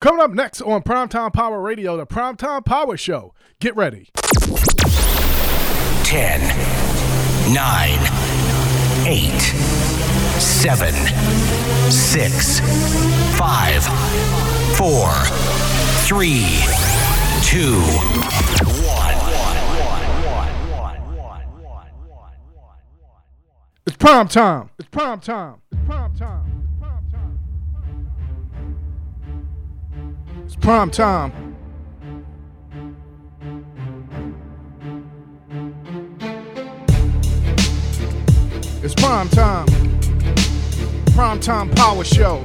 Coming up next on Primetime Power Radio, the Primetime Power Show. Get ready. 10, 9, 8, 7, 6, 5, 4, 3, 2, It's prime time. It's prime time. It's prime time. It's prime time. It's prime time. Prime time power show.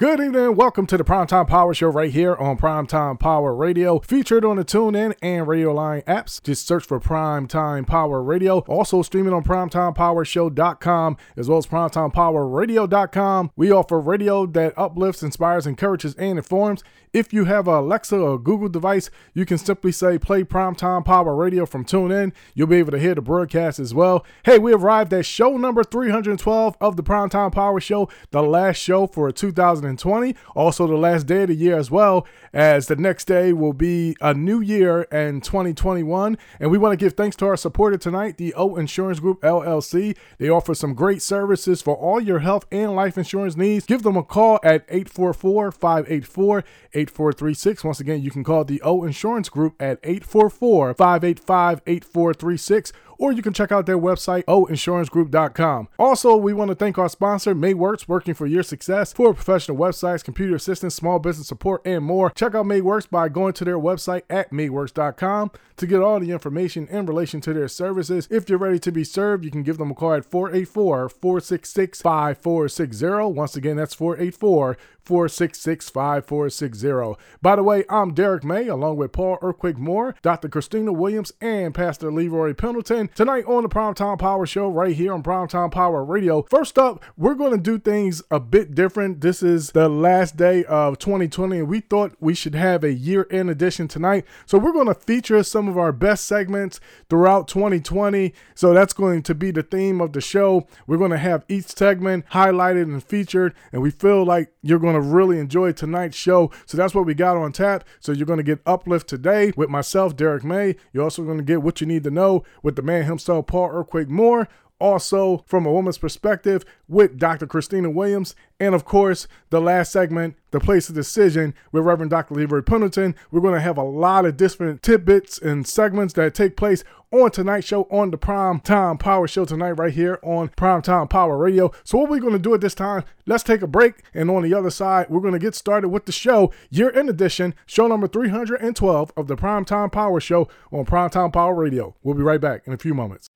Good evening and welcome to the Primetime Power Show right here on Primetime Power Radio, featured on the TuneIn and Radio Line apps. Just search for Primetime Power Radio. Also streaming on PrimetimePowerShow.com as well as PrimetimePowerRadio.com. We offer radio that uplifts, inspires, encourages, and informs. If you have a Alexa or Google device, you can simply say play Primetime Power Radio from TuneIn. You'll be able to hear the broadcast as well. Hey, we arrived at show number 312 of the Primetime Power Show, the last show for 2020, also the last day of the year as well, as the next day will be a new year in 2021. And we want to give thanks to our supporter tonight, the O Insurance Group LLC. They offer some great services for all your health and life insurance needs. Give them a call at 844 584 8436. Once again, you can call the O Insurance Group at 844 585 8436 or you can check out their website, oinsurancegroup.com. Also, we want to thank our sponsor, Mayworks, working for your success for professional websites, computer assistance, small business support, and more. Check out Mayworks by going to their website at mayworks.com to get all the information in relation to their services. If you're ready to be served, you can give them a call at 484 466 5460. Once again, that's 484 466 5460. By the way, I'm Derek May, along with Paul Earthquake Moore, Dr. Christina Williams, and Pastor Leroy Pendleton. Tonight on the Primetime Power Show, right here on Primetime Power Radio. First up, we're going to do things a bit different. This is the last day of 2020, and we thought we should have a year end edition tonight. So we're going to feature some of our best segments throughout 2020. So that's going to be the theme of the show. We're going to have each segment highlighted and featured, and we feel like you're going to really enjoy tonight's show. So that's what we got on tap. So you're going to get Uplift today with myself, Derek May. You're also going to get what you need to know with the man himself, Paul Earthquake Moore. Also, from a woman's perspective, with Dr. Christina Williams. And of course, the last segment, The Place of Decision, with Reverend Dr. Leroy Pendleton. We're going to have a lot of different tidbits and segments that take place on tonight's show on the Prime Time Power Show tonight, right here on Prime Time Power Radio. So, what we're going to do at this time, let's take a break. And on the other side, we're going to get started with the show, year in edition, show number 312 of the Prime Time Power Show on Prime Time Power Radio. We'll be right back in a few moments.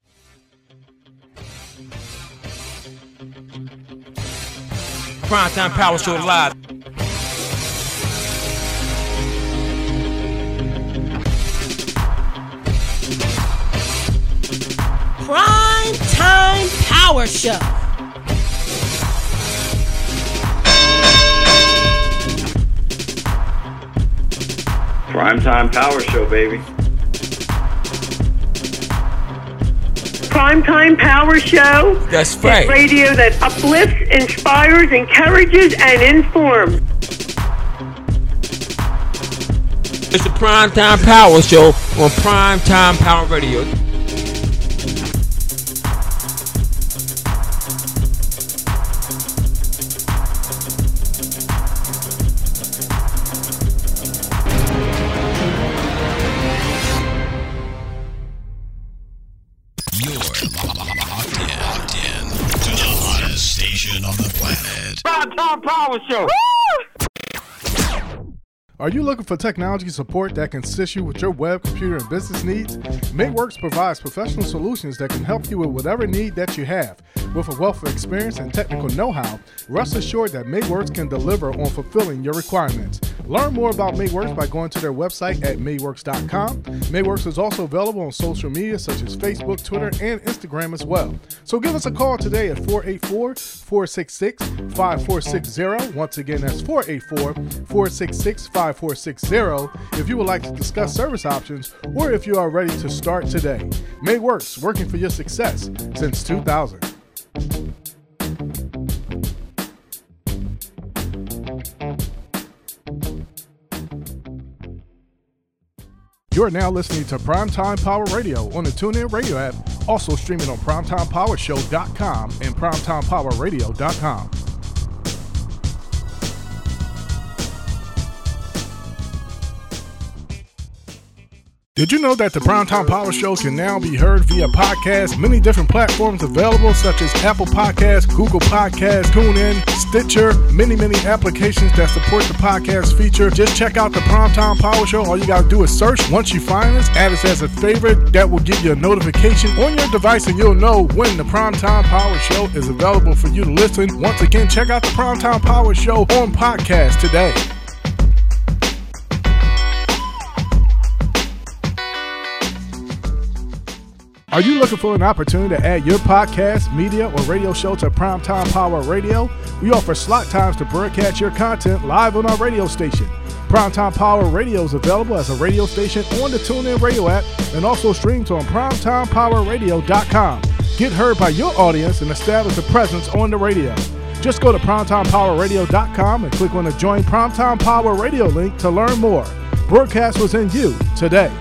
Primetime Power Show Live. Prime Time Power Show. Primetime Power Show, baby. Primetime Power Show. That's right. radio that uplifts, inspires, encourages, and informs. It's the Primetime Power Show on Primetime Power Radio. Power Show. Are you looking for technology support that can assist you with your web, computer, and business needs? Mayworks provides professional solutions that can help you with whatever need that you have. With a wealth of experience and technical know how, rest assured that Mayworks can deliver on fulfilling your requirements. Learn more about Mayworks by going to their website at mayworks.com. Mayworks is also available on social media such as Facebook, Twitter, and Instagram as well. So give us a call today at 484 466 5460. Once again, that's 484 466 5460 if you would like to discuss service options or if you are ready to start today. Mayworks, working for your success since 2000. You are now listening to Primetime Power Radio on the TuneIn Radio app, also streaming on PrimetimePowerShow.com and PrimetimePowerRadio.com. Did you know that the Primetime Power Show can now be heard via podcast? Many different platforms available, such as Apple Podcasts, Google Podcasts, TuneIn, Stitcher, many, many applications that support the podcast feature. Just check out the Primetime Power Show. All you got to do is search. Once you find us, add us as a favorite. That will give you a notification on your device, and you'll know when the Primetime Power Show is available for you to listen. Once again, check out the Primetime Power Show on podcast today. Are you looking for an opportunity to add your podcast, media, or radio show to Primetime Power Radio? We offer slot times to broadcast your content live on our radio station. Primetime Power Radio is available as a radio station on the TuneIn Radio app and also streams on PrimetimePowerRadio.com. Get heard by your audience and establish a presence on the radio. Just go to PrimetimePowerRadio.com and click on the Join Primetime Power Radio link to learn more. Broadcast was in you today.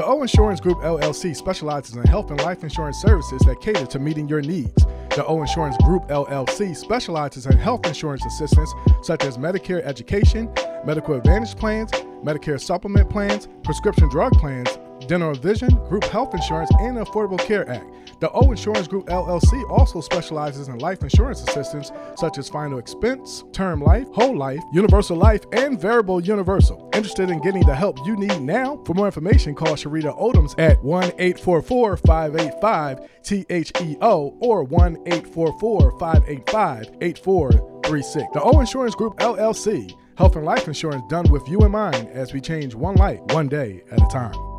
The O Insurance Group LLC specializes in health and life insurance services that cater to meeting your needs. The O Insurance Group LLC specializes in health insurance assistance such as Medicare education, Medicare advantage plans, Medicare supplement plans, prescription drug plans, dental vision, group health insurance, and the Affordable Care Act. The O Insurance Group LLC also specializes in life insurance assistance such as final expense, term life, whole life, universal life, and variable universal. Interested in getting the help you need now? For more information, call Sharita Odoms at 1 844 585 THEO or 1 844 585 8436. The O Insurance Group LLC. Health and life insurance done with you in mind as we change one life, one day at a time.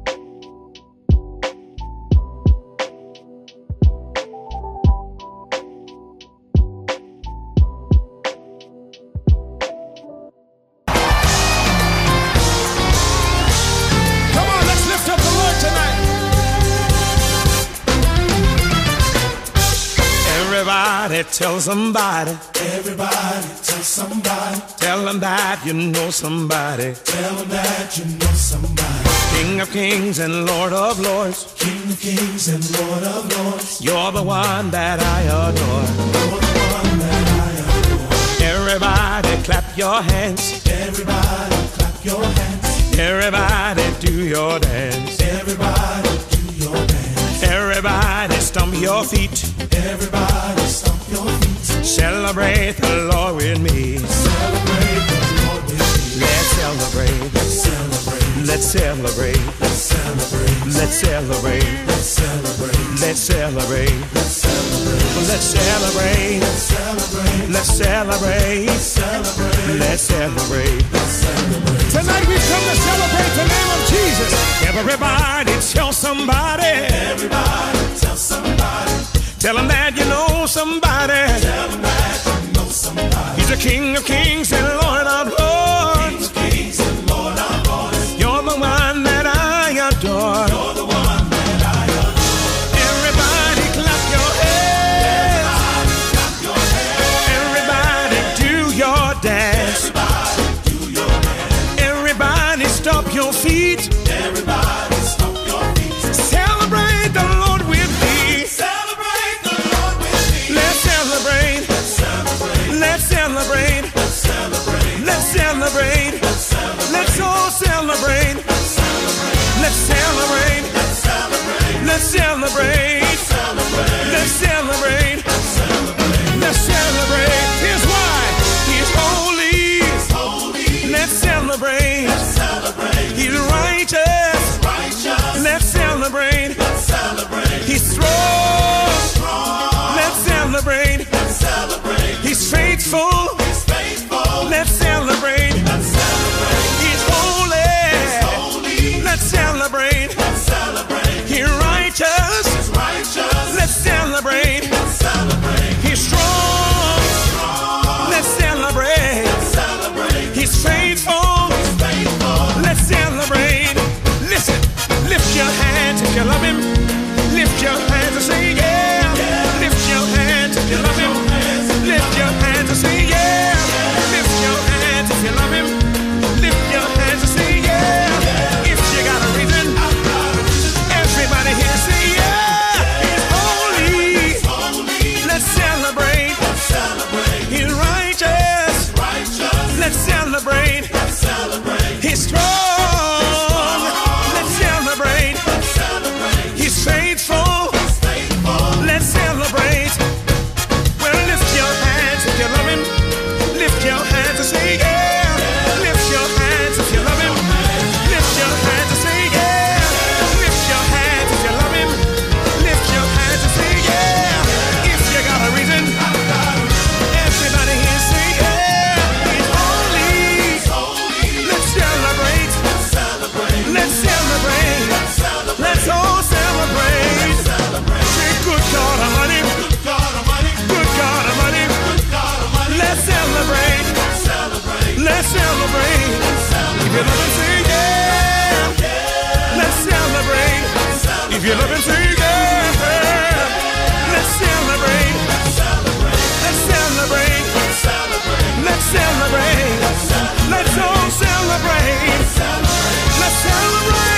Everybody tell somebody. Everybody tell somebody. Tell them that you know somebody. Tell them that you know somebody. King of kings and Lord of lords. King of kings and Lord of lords. You're the one that I adore. You're the one that I adore. Everybody clap your hands. Everybody clap your hands. Everybody do your dance. Everybody do your dance. Everybody stomp your feet. Everybody stomp your feet. Celebrate the Lord with me. Celebrate the Lord with me. Let's celebrate. Let's celebrate. Let's celebrate. Let's celebrate. Let's celebrate. Let's celebrate. Let's celebrate. Let's celebrate. Let's celebrate. Let's celebrate. Let's celebrate. Let's celebrate. Tonight we've come to celebrate the name of Jesus. Everybody tell somebody. Everybody tell somebody. Tell them that you know somebody. Tell them that you know somebody. He's the King of Kings and Lord of Lords. celebrate. Let's celebrate. Let's celebrate. Let's celebrate. Let's celebrate. Let's celebrate. Let's celebrate. Here's why. He's holy. Let's celebrate. He's righteous. Let's celebrate. He's strong. Let's celebrate. He's faithful. Your hands celebrate. Let's celebrate.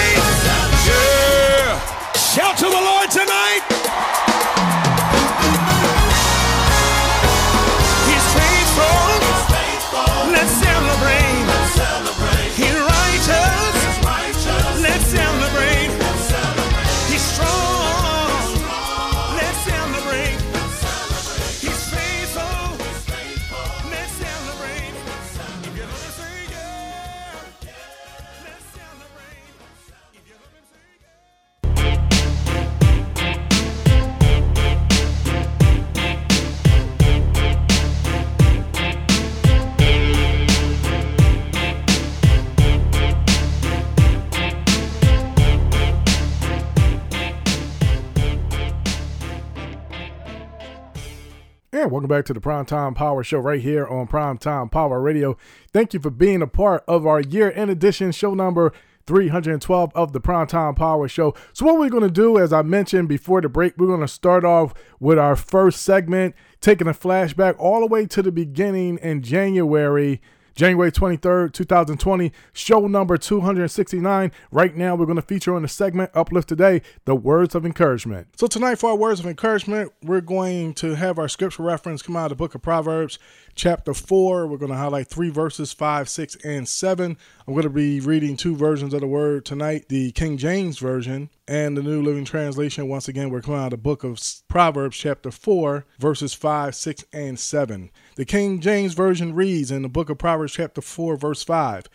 Welcome back to the Primetime Power Show right here on Primetime Power Radio. Thank you for being a part of our year end edition show number 312 of the Primetime Power Show. So, what we're going to do, as I mentioned before the break, we're going to start off with our first segment, taking a flashback all the way to the beginning in January. January 23rd, 2020, show number 269. Right now, we're going to feature on the segment Uplift Today, the words of encouragement. So, tonight, for our words of encouragement, we're going to have our scripture reference come out of the book of Proverbs, chapter 4. We're going to highlight three verses 5, 6, and 7. I'm going to be reading two versions of the word tonight the King James Version and the New Living Translation. Once again, we're coming out of the book of Proverbs, chapter 4, verses 5, 6, and 7. The King James Version reads in the book of Proverbs, chapter 4, verse 5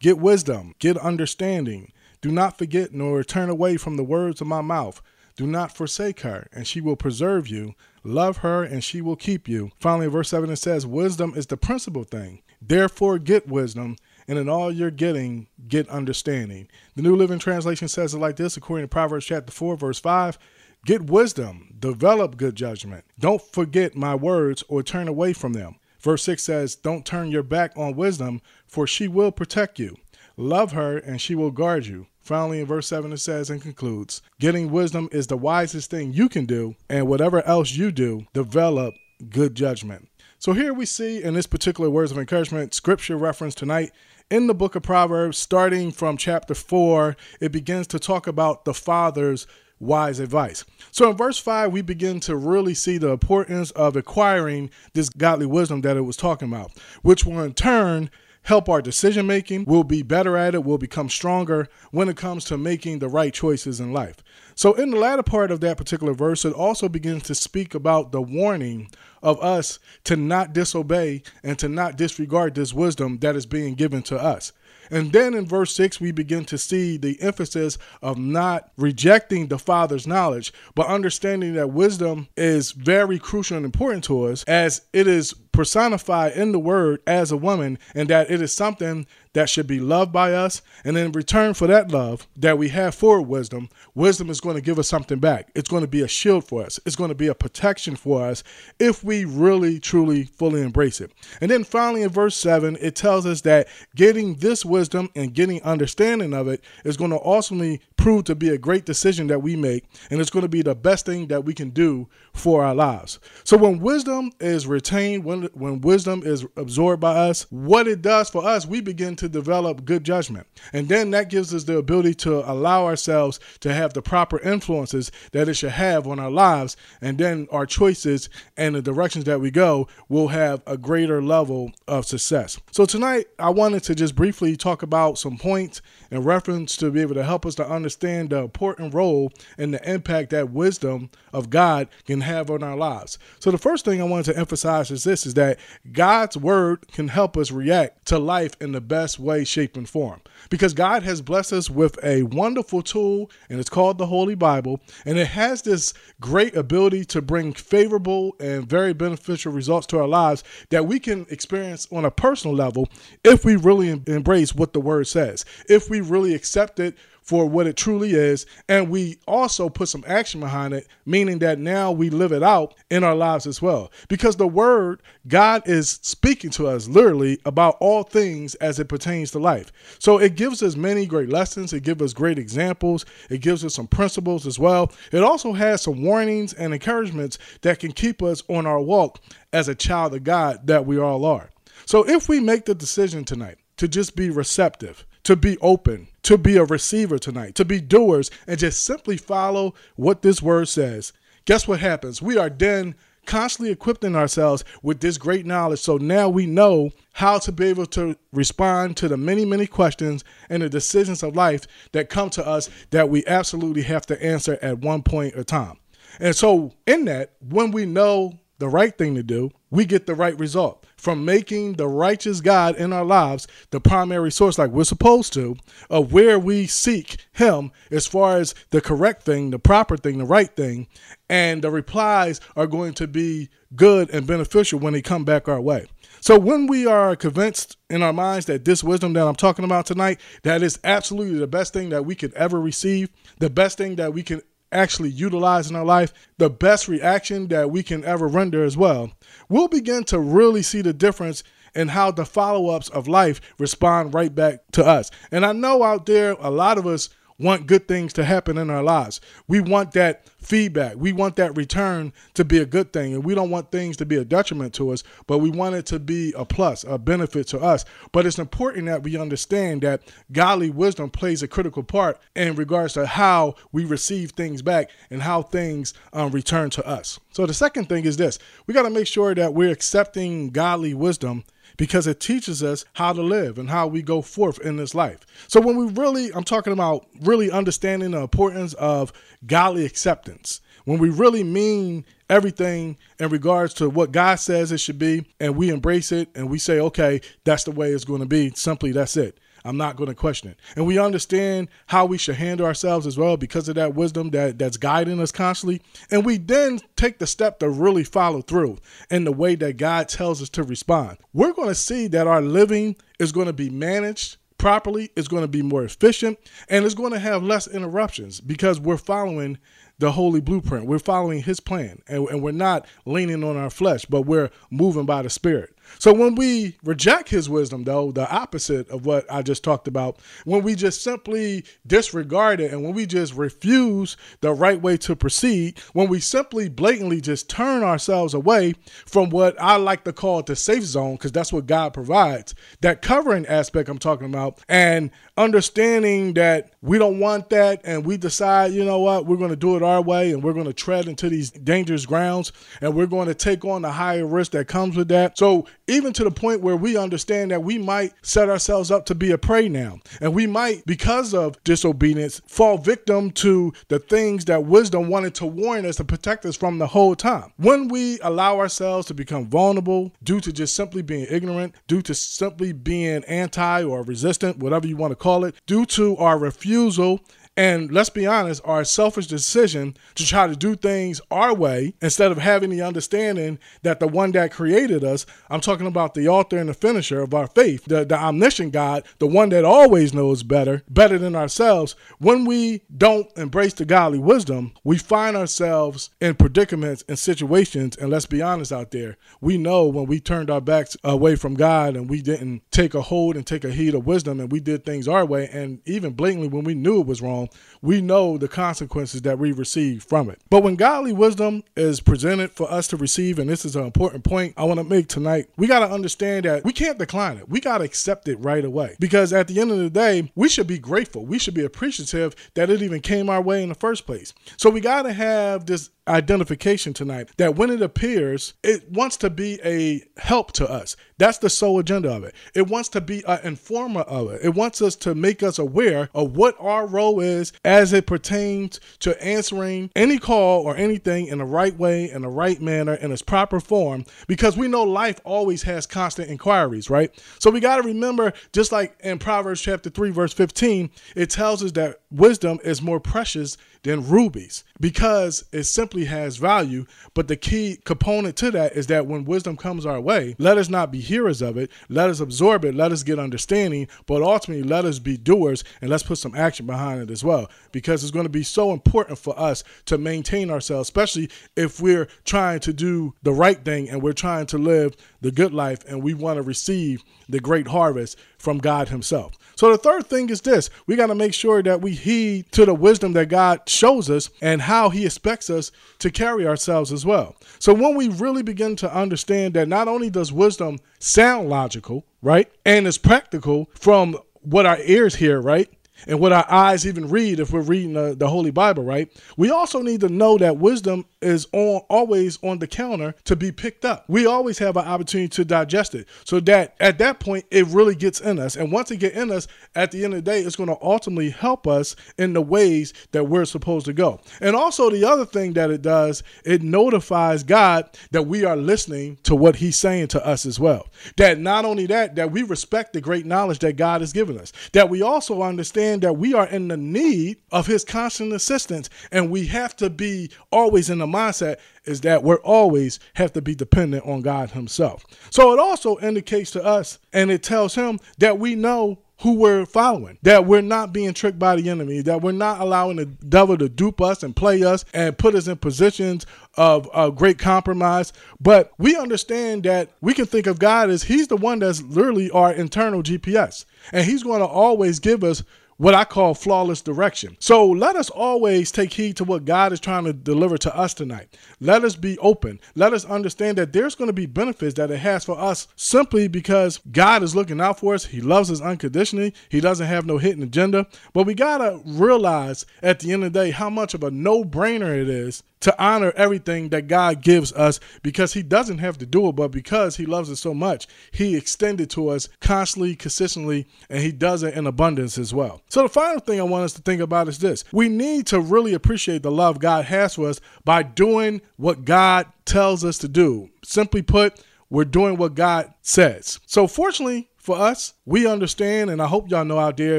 Get wisdom, get understanding. Do not forget nor turn away from the words of my mouth. Do not forsake her, and she will preserve you. Love her, and she will keep you. Finally, in verse 7, it says, Wisdom is the principal thing. Therefore, get wisdom, and in all you're getting, get understanding. The New Living Translation says it like this, according to Proverbs chapter 4, verse 5. Get wisdom, develop good judgment. Don't forget my words or turn away from them. Verse 6 says, Don't turn your back on wisdom, for she will protect you. Love her, and she will guard you. Finally, in verse 7, it says and concludes Getting wisdom is the wisest thing you can do, and whatever else you do, develop good judgment. So here we see in this particular words of encouragement, scripture reference tonight in the book of Proverbs, starting from chapter 4, it begins to talk about the father's wise advice. So in verse 5, we begin to really see the importance of acquiring this godly wisdom that it was talking about, which will in turn help our decision making. We'll be better at it. We'll become stronger when it comes to making the right choices in life. So, in the latter part of that particular verse, it also begins to speak about the warning of us to not disobey and to not disregard this wisdom that is being given to us. And then in verse 6, we begin to see the emphasis of not rejecting the Father's knowledge, but understanding that wisdom is very crucial and important to us as it is personified in the word as a woman and that it is something that should be loved by us. And in return for that love that we have for wisdom, wisdom is going to give us something back. It's going to be a shield for us, it's going to be a protection for us if we really, truly, fully embrace it. And then finally, in verse 7, it tells us that getting this wisdom and getting understanding of it is going to ultimately prove to be a great decision that we make. And it's going to be the best thing that we can do for our lives. So when wisdom is retained, when, when wisdom is absorbed by us, what it does for us, we begin to develop good judgment. And then that gives us the ability to allow ourselves to have the proper influences that it should have on our lives. And then our choices and the directions that we go will have a greater level of success. So tonight, I wanted to just briefly talk about some points in reference to be able to help us to understand the important role and the impact that wisdom of God can have on our lives. So the first thing I wanted to emphasize is this is that God's word can help us react to life in the best way, shape, and form. Because God has blessed us with a wonderful tool, and it's called the Holy Bible, and it has this great ability to bring favorable and very beneficial results to our lives that we can experience on a personal level if we really embrace what the word says. If we really accept it for what it truly is. And we also put some action behind it, meaning that now we live it out in our lives as well. Because the word, God is speaking to us literally about all things as it pertains to life. So it gives us many great lessons, it gives us great examples, it gives us some principles as well. It also has some warnings and encouragements that can keep us on our walk as a child of God that we all are. So if we make the decision tonight to just be receptive, to be open, to be a receiver tonight, to be doers, and just simply follow what this word says. Guess what happens? We are then constantly equipping ourselves with this great knowledge. So now we know how to be able to respond to the many, many questions and the decisions of life that come to us that we absolutely have to answer at one point or time. And so, in that, when we know the right thing to do, we get the right result from making the righteous God in our lives the primary source, like we're supposed to, of where we seek Him as far as the correct thing, the proper thing, the right thing. And the replies are going to be good and beneficial when they come back our way. So when we are convinced in our minds that this wisdom that I'm talking about tonight, that is absolutely the best thing that we could ever receive, the best thing that we can actually utilize in our life, the best reaction that we can ever render as well, we'll begin to really see the difference in how the follow ups of life respond right back to us. And I know out there, a lot of us want good things to happen in our lives. We want that feedback. We want that return to be a good thing. And we don't want things to be a detriment to us, but we want it to be a plus, a benefit to us. But it's important that we understand that godly wisdom plays a critical part in regards to how we receive things back and how things um, return to us. So the second thing is this we got to make sure that we're accepting godly wisdom because it teaches us how to live and how we go forth in this life. So when we really, I'm talking about really understanding the importance of godly acceptance. When we really mean everything in regards to what God says it should be, and we embrace it and we say, okay, that's the way it's going to be, simply that's it. I'm not going to question it. And we understand how we should handle ourselves as well because of that wisdom that, that's guiding us constantly. And we then take the step to really follow through in the way that God tells us to respond. We're going to see that our living is going to be managed properly, it's going to be more efficient, and it's going to have less interruptions because we're following the holy blueprint. We're following his plan and, and, we're not leaning on our flesh, but we're moving by the spirit. So when we reject his wisdom, though, the opposite of what I just talked about, when we just simply disregard it and when we just refuse the right way to proceed, when we simply blatantly just turn ourselves away from what I like to call the safe zone, because that's what God provides, that covering aspect I'm talking about, and understanding that we don't want that and we decide, you know what, we're going to do it our way and we're going to tread into these dangerous grounds and we're going to take on the higher risk that comes with that. So even to the point where we understand that we might set ourselves up to be a prey now. And we might, because of disobedience, fall victim to the things that wisdom wanted to warn us to protect us from the whole time. When we allow ourselves to become vulnerable due to just simply being ignorant, due to simply being anti or resistant, whatever you want to call it, due to our refusal And let's be honest, our selfish decision to try to do things our way instead of having the understanding that the one that created us, I'm talking about the author and the finisher of our faith, the, the omniscient God, the one that always knows better, better than ourselves, when we don't embrace the godly wisdom, we find ourselves in predicaments and situations. And let's be honest out there, we know when we turned our backs away from God and we didn't take a hold and take a heed of wisdom and we did things our way, and even blatantly when we knew it was wrong, we know the consequences that we receive from it. But when godly wisdom is presented for us to receive, and this is an important point I want to make tonight, we got to understand that we can't decline it. We got to accept it right away. Because at the end of the day, we should be grateful. We should be appreciative that it even came our way in the first place. So we got to have this identification tonight that when it appears, it wants to be a help to us. That's the sole agenda of it. It wants to be an informer of it. It wants us to make us aware of what our role is as it pertains to answering any call or anything in the right way, in the right manner, in its proper form, because we know life always has constant inquiries, right? So we got to remember, just like in Proverbs chapter 3, verse 15, it tells us that wisdom is more precious than rubies because it simply has value. But the key component to that is that when wisdom comes our way, let us not be hearers of it, let us absorb it, let us get understanding, but ultimately let us be doers and let's put some action behind it as well. Because it's going to be so important for us to maintain ourselves, especially if we're trying to do the right thing and we're trying to live the good life and we want to receive the great harvest from God Himself. So the third thing is this. We got to make sure that we heed to the wisdom that God shows us and how He expects us to carry ourselves as well. So when we really begin to understand that not only does wisdom sound logical, right, and is practical from what our ears hear, right? And what our eyes even read if we're reading the, the, Holy Bible, right? We also need to know that wisdom is on always on the counter to be picked up. We always have an opportunity to digest it. So that at that point it really gets in us. And once it get in us, at the end of the day, it's going to ultimately help us in the ways that we're supposed to go. And also the other thing that it does, it notifies God that we are listening to what he's saying to us as well. That not only that, that we respect the great knowledge that God has given us. That we also understand that we are in the need of his constant assistance and we have to be always in the mindset is that we're always have to be dependent on God Himself. So it also indicates to us and it tells him that we know who we're following, that we're not being tricked by the enemy, that we're not allowing the devil to dupe us and play us and put us in positions of great compromise. But we understand that we can think of God as He's the one that's literally our internal GPS. And He's going to always give us what I call flawless direction. So let us always take heed to what God is trying to deliver to us tonight. Let us be open. Let us understand that there's going to be benefits that it has for us simply because God is looking out for us. He loves us unconditionally. He doesn't have no hidden agenda. But we got to realize at the end of the day how much of a no brainer it is to honor everything that God gives us because He doesn't have to do it, but because He loves us so much, He extended to us constantly, consistently, and He does it in abundance as well. So, the final thing I want us to think about is this we need to really appreciate the love God has for us by doing what God tells us to do. Simply put, we're doing what God says. So, fortunately, for us, we understand, and I hope y'all know out there,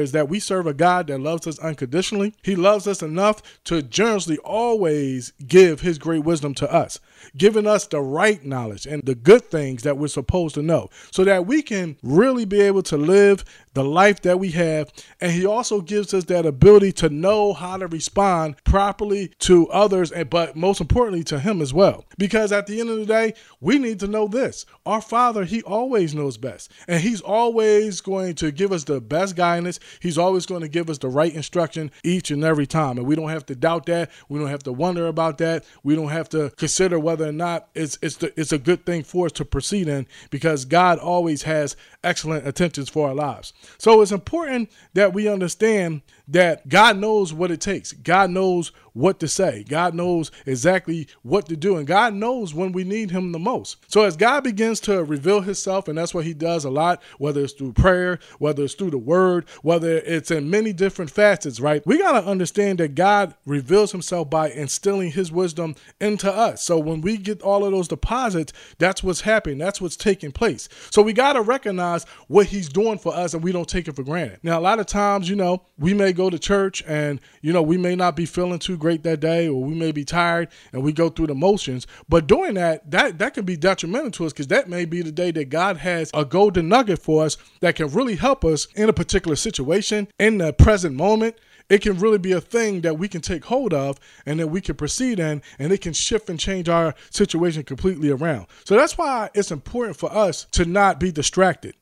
is that we serve a God that loves us unconditionally. He loves us enough to generously always give His great wisdom to us, giving us the right knowledge and the good things that we're supposed to know so that we can really be able to live the life that we have. And He also gives us that ability to know how to respond properly to others, and but most importantly to Him as well. Because at the end of the day, we need to know this our Father, He always knows best, and He's always going to give us the best guidance. He's always going to give us the right instruction each and every time. And we don't have to doubt that. We don't have to wonder about that. We don't have to consider whether or not it's it's the, it's a good thing for us to proceed in because God always has excellent intentions for our lives. So it's important that we understand that God knows what it takes. God knows what to say. God knows exactly what to do. And God knows when we need Him the most. So as God begins to reveal Himself, and that's what He does a lot, whether it's through prayer, whether it's through the Word, whether it's in many different facets, right? We got to understand that God reveals Himself by instilling His wisdom into us. So when we get all of those deposits, that's what's happening. That's what's taking place. So we got to recognize what He's doing for us, and we don't take it for granted. Now, a lot of times, you know, we may go to church and, you know, we may not be feeling too great that day or we may be tired and we go through the motions. But doing that, that, that can be detrimental to us because that may be the day that God has a golden nugget for us that can really help us in a particular situation in the present moment it can really be a thing that we can take hold of and that we can proceed in and it can shift and change our situation completely around. So that's why it's important for us to not be distracted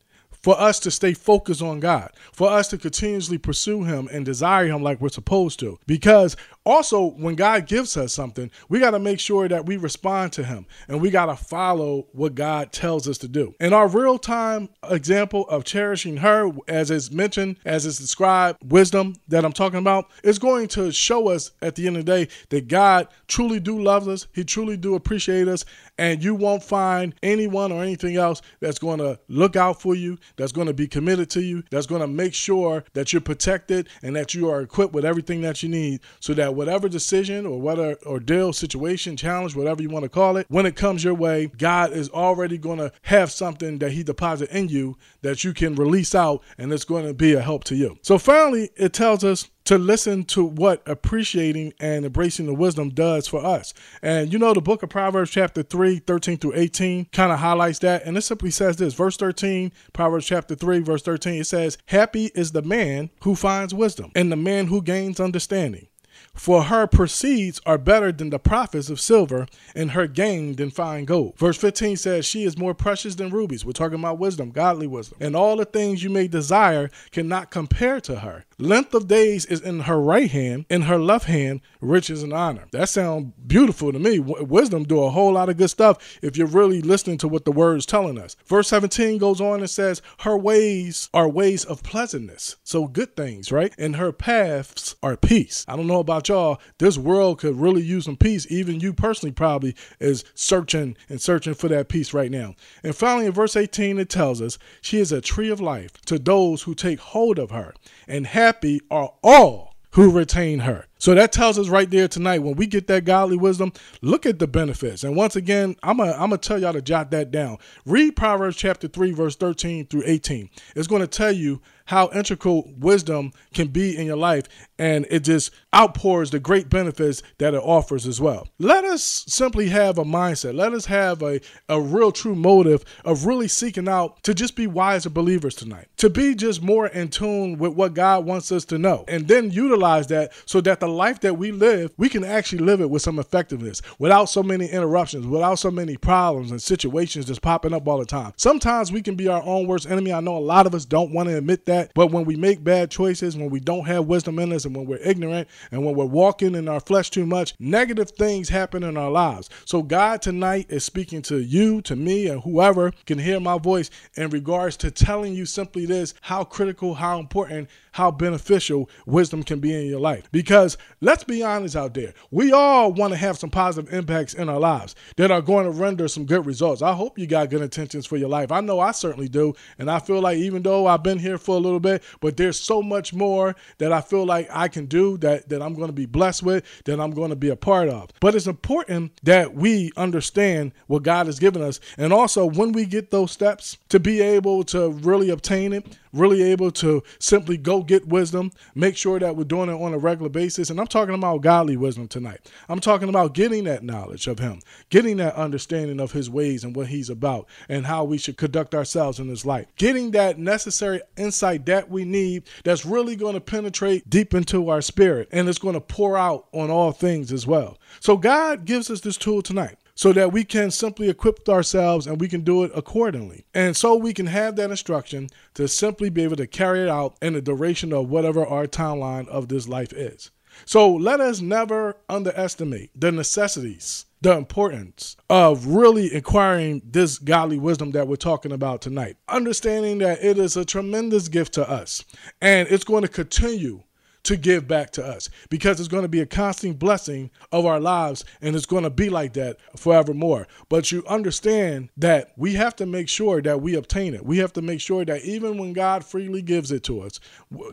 for us to stay focused on God, for us to continuously pursue Him and desire Him like we're supposed to. Because also, when God gives us something, we got to make sure that we respond to Him and we got to follow what God tells us to do. And our real time example of cherishing her, as is mentioned, as is described, wisdom that I'm talking about, is going to show us at the end of the day that God truly do love us, He truly do appreciate us, and you won't find anyone or anything else that's going to look out for you, that's going to be committed to you, that's going to make sure that you're protected and that you are equipped with everything that you need so that whatever decision or whatever uh, ordeal, situation, challenge, whatever you want to call it, when it comes your way, God is already going to have something that He deposited in you that you can release out and it's going to be a help to you. So finally, it tells us to listen to what appreciating and embracing the wisdom does for us. And you know, the book of Proverbs, chapter 3, 13 through 18, kind of highlights that. And it simply says this verse 13, Proverbs chapter 3, verse 13, it says, Happy is the man who finds wisdom and the man who gains understanding. For her proceeds are better than the profits of silver, and her gain than fine gold. Verse 15 says, She is more precious than rubies. We're talking about wisdom, godly wisdom. And all the things you may desire cannot compare to her. Length of days is in her right hand, in her left hand, riches and honor. That sounds beautiful to me. Wisdom do a whole lot of good stuff if you're really listening to what the word is telling us. Verse 17 goes on and says, Her ways are ways of pleasantness. So good things, right? And her paths are peace. I don't know about y'all. This world could really use some peace. Even you personally probably is searching and searching for that peace right now. And finally, in verse 18, it tells us, She is a tree of life to those who take hold of her and happy are all who retain her. So that tells us right there tonight when we get that godly wisdom, look at the benefits. And once again, I'm going I'm to tell y'all to jot that down. Read Proverbs chapter 3, verse 13 through 18. It's going to tell you how integral wisdom can be in your life, and it just outpours the great benefits that it offers as well. Let us simply have a mindset. Let us have a, a real true motive of really seeking out to just be wiser believers tonight, to be just more in tune with what God wants us to know, and then utilize that so that the life that we live, we can actually live it with some effectiveness without so many interruptions, without so many problems and situations just popping up all the time. Sometimes we can be our own worst enemy. I know a lot of us don't want to admit that that. But when we make bad choices, when we don't have wisdom in us, and when we're ignorant, and when we're walking in our flesh too much, negative things happen in our lives. So God tonight is speaking to you, to me, and whoever can hear my voice in regards to telling you simply this how critical, how important how beneficial wisdom can be in your life. Because let's be honest out there, we all want to have some positive impacts in our lives that are going to render some good results. I hope you got good intentions for your life. I know I certainly do. And I feel like even though I've been here for a little bit, but there's so much more that I feel like I can do that, that I'm going to be blessed with, that I'm going to be a part of. But it's important that we understand what God has given us. And also, when we get those steps, to be able to really obtain it, really able to simply go get wisdom, make sure that we're doing it on a regular basis. And I'm talking about godly wisdom tonight. I'm talking about getting that knowledge of Him, getting that understanding of His ways and what He's about, and how we should conduct ourselves in His life. Getting that necessary insight that we need that's really going to penetrate deep into our spirit and it's going to pour out on all things as well. So, God gives us this tool tonight so that we can simply equip ourselves and we can do it accordingly. And so we can have that instruction to simply be able to carry it out in the duration of whatever our timeline of this life is. So let us never underestimate the necessities, the importance of really acquiring this godly wisdom that we're talking about tonight. Understanding that it is a tremendous gift to us and it's going to continue to give back to us because it's going to be a constant blessing of our lives and it's going to be like that forevermore. But you understand that we have to make sure that we obtain it. We have to make sure that even when God freely gives it to us,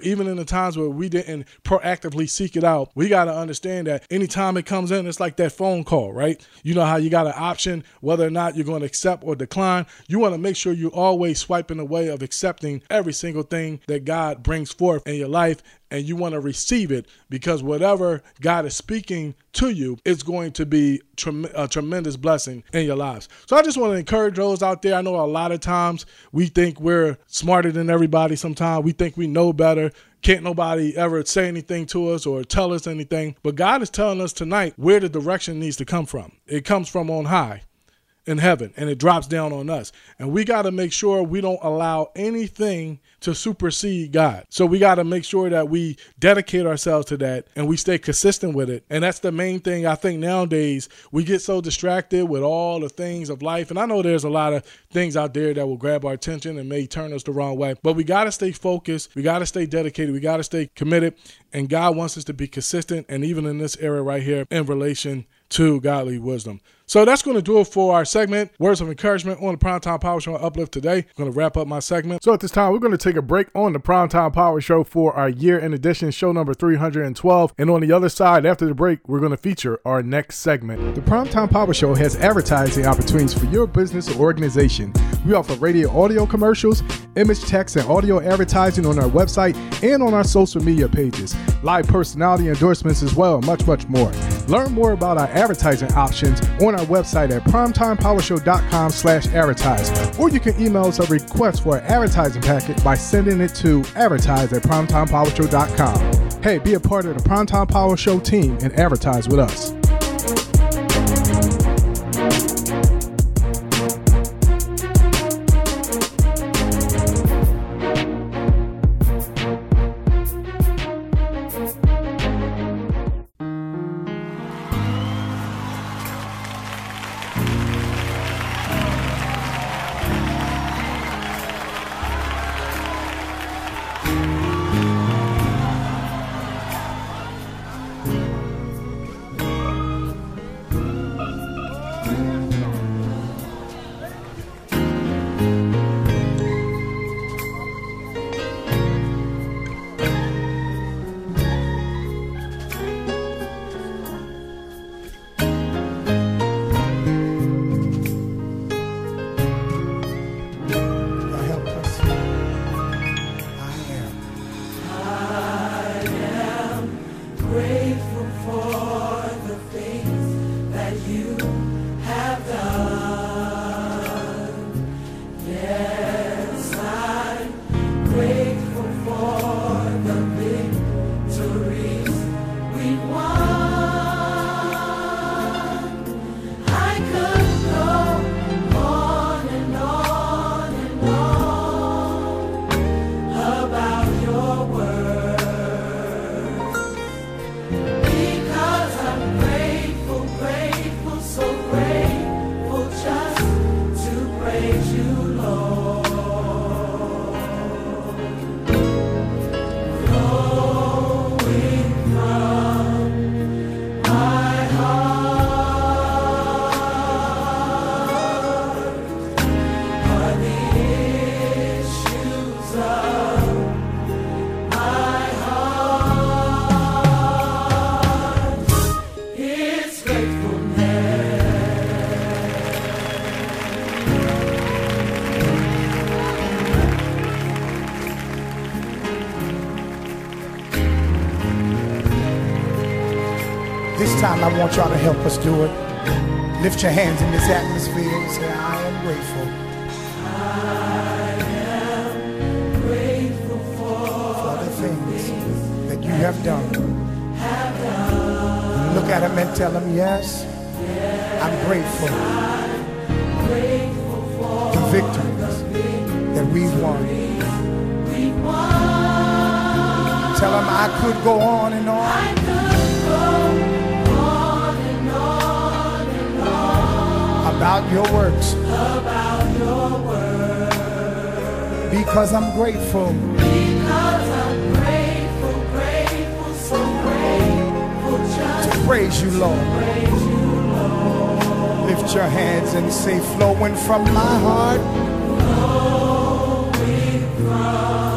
even in the times where we didn't proactively seek it out, we got to understand that anytime it comes in, it's like that phone call, right? You know how you got an option whether or not you're going to accept or decline. You want to make sure you're always swiping the way of accepting every single thing that God brings forth in your life and you want to receive it because whatever God is speaking to you is going to be a tremendous blessing in your lives. So I just want to encourage those out there. I know a lot of times we think we're smarter than everybody. Sometimes we think we know better. Can't nobody ever say anything to us or tell us anything. But God is telling us tonight where the direction needs to come from. It comes from on high in heaven and it drops down on us. And we got to make sure we don't allow anything to supersede God. So we got to make sure that we dedicate ourselves to that and we stay consistent with it. And that's the main thing I think nowadays we get so distracted with all the things of life. And I know there's a lot of things out there that will grab our attention and may turn us the wrong way, but we got to stay focused. We got to stay dedicated. We got to stay committed. And God wants us to be consistent. And even in this area right here in relation to godly wisdom. So that's going to do it for our segment, Words of Encouragement on the Primetime Power Show Uplift today. I'm going to wrap up my segment. So at this time, we're going to take a break on the Primetime Power Show for our year in edition, show number 312. And on the other side, after the break, we're going to feature our next segment. The Primetime Power Show has advertising opportunities for your business or organization. We offer radio audio commercials, image text, and audio advertising on our website and on our social media pages, live personality endorsements as well, and much, much more. Learn more about our advertising options on our website at primetimepowershow.com slash advertise. Or you can email us a request for an advertising packet by sending it to advertise at primetimepowershow.com. Hey, be a part of the Primetime Power Show team and advertise with us. I want y'all to help us do it. Lift your hands in this atmosphere and say, I am grateful. I am grateful for, for the things that you have done. Have done. Look at them and tell them, yes, yes I'm grateful. I'm grateful for the victories that we've won. We won. Tell them I could go on and on. about your works. About your works. Because I'm grateful. Because I'm grateful, grateful, so grateful. Just to praise you, Lord. Praise you, Lord. Lift your hands and say, flowing from my heart. Flowing from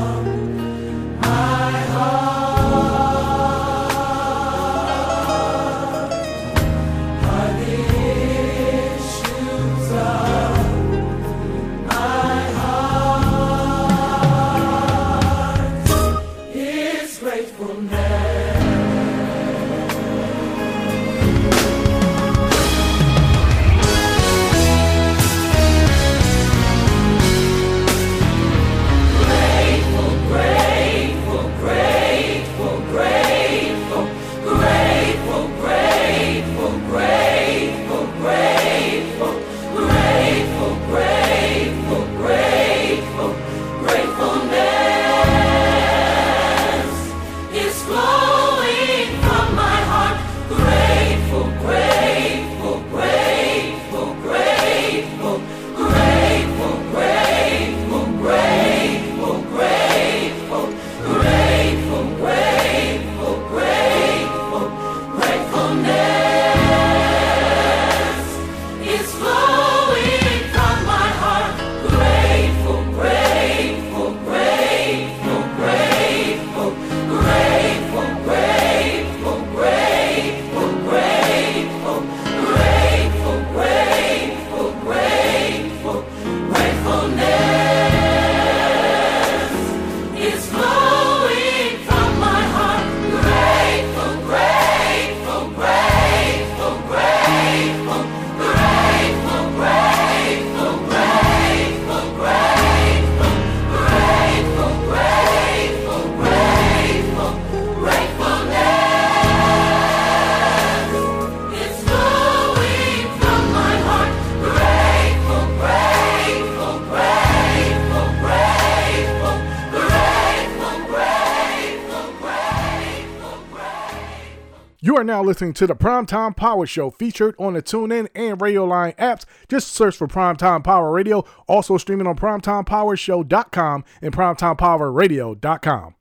listening to the Primetime Power Show featured on the TuneIn and Radioline apps. Just search for Primetime Power Radio, also streaming on primetimepowershow.com and primetimepowerradio.com.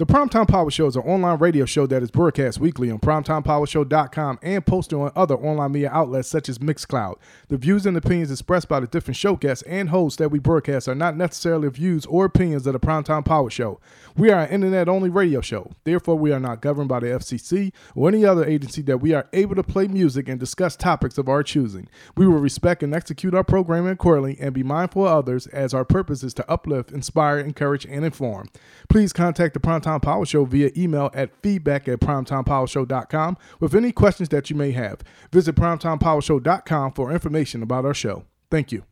The Primetime Power Show is an online radio show that is broadcast weekly on primetimepowershow.com and posted on other online media outlets such as Mixcloud. The views and opinions expressed by the different show guests and hosts that we broadcast are not necessarily views or opinions of the Primetime Power Show. We are an internet only radio show. Therefore, we are not governed by the FCC or any other agency that we are able to play music and discuss topics of our choosing. We will respect and execute our programming accordingly and be mindful of others as our purpose is to uplift, inspire, encourage, and inform. Please contact the Primetime Power Show via email at feedback at primetimepowershow.com with any questions that you may have. Visit primetimepowershow.com for information about our show. Thank you.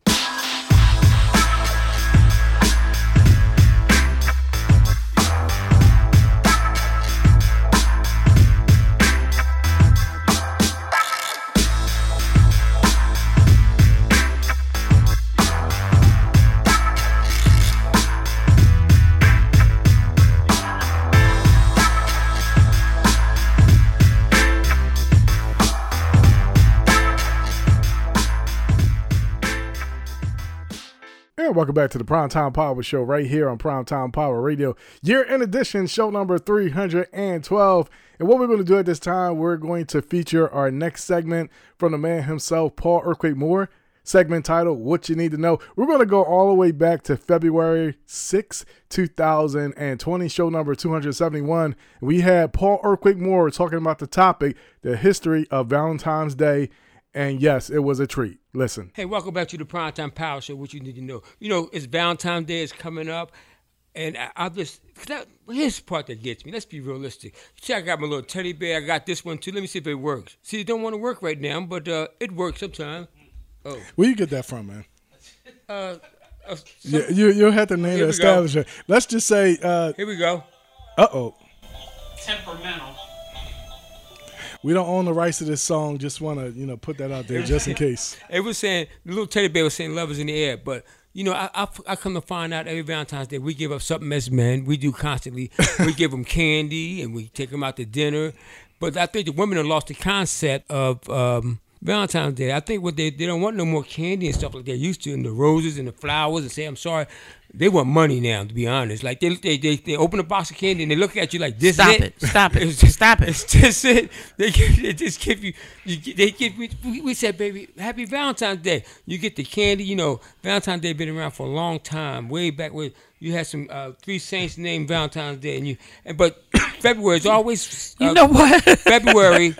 And welcome back to the Primetime Power Show right here on Primetime Power Radio. Year in addition, show number 312. And what we're going to do at this time, we're going to feature our next segment from the man himself, Paul Earthquake Moore. Segment titled What You Need to Know. We're going to go all the way back to February 6, 2020, show number 271. We had Paul Earthquake Moore talking about the topic, the history of Valentine's Day. And yes, it was a treat. Listen. Hey, welcome back to the Primetime Power Show. What you need to know. You know, it's Valentine's Day is coming up, and I, I'll just cause that, here's the part that gets me. Let's be realistic. See, I got my little teddy bear. I got this one too. Let me see if it works. See, it don't want to work right now, but uh, it works sometimes. Oh, Where you get that from, man? uh, uh, some- You, you, you'll have to name Here the we go. establishment. Let's just say, uh here we go. oh. Temperamental. We don't own the rights to this song. Just want to, you know, put that out there just in case. It was saying the little teddy bear was saying love is in the air, but you know, I, I, I come to find out every Valentine's Day we give up something as men. We do constantly. we give them candy and we take them out to dinner. But I think the women have lost the concept of um, Valentine's Day. I think what they they don't want no more candy and stuff like they used to, and the roses and the flowers, and say I'm sorry. They want money now, to be honest. Like they they they, they open a box of candy and they look at you like this. Stop it. it. Stop it. Just- Stop it. It's just it. They, give, they just give you. you they give we, we- we said, baby, happy Valentine's Day. You get the candy. You know, Valentine's Day been around for a long time. Way back when you had some uh, three saints named Valentine's Day, and you. And but February is always. uh, You know what? February.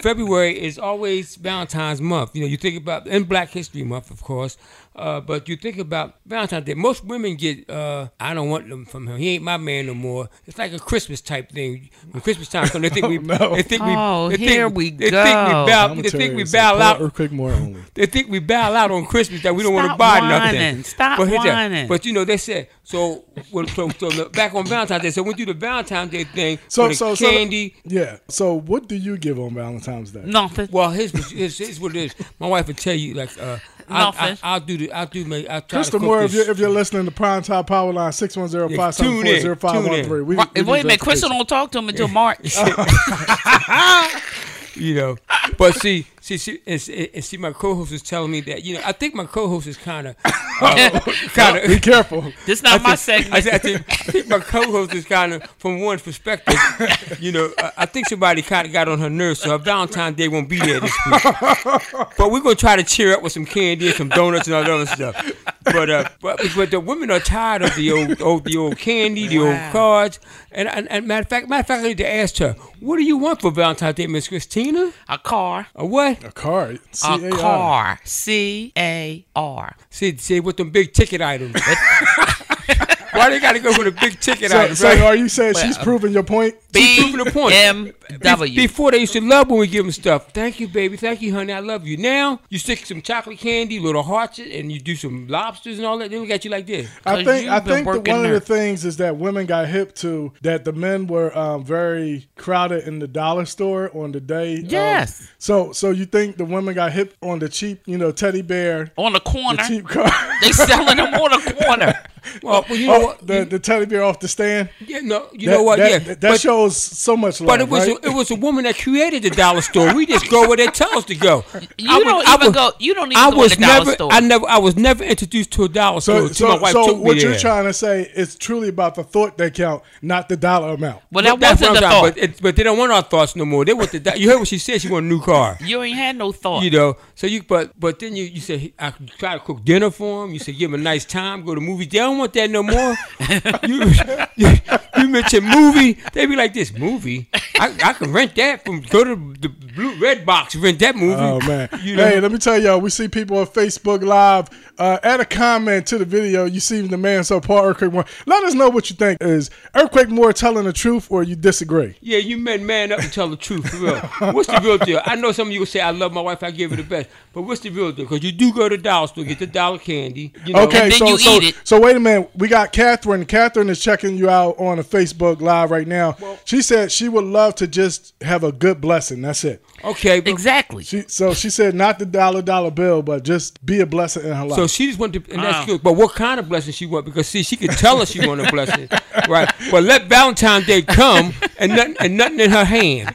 February is always Valentine's month. You know, you think about in Black History Month, of course, uh, but you think about Valentine's Day. Most women get, uh, I don't want them from him. He ain't my man no more. It's like a Christmas type thing. When Christmas time comes, they think we, they think we, Oh, they think, here we they think we bow, they think we bow out. Paul Earthquake Moore only. They think we bow out on Christmas that we don't want to buy whining. nothing. Stop but, here's whining. but you know they said so. When, so, so the- back on Valentine's Day, so we do the Valentine's Day thing. So for the so so candy. yeah. So what do you give on Valentine's Day? Nothing. Well, here's, here's, here's what it is. My wife would tell you like, uh, I, Nothing. I, I'll do the, I'll do my, I'll try Crystal to Moore, if you're, if you're listening to Prime Time Power Line six one zero five seven four zero five one three, we Right, we Wait need a minute, Crystal don't talk to him until March. you know, but see, see, see, and, see- and see, my co-host is telling me that you know, I think my co-host is kind of, uh, kind of. Be careful. This not I my think- segment. I, think- I think, I think my co-host is kind of, from one perspective, you know, I, I think somebody kind of got on her nerves, so her Valentine's Day won't be there this week. but we're gonna try to cheer up with some candy and some donuts and all that other stuff. But uh, but, but the women are tired of the old, old the old candy, the Wow. old cards, and, and and matter of fact, matter of fact, I need to ask her, what do you want for Valentine's Day, Miss Christina? a car. A what? A car. A C-A-R. car. C A R. See, see, with them big ticket items. Why they gotta go for the big ticket So, items? so right? are you saying she's proving your point? She's proving the point. Be- BMW. Before they used to love when we give them stuff. Thank you, baby. Thank you, honey. I love you. Now you stick some chocolate candy, little hearts, and you do some lobsters and all that. They look at you like this. I 'Cause think I think that working one of the things is that women got hip to that the men were um, very crowded in the dollar store on the day. um, Yes. so so you think the women got hip on the cheap, you know, teddy bear, On the the corner. cheap car, They selling them on the corner. Well, well, you know oh, what? the the teddy bear off the stand. yeah, no, you That- know what? That, yeah, that, but, shows so much love. but it was right? a, it was a woman that created the dollar store. We just go where they tell us to go. You I was- don't I even was- go. You don't even I go was in the dollar never, store. I never, I was never introduced to a dollar so store. so, my wife so took what there. you're trying to say is truly about the thought they count, not the dollar amount. well, that That's wasn't the thought. But, it, but they don't want our thoughts no more. They want the. You heard what she said. She want a new car. you ain't had no thought. You know, so you but but then you you say I could try to cook dinner for them. You said give them a nice time, go to movies. They don't want that no more. you, you you mention movie, they be like this movie. I, I can rent that from go to the blue red box rent that movie. Oh man! You know? Hey, let me tell y'all, we see people on Facebook Live. Uh, add a comment to the video. You see the man so Paul Earthquake Moore. Let us know what you think. Is Earthquake Moore telling the truth or you disagree? Yeah, you men man up and tell the truth for real. What's the real deal? I know some of you will say I love my wife, I give her the best, but what's the real deal? Because you do go to the dollar store, get the dollar candy. You know, Okay, And then so you so eat it. so wait a minute. We got Catherine. Catherine is checking you out on a Facebook Live right now. she said she would love to just have a good blessing. That's it. Okay, Exactly. She so she said not the dollar dollar bill, but just be a blessing in her life. So she just want to, and that's Wow. good. But what kind of blessing she want? Because see, she could tell us she want a blessing, right? But let Valentine's Day come and nothing and nothing in her hand.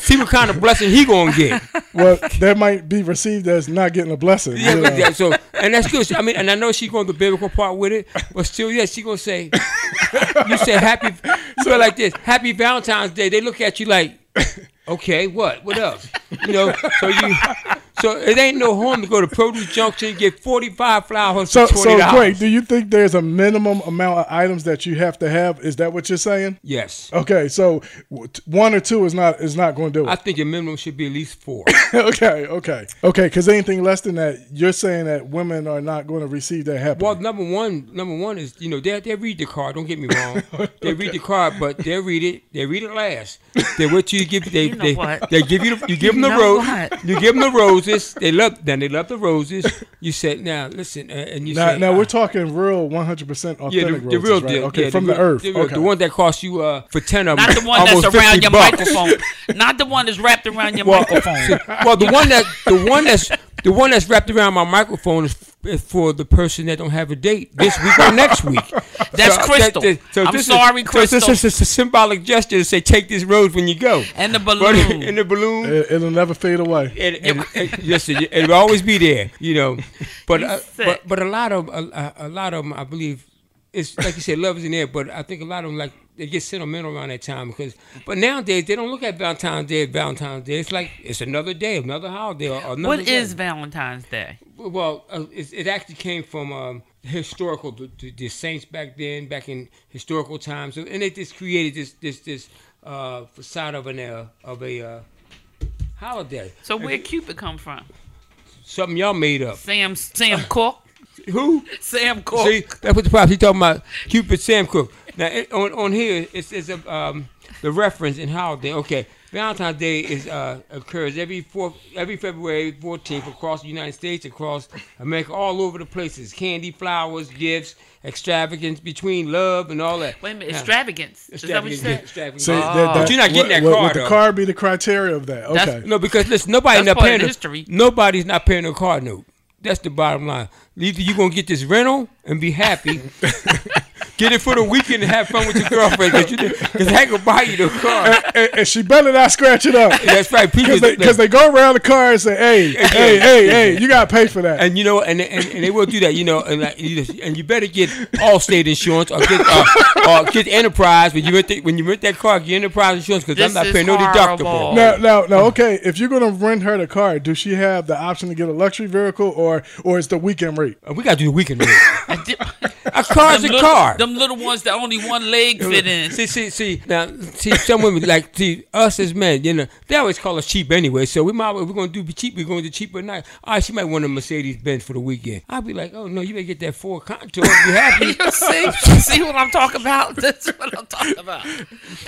See what kind of blessing he gonna get. well, that might be received as not getting a blessing. Yeah, you know. yeah, so and that's good. I mean, and I know she's going to the biblical part with it, but still, yeah, she gonna say, you say happy, go like this, happy Valentine's Day. They look at you like, okay, what, what else? You know, so you, so it ain't no harm to go to Produce Junction and get forty five flowers So, for $20. so. Greg, do you think there's a minimum amount of items that you have to have? Is that what you're saying? Yes. Okay, so one or two is not is not going to do it. I think your minimum should be at least four. okay, okay, okay. Because anything less than that, you're saying that women are not going to receive that happily. Well, number one, number one is you know they they read the card. Don't get me wrong, they read the card, but they read it. They read it last. They wait till you give they You know they, what? they give you the, you give them the rose. You give them the roses. They love then they love the roses. You said now listen, uh, and you now, say now uh, we're talking real 100 percent authentic yeah the, the real right? deal. Okay, yeah, from the, the, earth. The, okay. the one that cost you uh, for ten of them. Not the one that's around your bucks. microphone. Not the one that's wrapped around your Well, microphone. well, the one that the one that's the one that's wrapped around my microphone is is for the person that don't have a date this week or next week. That's Crystal. I'm this sorry, is, Crystal. So this is a symbolic gesture to say take this road when you go. And the But balloon. in the balloon, It, it'll never fade away. it, it, it, yes, it, it'll always be there, you know. But uh, but but a lot of a, a, a lot of them, I believe, it's like you said, love is in there. But I think a lot of them like they get sentimental around that time because. But nowadays they don't look at Valentine's Day as Valentine's Day. It's like it's another day, another holiday, or another. What day. is Valentine's Day? Well, uh, it, it actually came from um, historical the, the, the saints back then, back in historical times, and it just created this this this uh, facade of an uh, of a uh, holiday. So where Cupid come from? Something y'all made up. Sam Sam Cooke. Who? Sam Cooke. See, that's what the problem. He talking about Cupid Sam Cooke. Now it, on on here it's it's a, um the reference in holiday. Okay, Valentine's Day is uh occurs every fourth every February 14th across the United States, across America, all over the places. Candy, flowers, gifts, extravagance between love and all that. Wait a minute, Now, extravagance. Is that what you said? extravagance. See, extravagance. but you're not getting that would, card. Would the though. card be the criteria of that? That's- Okay. No, because listen, nobody That's not part of paying. the A, history. nobody's not paying a card note. That's the bottom line. Either you're gonna get this rental and be happy, get it for the weekend and have fun with your girlfriend, because I ain't gonna buy you the car. and, and she better not scratch it up. That's right. People, Because they, 'cause they go around the car and say, hey, hey, hey, hey, you got to pay for that. and you know, and, and and they will do that, you know, and like, you and you better get Allstate insurance or get uh, or get Enterprise when you rent the, when you rent that car, get Enterprise insurance because I'm not is paying no horrible. deductible. Now, now, now, okay. If you're gonna rent her the car, does she have the option to get a luxury vehicle, or or is the weekend rate? Uh, We gotta do the weekend rate. A car's them a little, car. Them little ones that only one leg fit in. See, see, see. Now, see, some women like see us as men. You know, they always call us cheap anyway. So we might, if we're gonna do be cheap, we're gonna do cheaper night. All ah, right, she might want a Mercedes Benz for the weekend. I'll be like, oh no, you better get that Ford Contour. Be happy. You see, see what I'm talking about? That's what I'm talking about.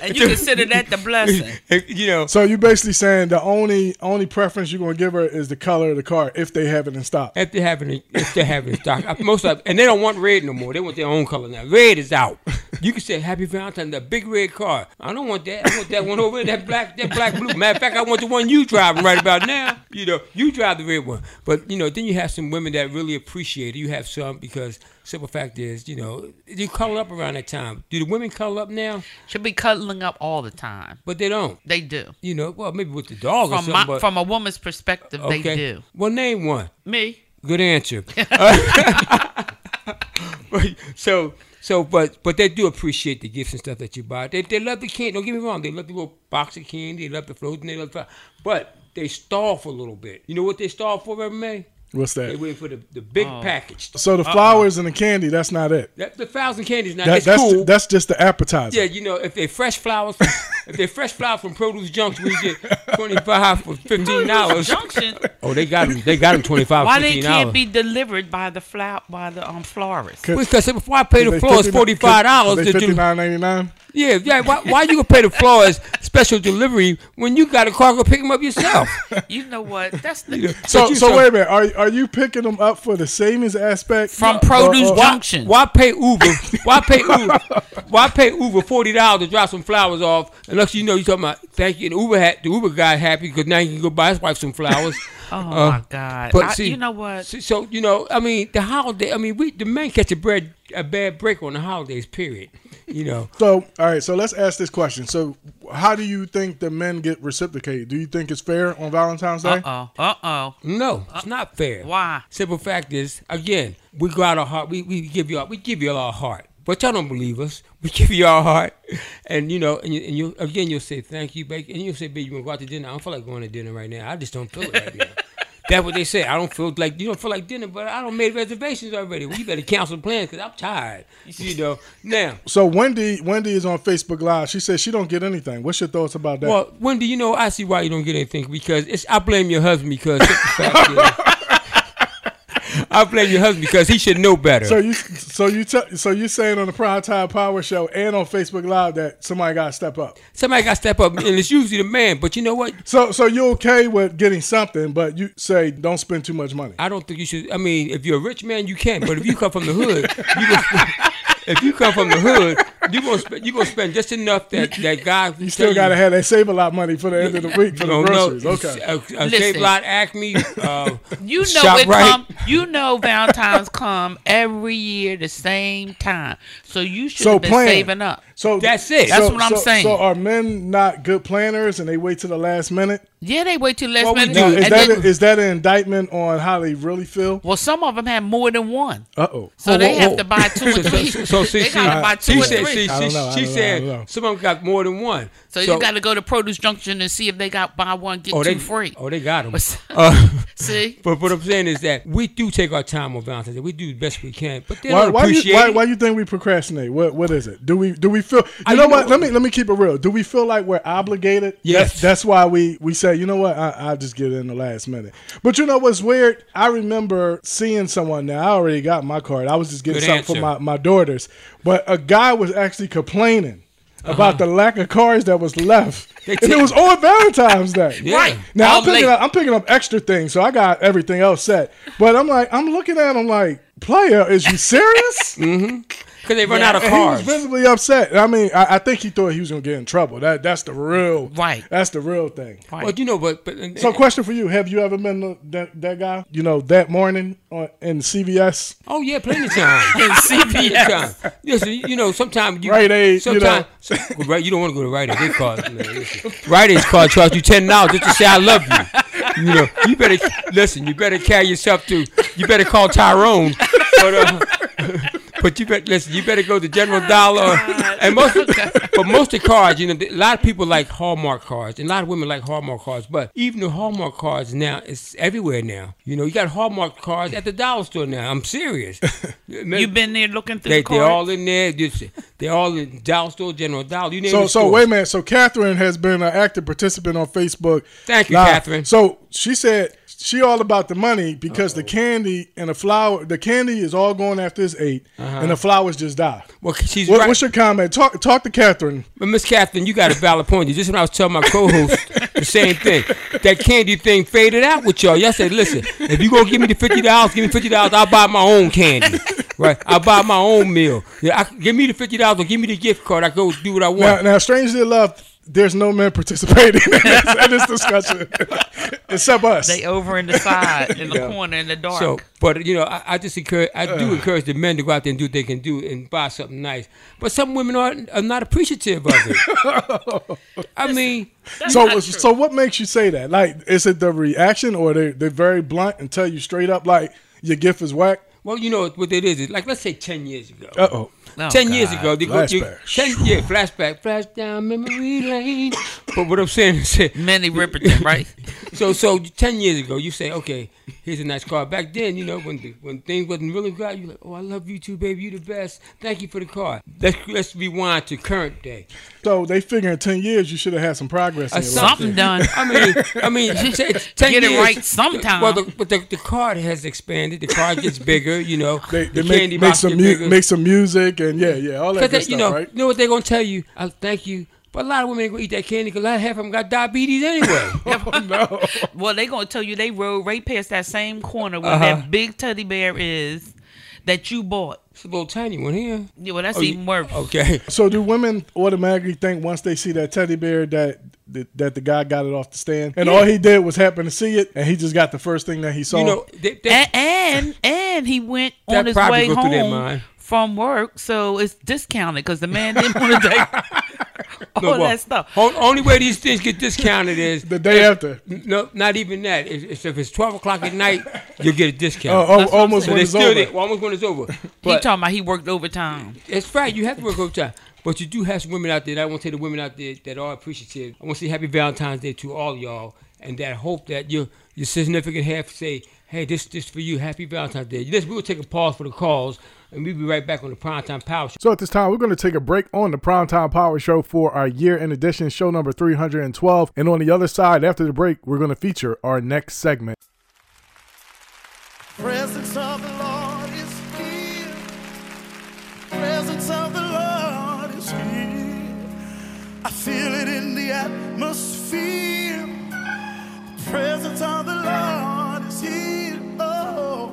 And you consider that the blessing. you know, So you're basically saying the only only preference you're gonna give her is the color of the car if they have it in stock. if they have it, if they have it in stock, most of, and they don't want red no more. They want their own color now. Red is out. You can say Happy Valentine's, that big red car. I don't want that. I want that one over there, that black, that black blue. Matter of fact, I want the one you driving right about now. You know, you drive the red one. But you know, then you have some women that really appreciate it. You have some because simple fact is, you know, you color up around that time. Do the women color up now? Should be cuddling up all the time. But they don't. They do. You know, well maybe with the dog or From something. my, from a woman's perspective, they do. Well, name one. Me. Good answer. So so but but they do appreciate the gifts and stuff that you buy. They they love the candy. Don't get me wrong. They love the little box of candy. They love the floating. They love the, but they stall for a little bit. You know what they stall for, Reverend May? What's that? They that? wait for the, the big Oh. package. So the flowers and the candy, that's not it. That, the thousand candies now That, that's cool. that's just the appetizer. yeah, you know, if they fresh flowers, from, if they fresh flowers from Produce Junction, we get twenty five for fifteen dollars. Junction. Oh, they got them. They got them twenty five. Why they can't be delivered by the flower by the um florist? Because before I pay the florist forty five dollars They to do fifty nine ninety nine. Yeah, yeah. Why, why you gonna pay the floors special delivery when you got a car go pick them up yourself? You know what? That's the, So But you- so wait a minute. Are are you picking them up for the savings aspect from Or- Produce or- Junction. Why pay Uber? Why pay Uber? Why pay Uber forty dollars to drop some flowers off? Unless you know you're talking about thank you. And Uber had the Uber guy happy because now he can go buy his wife some flowers. Oh Uh, my God! but I- see- you know what? So, so, you know, I mean, the holiday. I mean, we the men catch a bread a bad break on the holidays. Period. You know. So all right. So let's ask this question. So how do you think the men get reciprocated? Do you think it's fair on Valentine's Day? Uh oh. Uh oh. No, it's not fair. Why? Simple fact is, again, we go out our heart. We, we give you our, we give you all our heart. But y'all don't believe us. We give you our heart, and you know, and you, and you again, you'll say thank you, babe, and you'll say, babe, you want to go out to dinner? I don't feel like going to dinner right now. I just don't feel it right now. That's what they say. I don't feel like you don't feel like dinner, but I don't made reservations already. Well, you better cancel plans because I'm tired. You know. Now, So Wendy Wendy is on Facebook Live. She says she don't get anything. What's your thoughts about that? well, Wendy, you know, I see why you don't get anything because it's. I blame your husband because simple fact is, I blame your husband because he should know better. so you so you t- so you saying on the Prime Time Power Show and on Facebook Live that somebody got to step up. Somebody got to step up, and it's usually the man. But you know what? So so you're okay with getting something, but you say don't spend too much money. I don't think you should. I mean, if you're a rich man, you can. But if you come from the hood, you can, if you come from the hood, you gonna spend you gonna spend just enough that that guy. You still gotta have that save a lot money for the end of the week for the No, no. groceries. Okay. A, a Listen. Save Lot Acme. Uh, You know Shop it right. come. You know Valentine's come every year the same time, so you should So have been plan. saving up. So That's it. That's so- what I'm so- saying. So are men not good planners and they wait till the last minute? Yeah, they wait till last Well, minute. Now, is and that then- is that an indictment on how they really feel? well, some of them have more than one, Uh oh. so Whoa, they whoa, have whoa. to buy two or so, three. so, so see, they see, gotta buy two she or said, three. She, she, know, she know, said some of them got more than one. So, you got to go to Produce Junction and see if they got buy one get oh, two they, free. Oh, they got them. Uh, See, but what I'm saying is that we do take our time on Valentine's Day. We do the best we can, but they Why, don't why, you, appreciate why, it. why you think we procrastinate? What what is it? Do we do we feel? You Uh, know you what? let me let me keep it real. Do we feel like we're obligated? Yes. That's, that's why we we say, you know what? I I just get it in the last minute. But you know what's weird? I remember seeing someone. Now I already got my card. I was just getting Good something for my my daughters. But a guy was actually complaining. About the lack of cards that was left, Uh-huh. And it was on Valentine's Day. Yeah. right Now All I'm picking late. up I'm picking up extra things, so I got everything else set. But I'm like, I'm looking at him like, player, is you serious? Mm-hmm. Because they run Yeah. out of And he was visibly upset. I mean, I, I think he thought he was gonna get in trouble. That that's the real Right. That's the real thing. Right. But you know, but but and- So, question for you: Have you ever been that that guy? You know, that morning on, in CVS. oh yeah, plenty of time. in CVS. Time. Listen, you know, sometimes you Rite Aid, you Sometimes, right, you don't want to go to Rite Aid. They call man. Listen. Rite Aid's call charge you ten dollars just to say I love you. You know, you better listen. You better carry yourself to. You better call Tyrone. But, uh, but you better listen. You better go to General Dollar. Oh, and most, but most of the cards, you know, a lot of people like Hallmark cards, and a lot of women like Hallmark cards. But even the Hallmark cards now, it's everywhere now. You know, you got Hallmark cards at the dollar store now. I'm serious. You've been there looking through They, the they're all in there. Just, they're all in Dollar Store, General Dollar. You name So, the so wait a minute. So, Catherine has been an active participant on Facebook. Thank you, Live. Catherine. So she said she all about the money because the candy and the flower, the candy is all going after this 8 uh-huh. and the flowers just die. Well, she's What, right. What's your comment? Talk talk to Catherine. But Miss Catherine, you got a valid point. Just when I was telling my co-host the same thing, that candy thing faded out with y'all. Y'all said, "Listen, if you gonna give me the fifty dollars, give me fifty dollars. I'll buy my own candy, right? I'll buy my own meal. Yeah, I, give me the fifty dollars or give me the gift card. I go do what I Now, want. now, strangely enough, there's no men participating in this, in this discussion except us. They over in the side, in the Yeah. corner, in the dark. So, but you know, I, I just encourage, I Uh. do encourage the men to go out there and do what they can do and buy something nice. But some women are, are not appreciative of it. I mean, so, so what makes you say that? Like, is it the reaction, or they they're very blunt and tell you straight up, like your gift is whack? well, you know what it is. Is like let's say ten years ago. Uh oh. Oh, ten years ago, they go, you, Flashback. ten, yeah, flashback, flash down memory lane. But what I'm saying is, that- Minnie Riperton, right? so so ten years ago, you say, okay, here's a nice car. Back then, you know, when the, when things wasn't really good, you like, oh, I love you too, baby, you the best. Thank you for the car. Let's let's rewind to current day. So they figure in ten years you should have had some progress in Uh, your life. Something done. I mean, I mean, she said ten Get it right sometime. Well, the, but the, the card has expanded. The card gets bigger. You know, They, the they candy make, make box some mu- bigger. make some music and yeah yeah all that good they, stuff you know, right. you know what they're gonna tell you? I thank you, but a lot of women ain't gonna eat that candy because a lot of half of them got diabetes anyway. no. Well, they gonna tell you they rode right past that same corner where Uh-huh. that big teddy bear is that you bought. it's a little tiny one here. Yeah, well, that's Oh, you- even worse. Okay. So do women automatically think once they see that teddy bear that that, that the guy got it off the stand and all he did was happen to see it and he just got the first thing that he saw? You know, they, they, And, and and he went on his way go through their home from work, so it's discounted because the man didn't want to take all no, well, that stuff. on- only way these things get discounted is the day after. no, not even that. If, if- if it's twelve o'clock at night, you'll get a Oh, discount. oh, That's what I'm almost so when it's over. there, almost when it's over. He talking about he worked overtime. It's right. You have to work overtime. But you do have some women out there. That I want to say the women out there that are appreciative. I want to say Happy Valentine's Day to all y'all, and that hope that your your significant half say, "Hey, this this for you. Happy Valentine's Day." This we'll take a pause for the calls, and we'll be right back on the Primetime Power Show. So at this time, we're going to take a break on the Primetime Power Show for our year in edition, show number 312. And on the other side, after the break, we're going to feature our next segment. Presence of the Lord is here. Presence of the Lord is here. I feel it in the atmosphere. Presence of the Lord is here. Oh,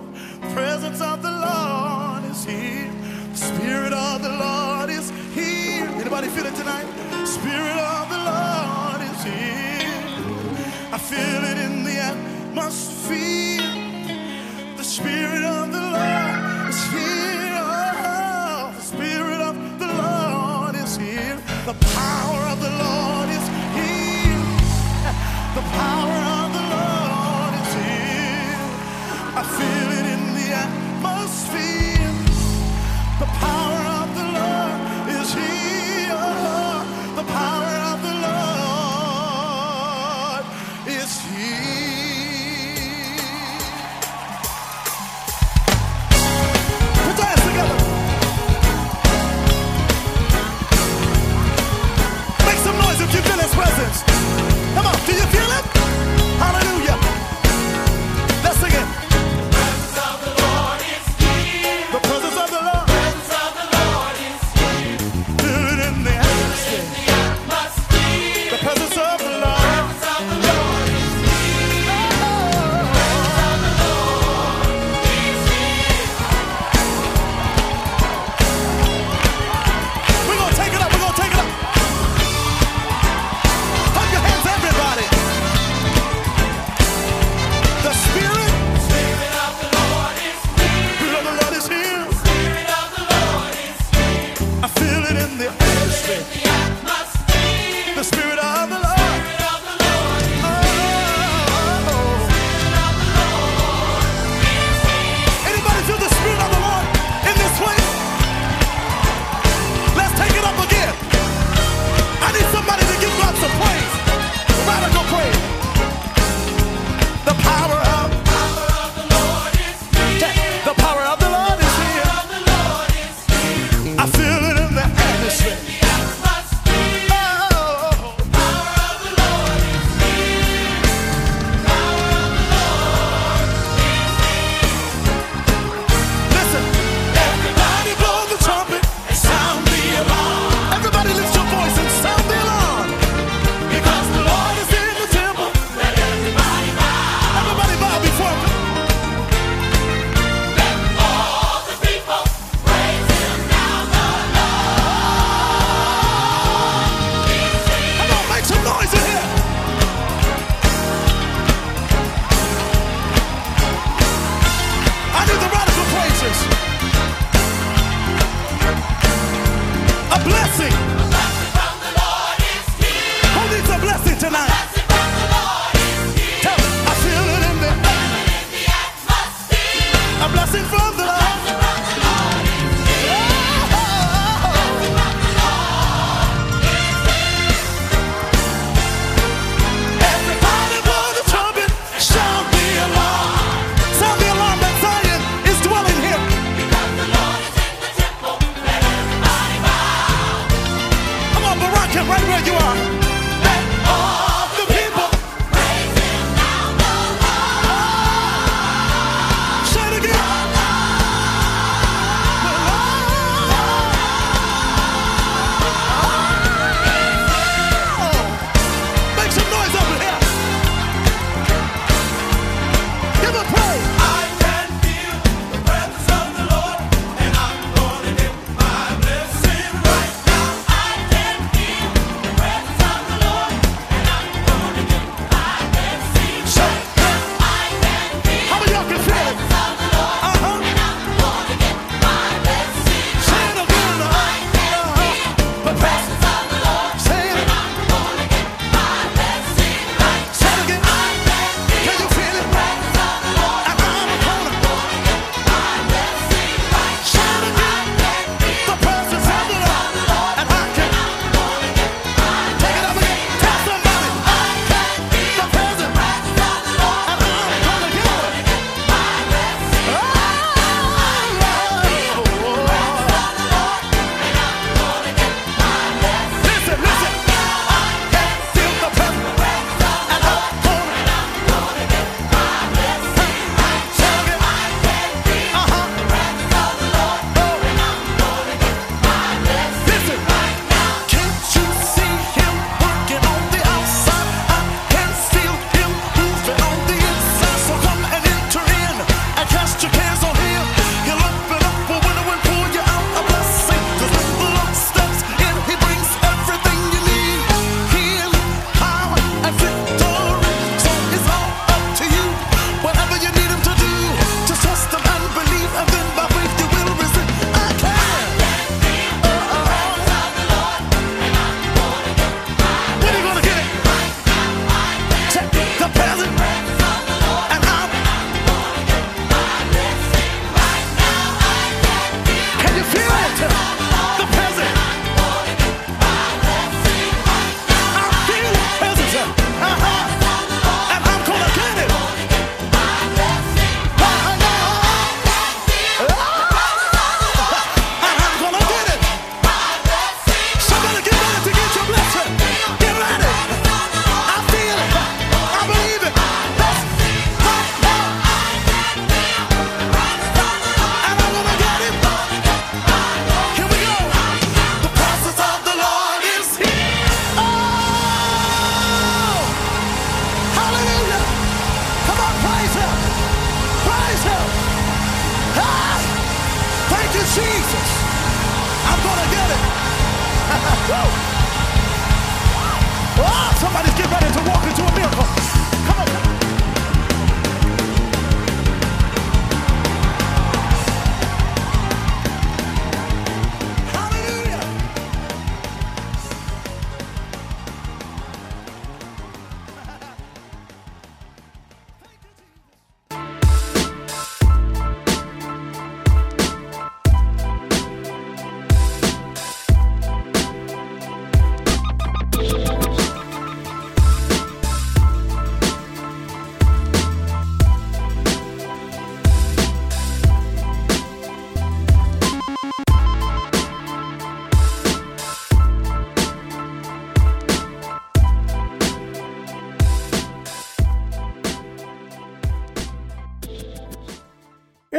presence of the Lord here. Spirit of the Lord is here. Anybody feel it tonight? Spirit of the Lord is here. I feel it in the atmosphere. The Spirit of the Lord is here. Oh, the Spirit of the Lord is here. The power of the Lord is here. The power of the Lord is here. I feel it in the atmosphere. Presence. Come on, do you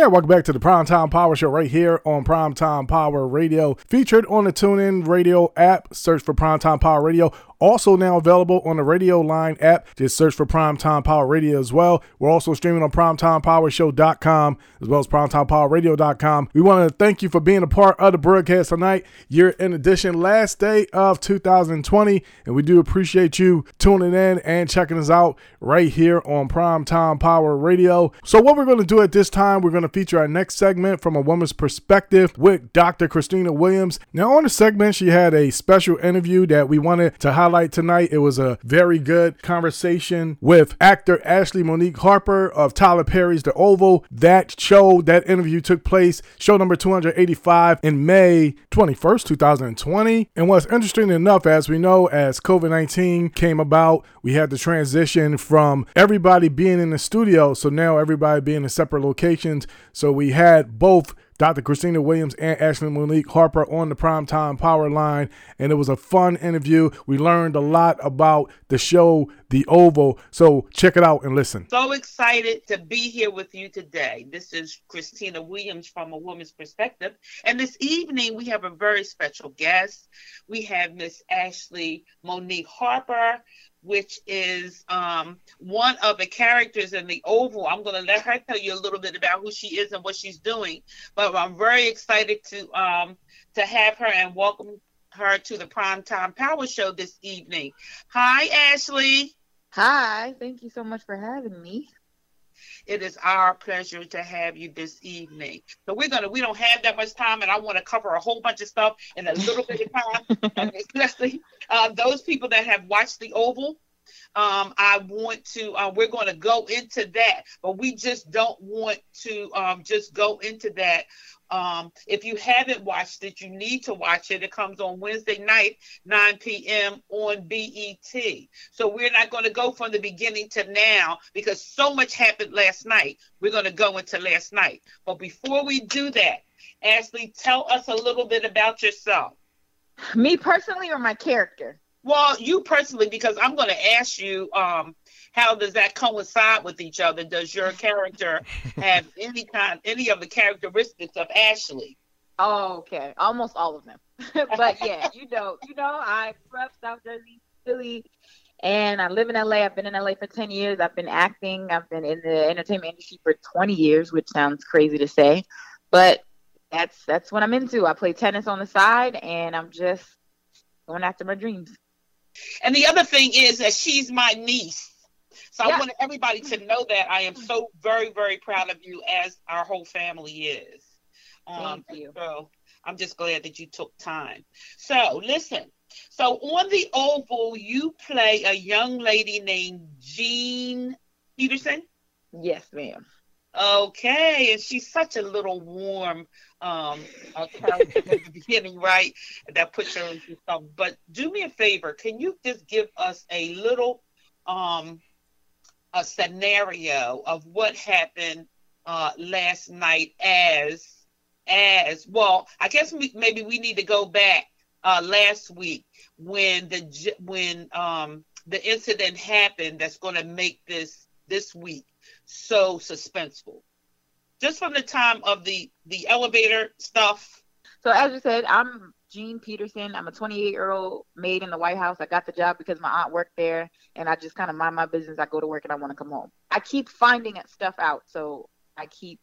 Welcome back to the Primetime Power Show right here on Primetime Power Radio, featured on the TuneIn Radio app. Search for Primetime Power Radio. Also now available on the Radioline app. Just search for Primetime Power Radio as well. We're also streaming on PrimetimePowerShow.com as well as PrimetimePowerRadio.com. We want to thank you for being a part of the broadcast tonight. You're in addition last day of 2020, and we do appreciate you tuning in and checking us out right here on Primetime Power Radio. So what we're going to do at this time, we're going to feature our next segment from a woman's perspective with Dr. Christina Williams. Now on the segment, she had a special interview that we wanted to highlight tonight. It was a very good conversation with actor Ashley Monique Harper of Tyler Perry's The Oval. That show, that interview took place, show number 285 in May 21st, 2020. And what's interesting enough, as we know, as COVID 19 came about, we had the transition from everybody being in the studio. So now everybody being in separate locations. So we had both Dr. Christina Williams and Ashley Monique Harper on the Primetime Power Line. And it was a fun interview. We learned a lot about the show, The Oval. So check it out and listen. So excited to be here with you today. This is Christina Williams from A Woman's Perspective. And this evening, we have a very special guest. We have Miss Ashley Monique Harper which is um, one of the characters in the Oval. I'm going to let her tell you a little bit about who she is and what she's doing. But I'm very excited to um, to have her and welcome her to the Primetime Power Show this evening. Hi, Ashley. Hi. Thank you so much for having me. It is our pleasure to have you this evening. So we're gonna we don't have that much time, and I want to cover a whole bunch of stuff in a little bit of time, and especially uh, those people that have watched the Oval. Um, I want to. Uh, we're going to go into that, but we just don't want to um, just go into that. Um, if you haven't watched it, you need to watch it. It comes on Wednesday night, 9 p.m. on BET. So we're not going to go from the beginning to now because so much happened last night. We're going to go into last night. But before we do that, Ashley, tell us a little bit about yourself. Me personally or my character? Well, you personally, because I'm going to ask you, um, how does that coincide with each other? Does your character have any kind, any of the characteristics of Ashley? Oh, okay. Almost all of them. but yeah, you know, you know, I grew up South Jersey, Philly, and I live in LA. I've been in LA for 10 years. I've been acting. I've been in the entertainment industry for 20 years, which sounds crazy to say, but that's that's what I'm into. I play tennis on the side, and I'm just going after my dreams. And the other thing is that she's my niece. So Yeah. I want everybody to know that I am so very, very proud of you as our whole family is. Um, Thank you. So I'm just glad that you took time. So listen. So on the Oval, you play a young lady named Jean Peterson. Yes, ma'am. Okay, and she's such a little warm um character at the beginning, right? That puts her into something. But do me a favor, can you just give us a little um a scenario of what happened uh last night as as well? I guess we, maybe we need to go back uh last week when the when um the incident happened that's going to make this this week so suspenseful. Just from the time of the the elevator stuff. So as you said, I'm Jean Peterson. I'm a 28 year old maid in the White House. I got the job because my aunt worked there, and I just kind of mind my business. I go to work and I want to come home. I keep finding stuff out, so I keep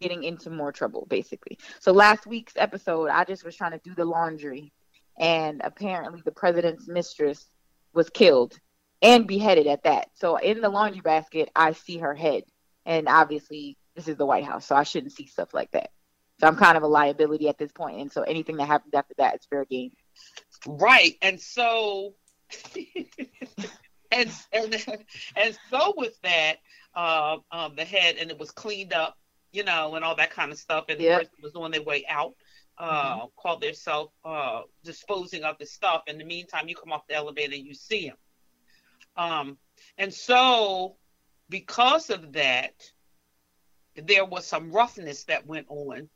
getting into more trouble, basically. So last week's episode, I just was trying to do the laundry, and apparently the president's mistress was killed and beheaded at that. So in the laundry basket, I see her head, and obviously this is the White House, so I shouldn't see stuff like that. So I'm kind of a liability at this point, and so anything that happens after that is fair game. Right. And so and and and so with that, uh, um, the head and it was cleaned up, you know, and all that kind of stuff, and Yeah. the person was on their way out. Uh, called themselves uh, disposing of the stuff. In the meantime, you come off the elevator, and you see him. Um, and so, because of that, there was some roughness that went on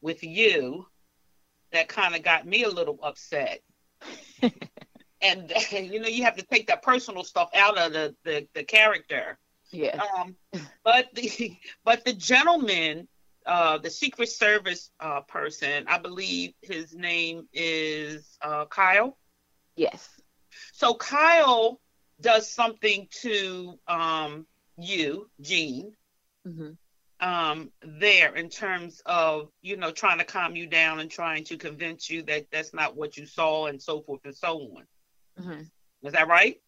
with you that kind of got me a little upset. and you know, you have to take that personal stuff out of the the, the character. Yeah. Um, but the but the gentleman, uh, the Secret Service uh, person, I believe his name is uh, Kyle. Yes. So Kyle does something to um, you, Jean, hmm um, there in terms of you know trying to calm you down and trying to convince you that that's not what you saw and so forth and so on. hmm Is that right?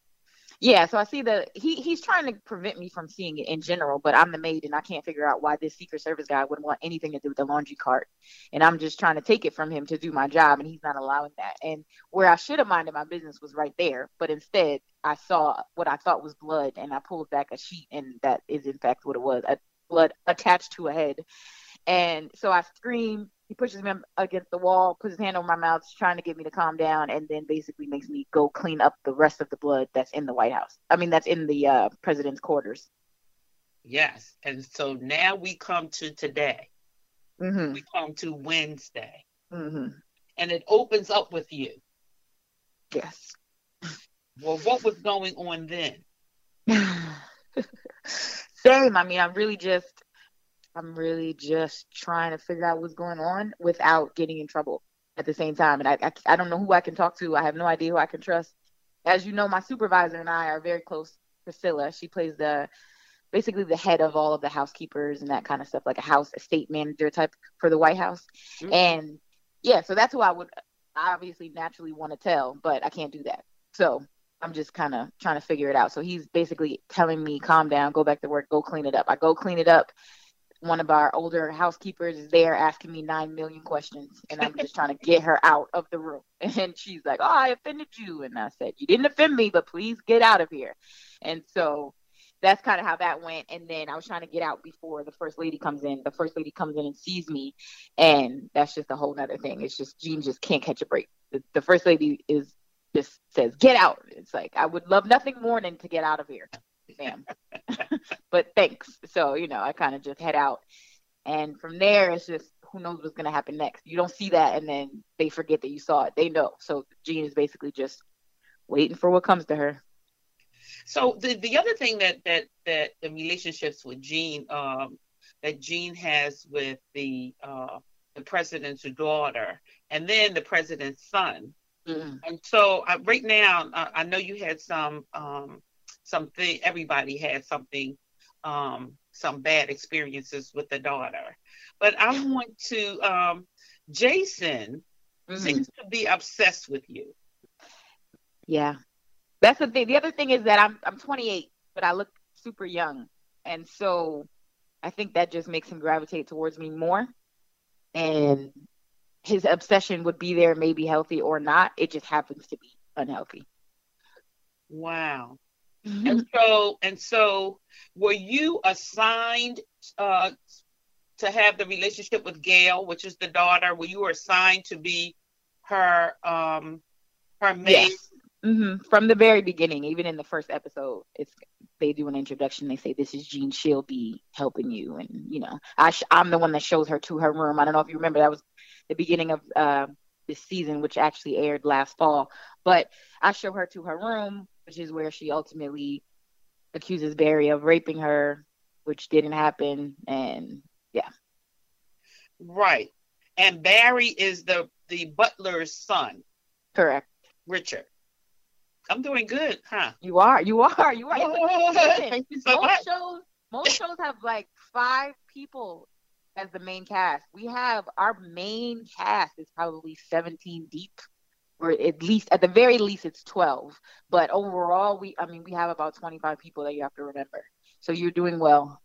Yeah, so I see that he he's trying to prevent me from seeing it in general, but I'm the maid and I can't figure out why this Secret Service guy wouldn't want anything to do with the laundry cart. And I'm just trying to take it from him to do my job and he's not allowing that. And where I should have minded my business was right there, but instead I saw what I thought was blood and I pulled back a sheet and that is in fact what it was. A blood attached to a head. And so I scream. He pushes me against the wall, puts his hand over my mouth, trying to get me to calm down, and then basically makes me go clean up the rest of the blood that's in the White House. I mean, that's in the uh, president's quarters. Yes. And so now we come to today. Mm-hmm. We come to Wednesday, Mm-hmm. and it opens up with you. Yes. Well, what was going on then? Same. I mean, I'm really just, I'm really just trying to figure out what's going on without getting in trouble at the same time. And I, I, I don't know who I can talk to. I have no idea who I can trust. As you know, my supervisor and I are very close. Priscilla, she plays the, basically the head of all of the housekeepers and that kind of stuff, like a house estate manager type for the White House. Mm-hmm. And yeah, so that's who I would obviously naturally want to tell, but I can't do that. So I'm just kind of trying to figure it out. So he's basically telling me, calm down, go back to work, go clean it up. I go clean it up. One of our older housekeepers is there asking me nine million questions, and I'm just trying to get her out of the room. And she's like, Oh, I offended you. And I said, You didn't offend me, but please get out of here. And so that's kind of how that went. And then I was trying to get out before the first lady comes in. The first lady comes in and sees me, and that's just a whole other thing. It's just Jean just can't catch a break. The, the first lady is just says, "Get out." It's like I would love nothing more than to get out of here, ma'am. but thanks. So you know, I kind of just head out, and from there, it's just who knows what's gonna happen next. You don't see that, and then they forget that you saw it. They know. So Jean is basically just waiting for what comes to her. So the the other thing that that that the relationships with Jean um that Jean has with the uh the president's daughter and then the president's son. And so uh, right now uh, I know you had some um something everybody had something um some bad experiences with the daughter. But I want to um Jason seems to be obsessed with you. Yeah. That's the thing. The other thing is that I'm I'm 28, but I look super young. And so I think that just makes him gravitate towards me more. And his obsession would be there, maybe healthy or not. It just happens to be unhealthy. Wow. And so and so were you assigned uh to have the relationship with Gail, which is the daughter? Were you assigned to be her um her maid? Yes. hmm From the very beginning, even in the first episode, it's they do an introduction. They say, "This is Jean. She'll be helping you," and you know, I sh- I'm the one that shows her to her room. I don't know if you remember that was the beginning of uh, this season, which actually aired last fall. But I show her to her room, which is where she ultimately accuses Barry of raping her, which didn't happen. And yeah, Right. And Barry is the the butler's son, correct. Richard. I'm doing good, huh? You are, you are, you are. Listen, thank you so most much. shows, most shows have like five people as the main cast. We have our main cast is probably 17 deep, or at least at the very least it's 12. But overall, we I mean we have about 25 people that you have to remember. So you're doing well.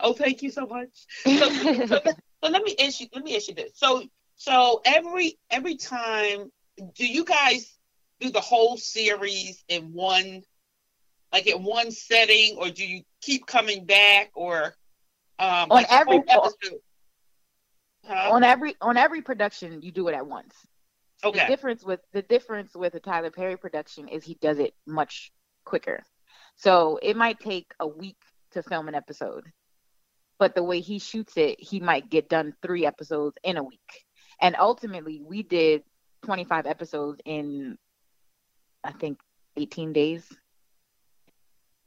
Oh, thank you so much. So, so, so let me ask you. Let me ask you this. So, so every every time, do you guys do the whole series in one, like in one setting, or do you keep coming back, or um, On like every- episode? Huh? on every on every production you do it at once. The Okay. difference with the difference with a Tyler Perry production is he does it much quicker. So it might take a week to film an episode. But the way he shoots it, he might get done 3 episodes in a week. And ultimately, we did 25 episodes in I think 18 days.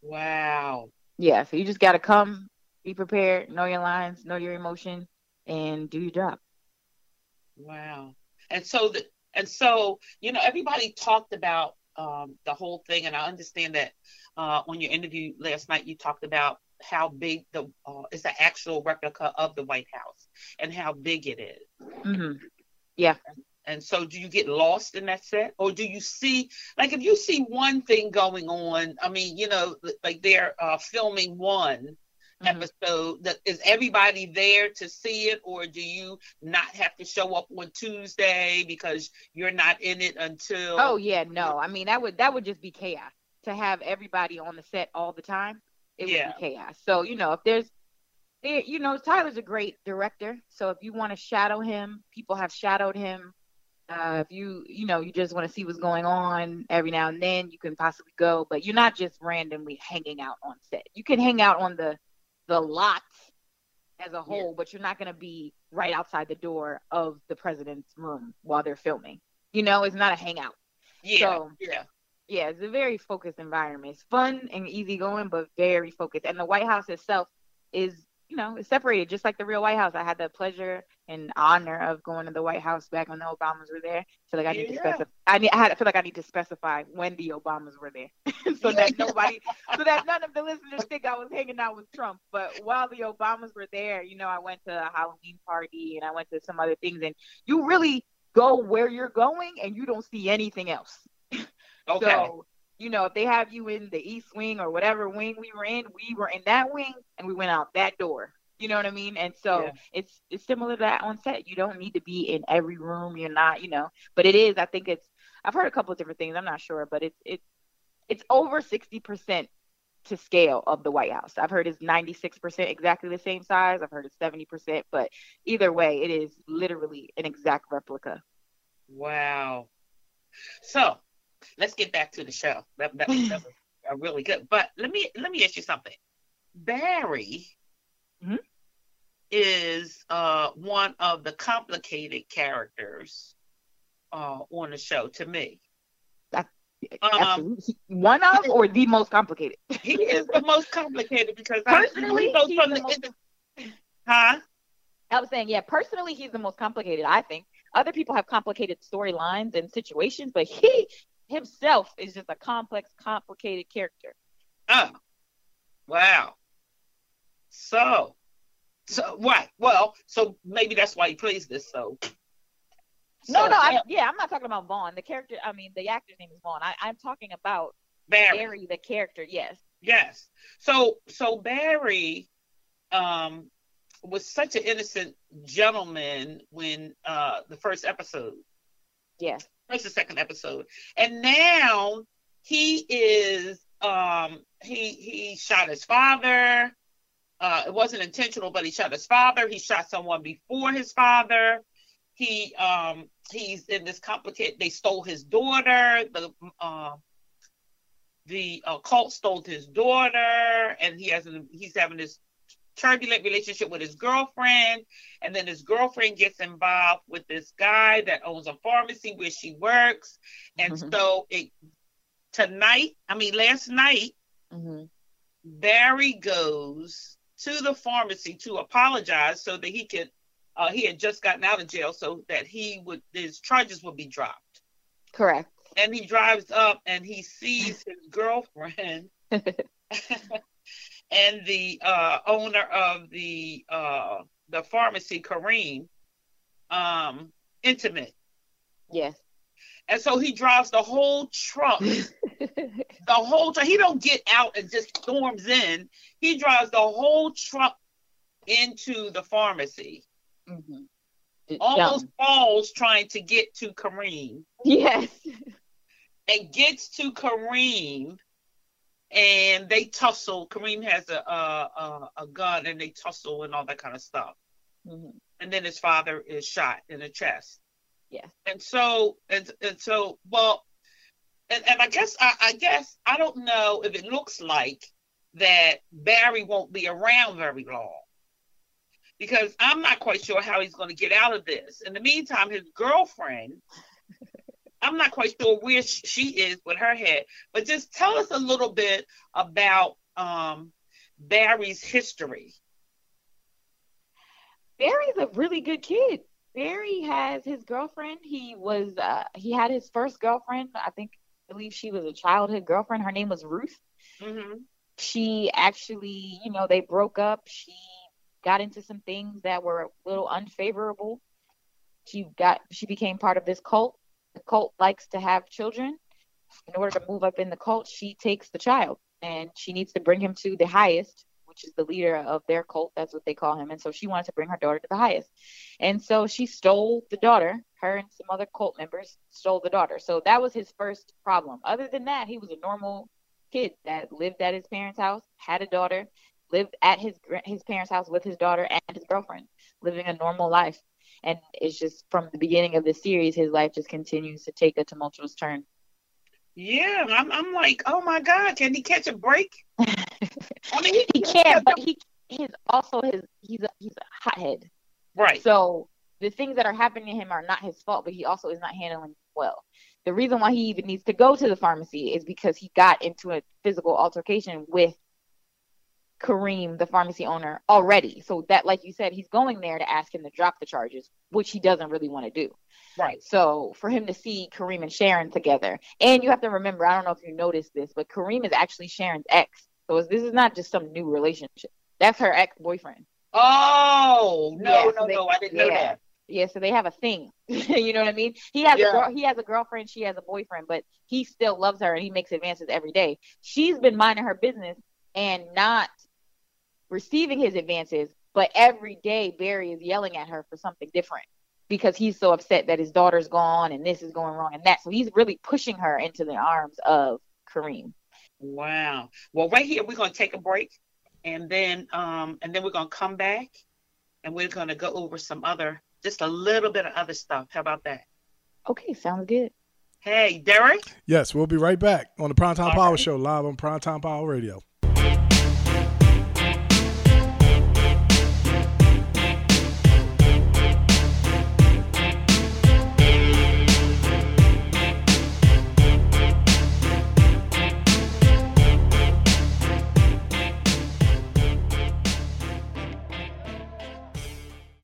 Wow. Yeah, so you just got to come, be prepared, know your lines, know your emotion and do your job. Wow. And so the and so you know everybody talked about um, the whole thing, and I understand that uh, on your interview last night you talked about how big the uh, is the actual replica of the White House and how big it is. hmm Yeah. And so, do you get lost in that set, or do you see, like, if you see one thing going on? I mean, you know, like they're uh, filming one episode. That is everybody there to see it, or do you not have to show up on Tuesday because you're not in it until? Oh yeah, no. I mean that would that would just be chaos to have everybody on the set all the time. It Yeah. would be chaos. So you know if there's, there, you know Tyler's a great director. So if you want to shadow him, people have shadowed him. Uh, if you you know you just want to see what's going on every now and then, you can possibly go. But you're not just randomly hanging out on set. You can hang out on the the lot as a whole, but you're not going to be right outside the door of the president's room while they're filming. You know, it's not a hangout. Yeah, So, yeah. yeah, it's a very focused environment. It's fun and easygoing, but very focused. And the White House itself is, you know, it's separated just like the real White House. I had the pleasure and honor of going to the White House back when the Obamas were there. I feel like I need to specify. I need. I had. I feel like I need to specify when the Obamas were there, so that nobody, so that none of the listeners think I was hanging out with Trump. But while the Obamas were there, you know, I went to a Halloween party and I went to some other things, and you really go where you're going and you don't see anything else. Okay. So, you know, if they have you in the east wing or whatever wing we were in, we were in that wing and we went out that door. You know what I mean? And so Yeah. it's it's similar to that on set. You don't need to be in every room. You're not, you know, but it is. I think it's. I've heard a couple of different things. I'm not sure, but it's it's it's over sixty percent to scale of the White House. I've heard it's 96% exactly the same size. I've heard it's 70%, but either way, it is literally an exact replica. Wow. So let's get back to the show. That, that, that was uh, really good. But let me let me ask you something. Barry Mhm. is uh, one of the complicated characters uh, on the show to me. Um, One of or the most complicated. he is the most complicated because Personally, he goes he's from the the, most- huh? I was saying, yeah, personally, he's the most complicated, I think. Other people have complicated storylines and situations, but he himself is just a complex, complicated character. Oh, wow. So, so right. Well, so maybe that's why he plays this. So, No, So, no, I, yeah, I'm not talking about Vaughn. The character, I mean, the actor's name is Vaughn. I, I'm talking about Barry. Barry, the character. Yes. Yes. So, so Barry, um, was such an innocent gentleman when uh the first episode, Yeah. First the second episode, and now he is um he he shot his father. Uh, it wasn't intentional, but he shot his father. He shot someone before his father. He um he's in this complicated. They stole his daughter. The uh, the uh, cult stole his daughter, and he has an, he's having this turbulent relationship with his girlfriend, and then his girlfriend gets involved with this guy that owns a pharmacy where she works, and Mhm. so it tonight, I mean last night, hmm Barry goes to the pharmacy to apologize so that he could. Uh, he had just gotten out of jail, so that he would his charges would be dropped. Correct. And he drives up and he sees his girlfriend and the uh, owner of the uh, the pharmacy, Kareem, um, intimate. Yes. And so he drives the whole truck, the whole time. He don't get out and just storms in. He drives the whole truck into the pharmacy. Almost falls trying to get to Kareem. Yes. And gets to Kareem, and they tussle. Kareem has a a, a, a gun, and they tussle and all that kind of stuff. Mhm. And then his father is shot in the chest. Yes. And so and and so well and, and I guess I, I guess I don't know if it looks like that Barry won't be around very long. Because I'm not quite sure how he's going to get out of this. In the meantime, his girlfriend, I'm not quite sure where she is with her head. But just tell us a little bit about um, Barry's history. Barry's a really good kid. Barry has his girlfriend. He was uh he had his first girlfriend. I think I believe she was a childhood girlfriend. Her name was Ruth. Mm-hmm. She actually, you know, they broke up. She got into some things that were a little unfavorable. She got she became part of this cult. The cult likes to have children. In order to move up in the cult, she takes the child and she needs to bring him to the highest, which is the leader of their cult. That's what they call him. And so she wanted to bring her daughter to the highest. And so she stole the daughter. Her and some other cult members stole the daughter. So that was his first problem. Other than that, he was a normal kid that lived at his parents' house, had a daughter, lived at his his parents' house with his daughter and his girlfriend, living a normal life. And it's just from the beginning of the series, his life just continues to take a tumultuous turn. Yeah, I'm, I'm like, oh my God, can he catch a break? I mean, he can't, but he his also his he's a he's a hothead. Right. So the things that are happening to him are not his fault, but he also is not handling well. The reason why he even needs to go to the pharmacy is because he got into a physical altercation with Kareem, the pharmacy owner, already. So that, like you said, he's going there to ask him to drop the charges, which he doesn't really want to do. Right. So for him to see Kareem and Sharon together, and you have to remember, I don't know if you noticed this, but Kareem is actually Sharon's ex. So this is not just some new relationship. That's her ex boyfriend. Oh no, Yeah, no, so they- no, I didn't know that. Yeah, so they have a thing. you know what I mean? He has Yeah. a girl, he has a girlfriend, she has a boyfriend, but he still loves her and he makes advances every day. She's been minding her business and not receiving his advances, but every day Barry is yelling at her for something different because he's so upset that his daughter's gone and this is going wrong and that. So he's really pushing her into the arms of Kareem. Wow. Well, right here we're gonna take a break, and then um, and then we're gonna come back, and we're gonna go over some other, just a little bit of other stuff. How about that? Okay, sounds good. Hey, Derek. Yes, we'll be right back on the Primetime All Power right. Show live on Primetime Power Radio.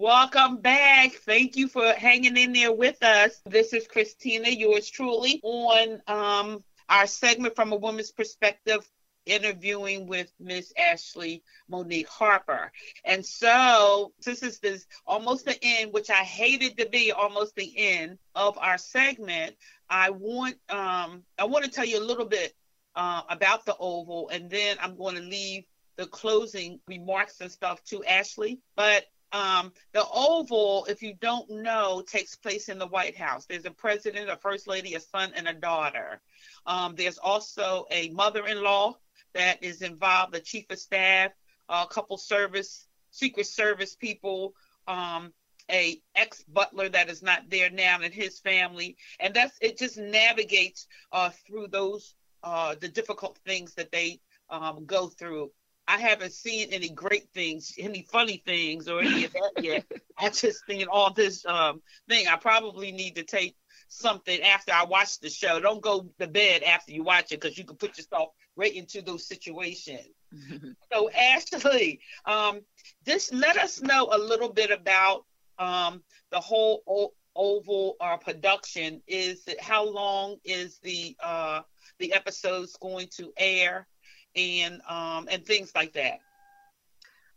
Welcome back. Thank you for hanging in there with us. This is Christina, yours truly, on um, our segment from a woman's perspective, interviewing with Miss Ashley Monique Harper. And so, this is this almost the end, which I hated to be almost the end of our segment. I want um, I want to tell you a little bit uh, about the Oval, and then I'm going to leave the closing remarks and stuff to Ashley. But um, the Oval, if you don't know, takes place in the White House. There's a president, a first lady, a son, and a daughter. Um, there's also a mother-in-law that is involved, the chief of staff, a couple service, secret service people, um, a ex-butler that is not there now, and his family, and that's it. Just navigates uh, through those uh, the difficult things that they um, go through. I haven't seen any great things, any funny things, or any of that yet. I just seen all this um, thing. I probably need to take something after I watch the show. Don't go to bed after you watch it because you can put yourself right into those situations. So Ashley, um, just let us know a little bit about um, the whole o- Oval uh, production. Is it, how long is the uh, the episodes going to air, and um, and things like that?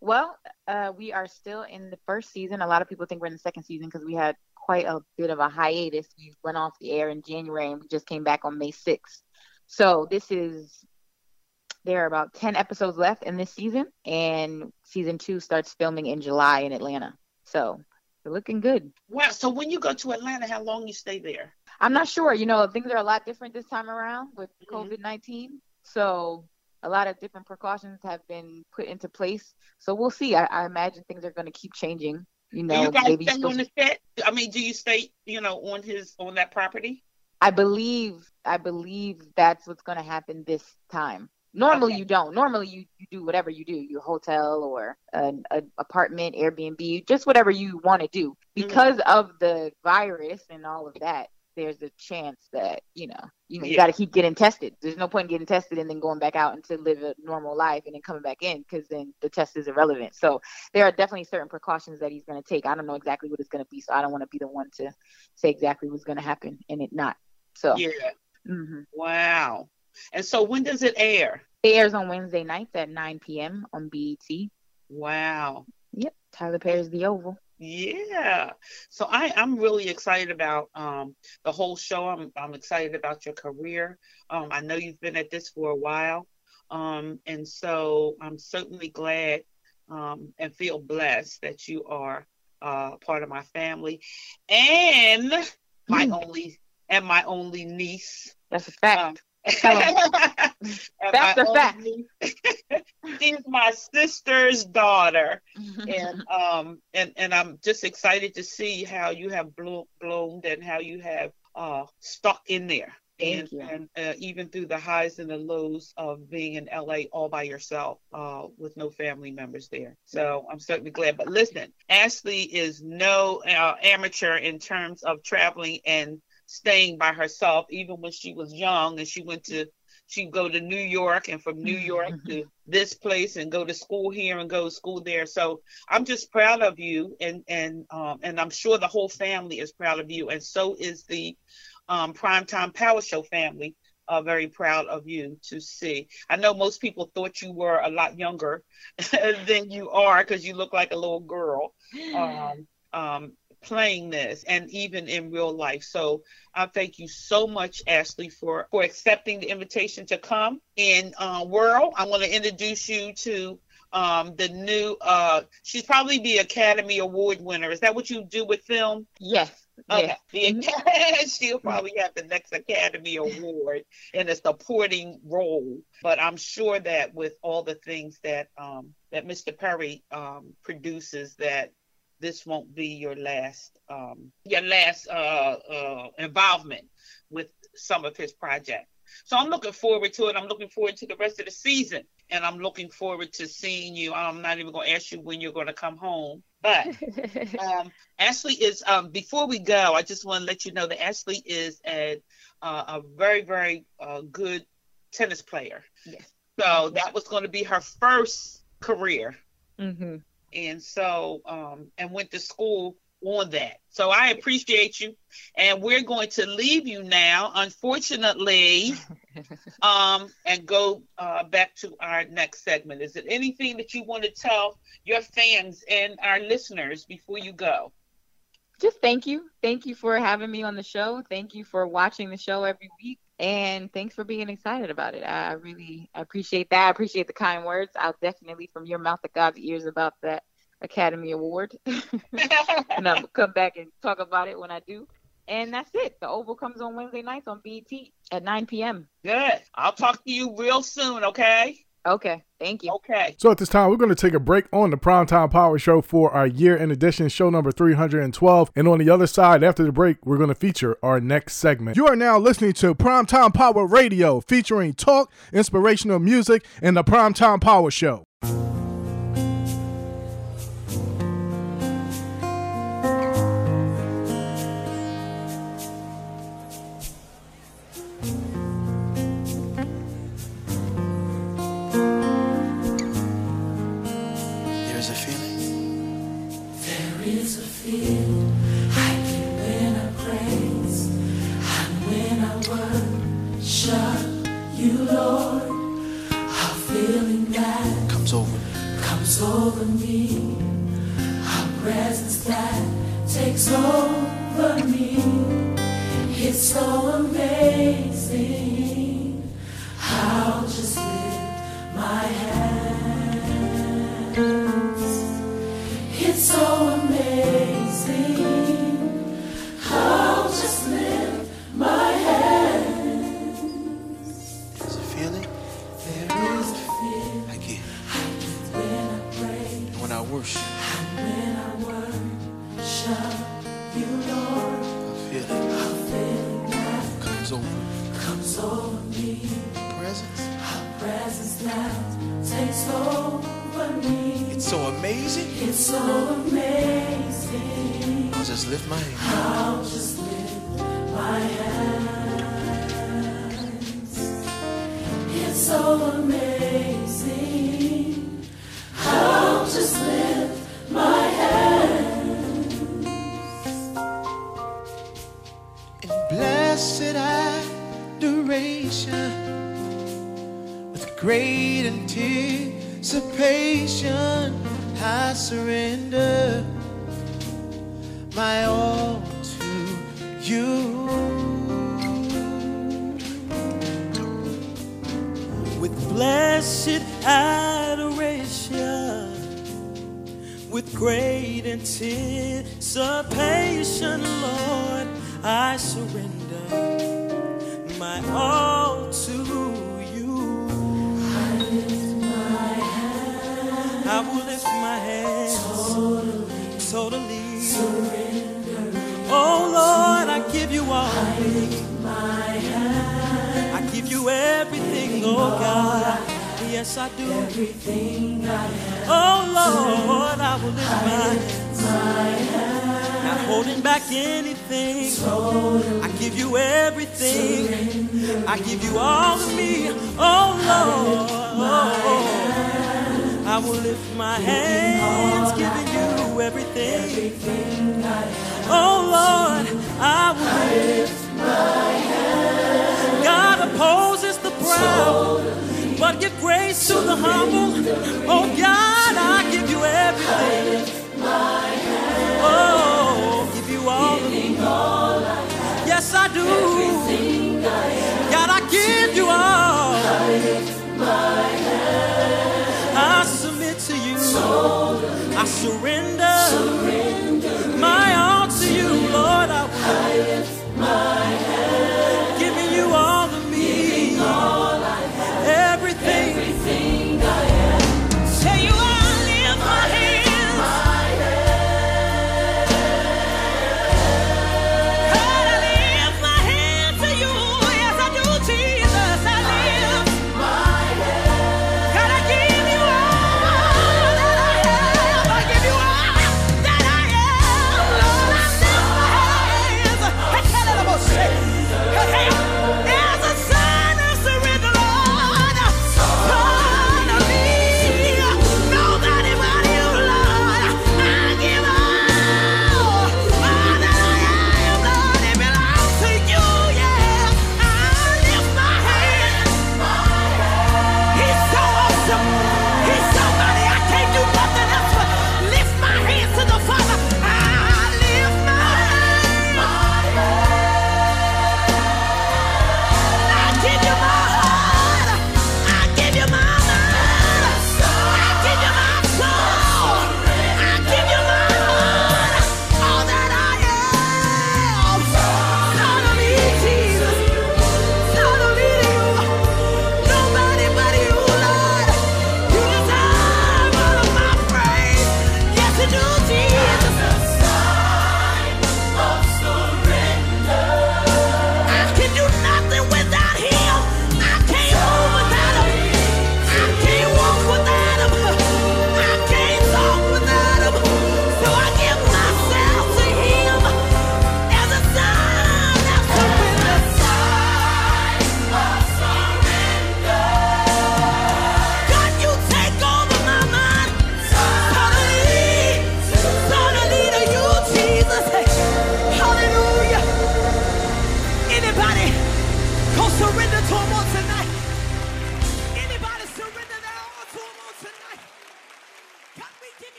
Well, uh, we are still in the first season. A lot of people think we're in the second season because we had quite a bit of a hiatus. We went off the air in January and we just came back on May 6th. So this is there are about 10 episodes left in this season and season 2 starts filming in July in Atlanta. So, we're looking good. Wow. So when you go to Atlanta, how long you stay there? I'm not sure. You know, things are a lot different this time around with COVID 19. So, a lot of different precautions have been put into place. So, we'll see. I, I imagine things are going to keep changing. You know, Do you guys maybe stay still- on the set? I mean, do you stay, you know, on his on that property? I believe I believe that's what's going to happen this time. Normally you don't. Normally you, you do whatever you do, your hotel or an, an apartment, Airbnb, just whatever you want to do. Mm-hmm. Because of the virus and all of that, there's a chance that you know you, know, you Yeah. got to keep getting tested. There's no point in getting tested and then going back out and to live a normal life and then coming back in because then the test is irrelevant. So there are definitely certain precautions that he's going to take. I don't know exactly what it's going to be, so I don't want to be the one to say exactly what's going to happen and it not. So Yeah. mhm. Wow. And so when does it air? it airs on Wednesday nights at 9 p.m. on BET. Wow. Yep, Tyler Perry's The Oval. Yeah. So I, I'm really excited about um, the whole show. I'm, I'm excited about your career. Um, I know you've been at this for a while. Um, and so I'm certainly glad um, and feel blessed that you are uh, part of my family and my only and my only niece. That's a fact. And Facts my are facts. only- She's my sister's daughter, and um, and and I'm just excited to see how you have blo- bloomed and how you have uh stuck in there. Thank and, you. and uh, even through the highs and the lows of being in LA all by yourself, uh, with no family members there. So I'm certainly glad. But listen, Ashley is no uh, amateur in terms of traveling and staying by herself. Even when she was young and she went to she'd go to New York and from New York to this place and go to school here and go to school there. So I'm just proud of you and and um and I'm sure the whole family is proud of you and so is the um Primetime Power Show family. Uh, very proud of you to see. I know most people thought you were a lot younger than you are because you look like a little girl. Um, um, playing this and even in real life. So I thank you so much, Ashley, for for accepting the invitation to come in uh, World. I want to introduce you to um, the new. Uh, she's probably the Academy Award winner. Is that what you do with film? Yes. Okay. yes. The, she'll probably have the next Academy Award in a supporting role. But I'm sure that with all the things that um, that Mr. Perry um, produces, that this won't be your last um, your last uh, uh, involvement with some of his projects. So I'm looking forward to it. I'm looking forward to the rest of the season, and I'm looking forward to seeing you. I'm not even going to ask you when you're going to come home, but um, Ashley is. Um, before we go, I just want to let you know that Ashley is a uh, a very very uh, good tennis player. Yes. So that was going to be her first career hmm and so um and went to school on that so i appreciate you and we're going to leave you now unfortunately um and go uh back to our next segment is there anything that you want to tell your fans and our listeners before you go Just thank you. Thank you for having me on the show. Thank you for watching the show every week. And thanks for being excited about it. I really appreciate that. I appreciate the kind words. I'll definitely, from your mouth to God's ears, about that Academy Award. and I'll come back and talk about it when I do. And that's it. The Oval comes on Wednesday nights on BET at 9 p.m. good i'll talk to you real soon okay Okay. Thank you. okay So at this time, we're going to take a break on the Primetime Power Show for our year in edition, show number 312. And on the other side, after the break, we're going to feature our next segment. You are now listening to Primetime Power Radio, featuring talk, inspirational music, and the Primetime Power Show. Is I get when I praise and when I worship you, Lord. A feeling that Comes over. comes over me.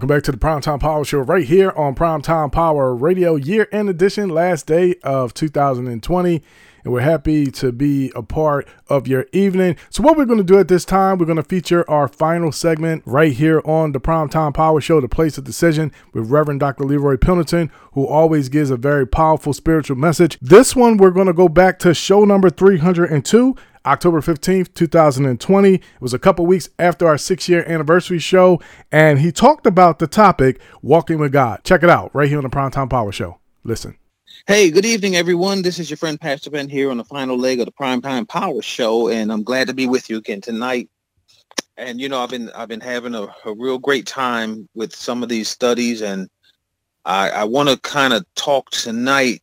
Welcome back to the Primetime Power Show right here on Primetime Power Radio, year end edition, last day of 2020. And we're happy to be a part of your evening. So, what we're going to do at this time, we're going to feature our final segment right here on the Primetime Power Show, The Place of Decision, with Reverend Dr. Leroy Pendleton, who always gives a very powerful spiritual message. This one, we're going to go back to show number 302. October 15th, 2020. It was a couple weeks after our six year anniversary show, and he talked about the topic walking with God. Check it out right here on the Primetime Power Show. Listen. Hey, good evening, everyone. This is your friend Pastor Ben here on the final leg of the Primetime Power Show, and I'm glad to be with you again tonight. And you know, I've been I've been having a, a real great time with some of these studies, and I, I want to kind of talk tonight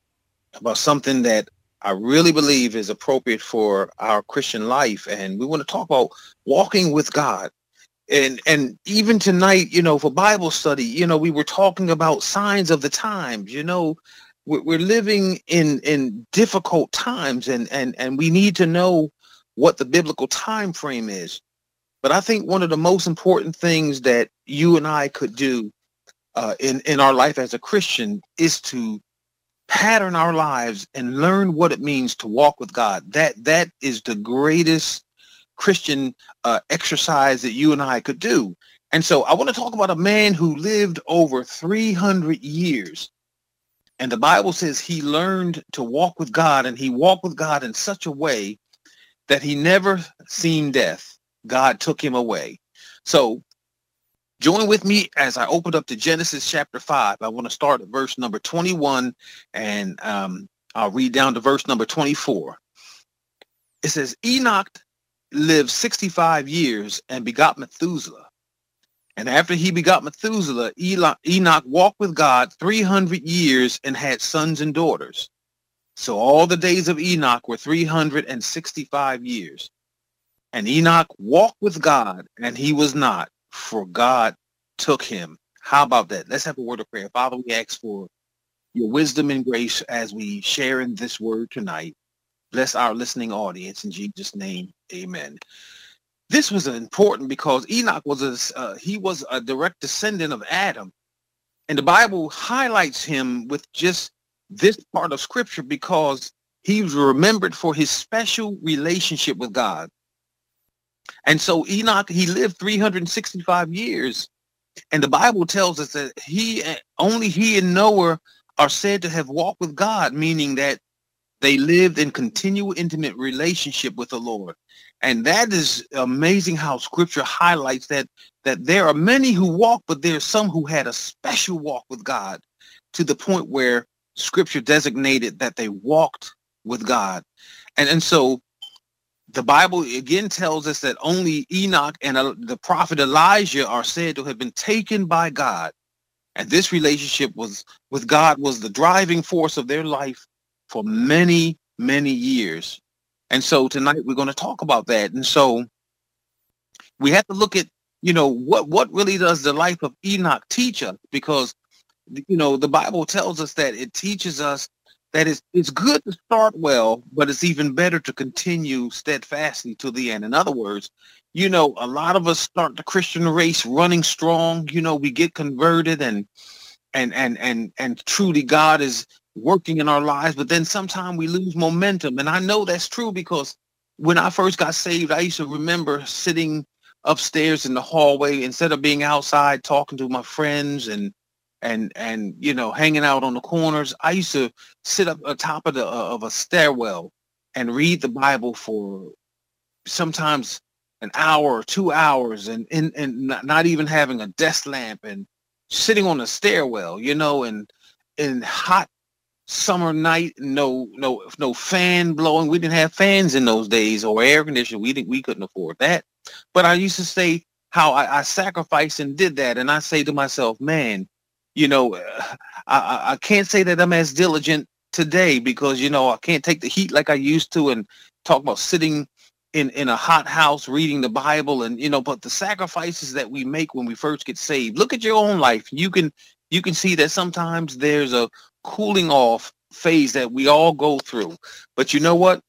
about something that I really believe is appropriate for our Christian life. And we want to talk about walking with God. And and even tonight, you know, for Bible study, you know, we were talking about signs of the times. You know, we're, we're living in in difficult times, and and and we need to know what the biblical time frame is. But I think one of the most important things that you and I could do uh, in in our life as a Christian is to pattern our lives and learn what it means to walk with God. That that is the greatest Christian uh, exercise that you and I could do. And so I want to talk about a man who lived over 300 years. And the Bible says he learned to walk with God and he walked with God in such a way that he never seen death. God took him away. So Join with me as I open up to Genesis chapter 5. I want to start at verse number 21 and um, I'll read down to verse number 24. It says, Enoch lived 65 years and begot Methuselah. And after he begot Methuselah, Enoch walked with God 300 years and had sons and daughters. So all the days of Enoch were 365 years. And Enoch walked with God, and he was not, for God took him. How about that? Let's have a word of prayer. Father, we ask for your wisdom and grace as we share in this word tonight. Bless our listening audience in Jesus' name. Amen. This was important because Enoch was a uh, he was a direct descendant of Adam, and the Bible highlights him with just this part of Scripture because he was remembered for his special relationship with God. And so Enoch, he lived 365 years. And the Bible tells us that he only he and Noah are said to have walked with God, meaning that they lived in continual intimate relationship with the Lord. And that is amazing how scripture highlights that that there are many who walk, but there are some who had a special walk with God to the point where scripture designated that they walked with God. And and so the Bible again tells us that only Enoch and the prophet Elijah are said to have been taken by God. And this relationship was with God was the driving force of their life for many, many years. And so tonight we're going to talk about that. And so we have to look at, you know, what what really does the life of Enoch teach us? Because you know, the Bible tells us that it teaches us that it's, it's good to start well, but it's even better to continue steadfastly to the end. In other words, you know, a lot of us start the Christian race running strong. You know, we get converted and and and and and truly God is working in our lives, but then sometimes we lose momentum. And I know that's true because when I first got saved, I used to remember sitting upstairs in the hallway instead of being outside talking to my friends and and and you know hanging out on the corners. I used to sit up atop of the uh, of a stairwell and read the Bible for sometimes an hour or two hours, and and, and not, even having a desk lamp and sitting on a stairwell, you know, and in hot summer night, no no no fan blowing. We didn't have fans in those days or air conditioning. We didn't we couldn't afford that. But I used to say how I, I sacrificed and did that, and I say to myself, man, you know, uh, I, I can't say that I'm as diligent today because, you know, I can't take the heat like I used to and talk about sitting in, in a hot house reading the Bible and, you know, but the sacrifices that we make when we first get saved, look at your own life. You can, you can see that sometimes there's a cooling off phase that we all go through. But you know what?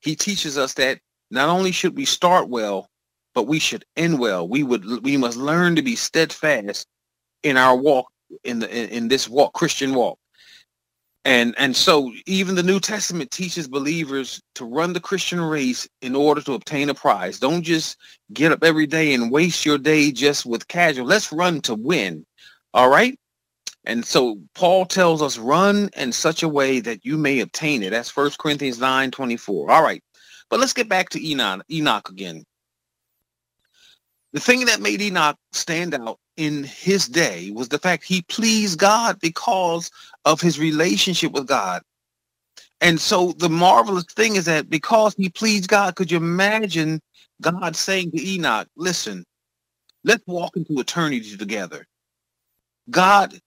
He teaches us that not only should we start well, but we should end well. We would we must learn to be steadfast in our walk in the in, in this walk Christian walk. And and so even the New Testament teaches believers to run the Christian race in order to obtain a prize. Don't just get up every day and waste your day just with casual. Let's run to win. All right? And so Paul tells us run in such a way that you may obtain it. That's First Corinthians 9, 24. All right. But let's get back to Enoch, Enoch again. The thing that made Enoch stand out in his day was the fact he pleased God because of his relationship with God. And so the marvelous thing is that because he pleased God, could you imagine God saying to Enoch, listen, let's walk into eternity together. God,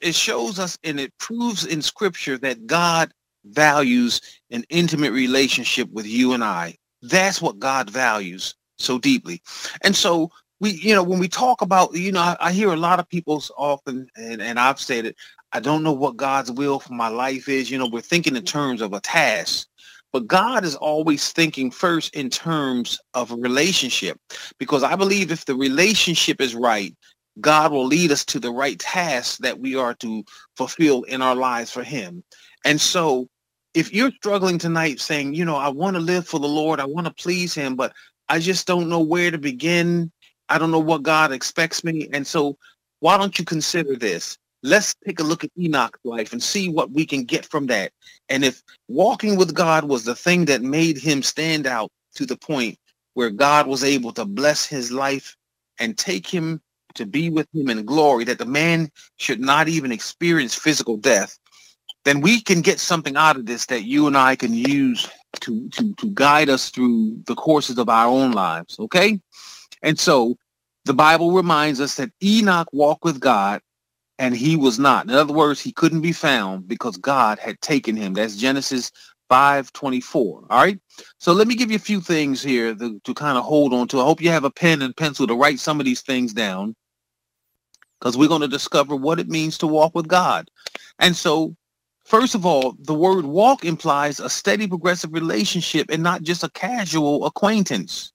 it shows us and it proves in scripture that God values an intimate relationship with you and I. That's what God values so deeply. And so we, you know, when we talk about, you know, I, I hear a lot of people often, and, and I've said it, I don't know what God's will for my life is. You know, we're thinking in mm. terms of a task. But God is always thinking first in terms of a relationship because I believe if the relationship is right, God will lead us to the right tasks that we are to fulfill in our lives for him. And so if you're struggling tonight saying, you know, I want to live for the Lord, I want to please him, but I just don't know where to begin. I don't know what God expects me. And so why don't you consider this? Let's take a look at Enoch's life and see what we can get from that. And if walking with God was the thing that made him stand out to the point where God was able to bless his life and take him to be with him in glory, that the man should not even experience physical death, then we can get something out of this that you and I can use to, to, to guide us through the courses of our own lives. Okay. And so the Bible reminds us that Enoch walked with God and he was not. In other words, he couldn't be found because God had taken him. That's Genesis 524. All right. So let me give you a few things here to, to kind of hold on to. I hope you have a pen and pencil to write some of these things down because we're going to discover what it means to walk with God. And so First of all, the word walk implies a steady progressive relationship and not just a casual acquaintance.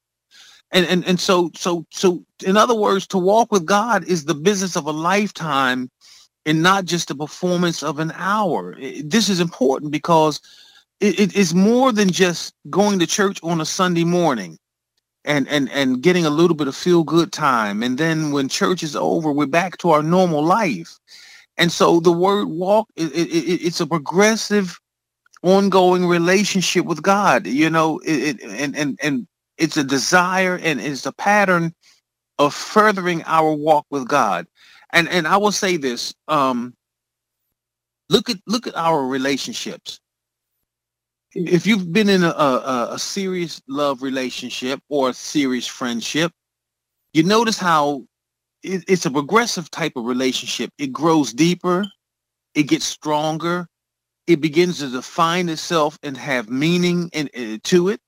And, and and so so so in other words, to walk with God is the business of a lifetime and not just the performance of an hour. This is important because it, it is more than just going to church on a Sunday morning and and and getting a little bit of feel good time and then when church is over we're back to our normal life and so the word walk, it, it, it's a progressive, ongoing relationship with God, you know, it, and, and, and it's a desire and it's a pattern of furthering our walk with God. And, and I will say this, um, look at, look at our relationships. If you've been in a, a, a serious love relationship or a serious friendship, you notice how it, it's a progressive type of relationship. It grows deeper, it gets stronger, it begins to define itself and have meaning in, in, to it.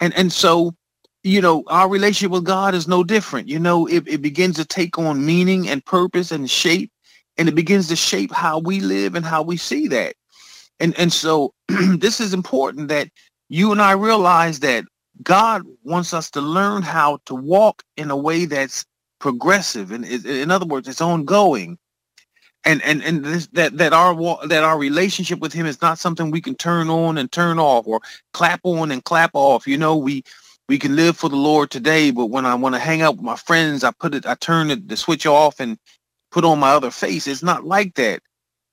And and so, you know, our relationship with God is no different. You know, it, it begins to take on meaning and purpose and shape, and it begins to shape how we live and how we see that. And and so this is important that you and I realize that God wants us to learn how to walk in a way that's progressive and in other words it's ongoing and and and this, that that our that our relationship with him is not something we can turn on and turn off or clap on and clap off you know we we can live for the lord today but when i want to hang out with my friends i put it i turn it the switch off and put on my other face it's not like that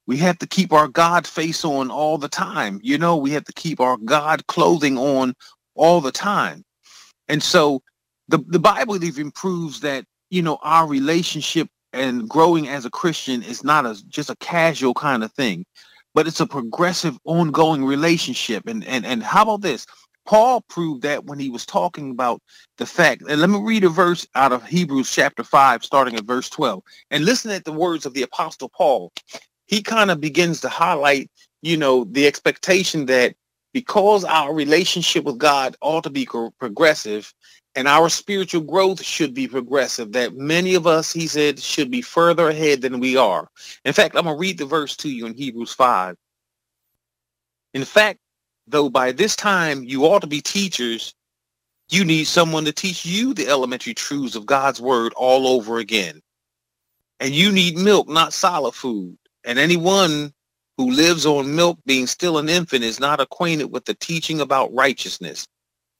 we have to keep our god face on all the time you know we have to keep our god clothing on all the time and so the the bible even proves that you know, our relationship and growing as a Christian is not a just a casual kind of thing, but it's a progressive, ongoing relationship. And and and how about this? Paul proved that when he was talking about the fact, and let me read a verse out of Hebrews chapter 5, starting at verse 12. And listen at the words of the Apostle Paul. He kind of begins to highlight, you know, the expectation that because our relationship with God ought to be progressive, and our spiritual growth should be progressive that many of us he said should be further ahead than we are in fact i'm going to read the verse to you in hebrews 5 in fact though by this time you ought to be teachers you need someone to teach you the elementary truths of god's word all over again and you need milk, not solid food. And anyone who lives on milk, being still an infant, is not acquainted with the teaching about righteousness.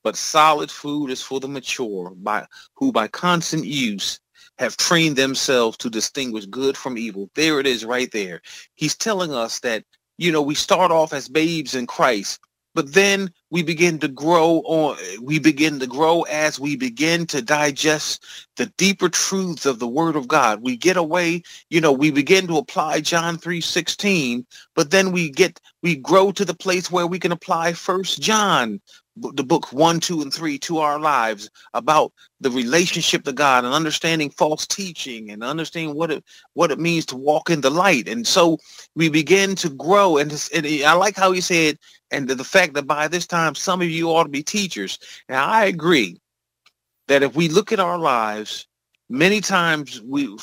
But solid food is for the mature, by who by constant use have trained themselves to distinguish good from evil. There it is right there. He's telling us that, you know, we start off as babes in Christ, but then we begin to grow on we begin to grow as we begin to digest the deeper truths of the word of god. We get away you know we begin to apply john 3.16 but then we get we grow to the place where we can apply first john the book one, two, and three to our lives about the relationship to God and understanding false teaching and understanding what it what it means to walk in the light. And so we begin to grow. And, and I like how he said, and the, fact that by this time some of you ought to be teachers. Now I agree that if we look at our lives, many times we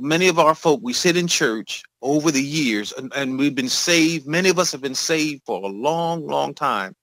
many of our folk we sit in church over the years and, and we've been saved. Many of us have been saved for a long, long time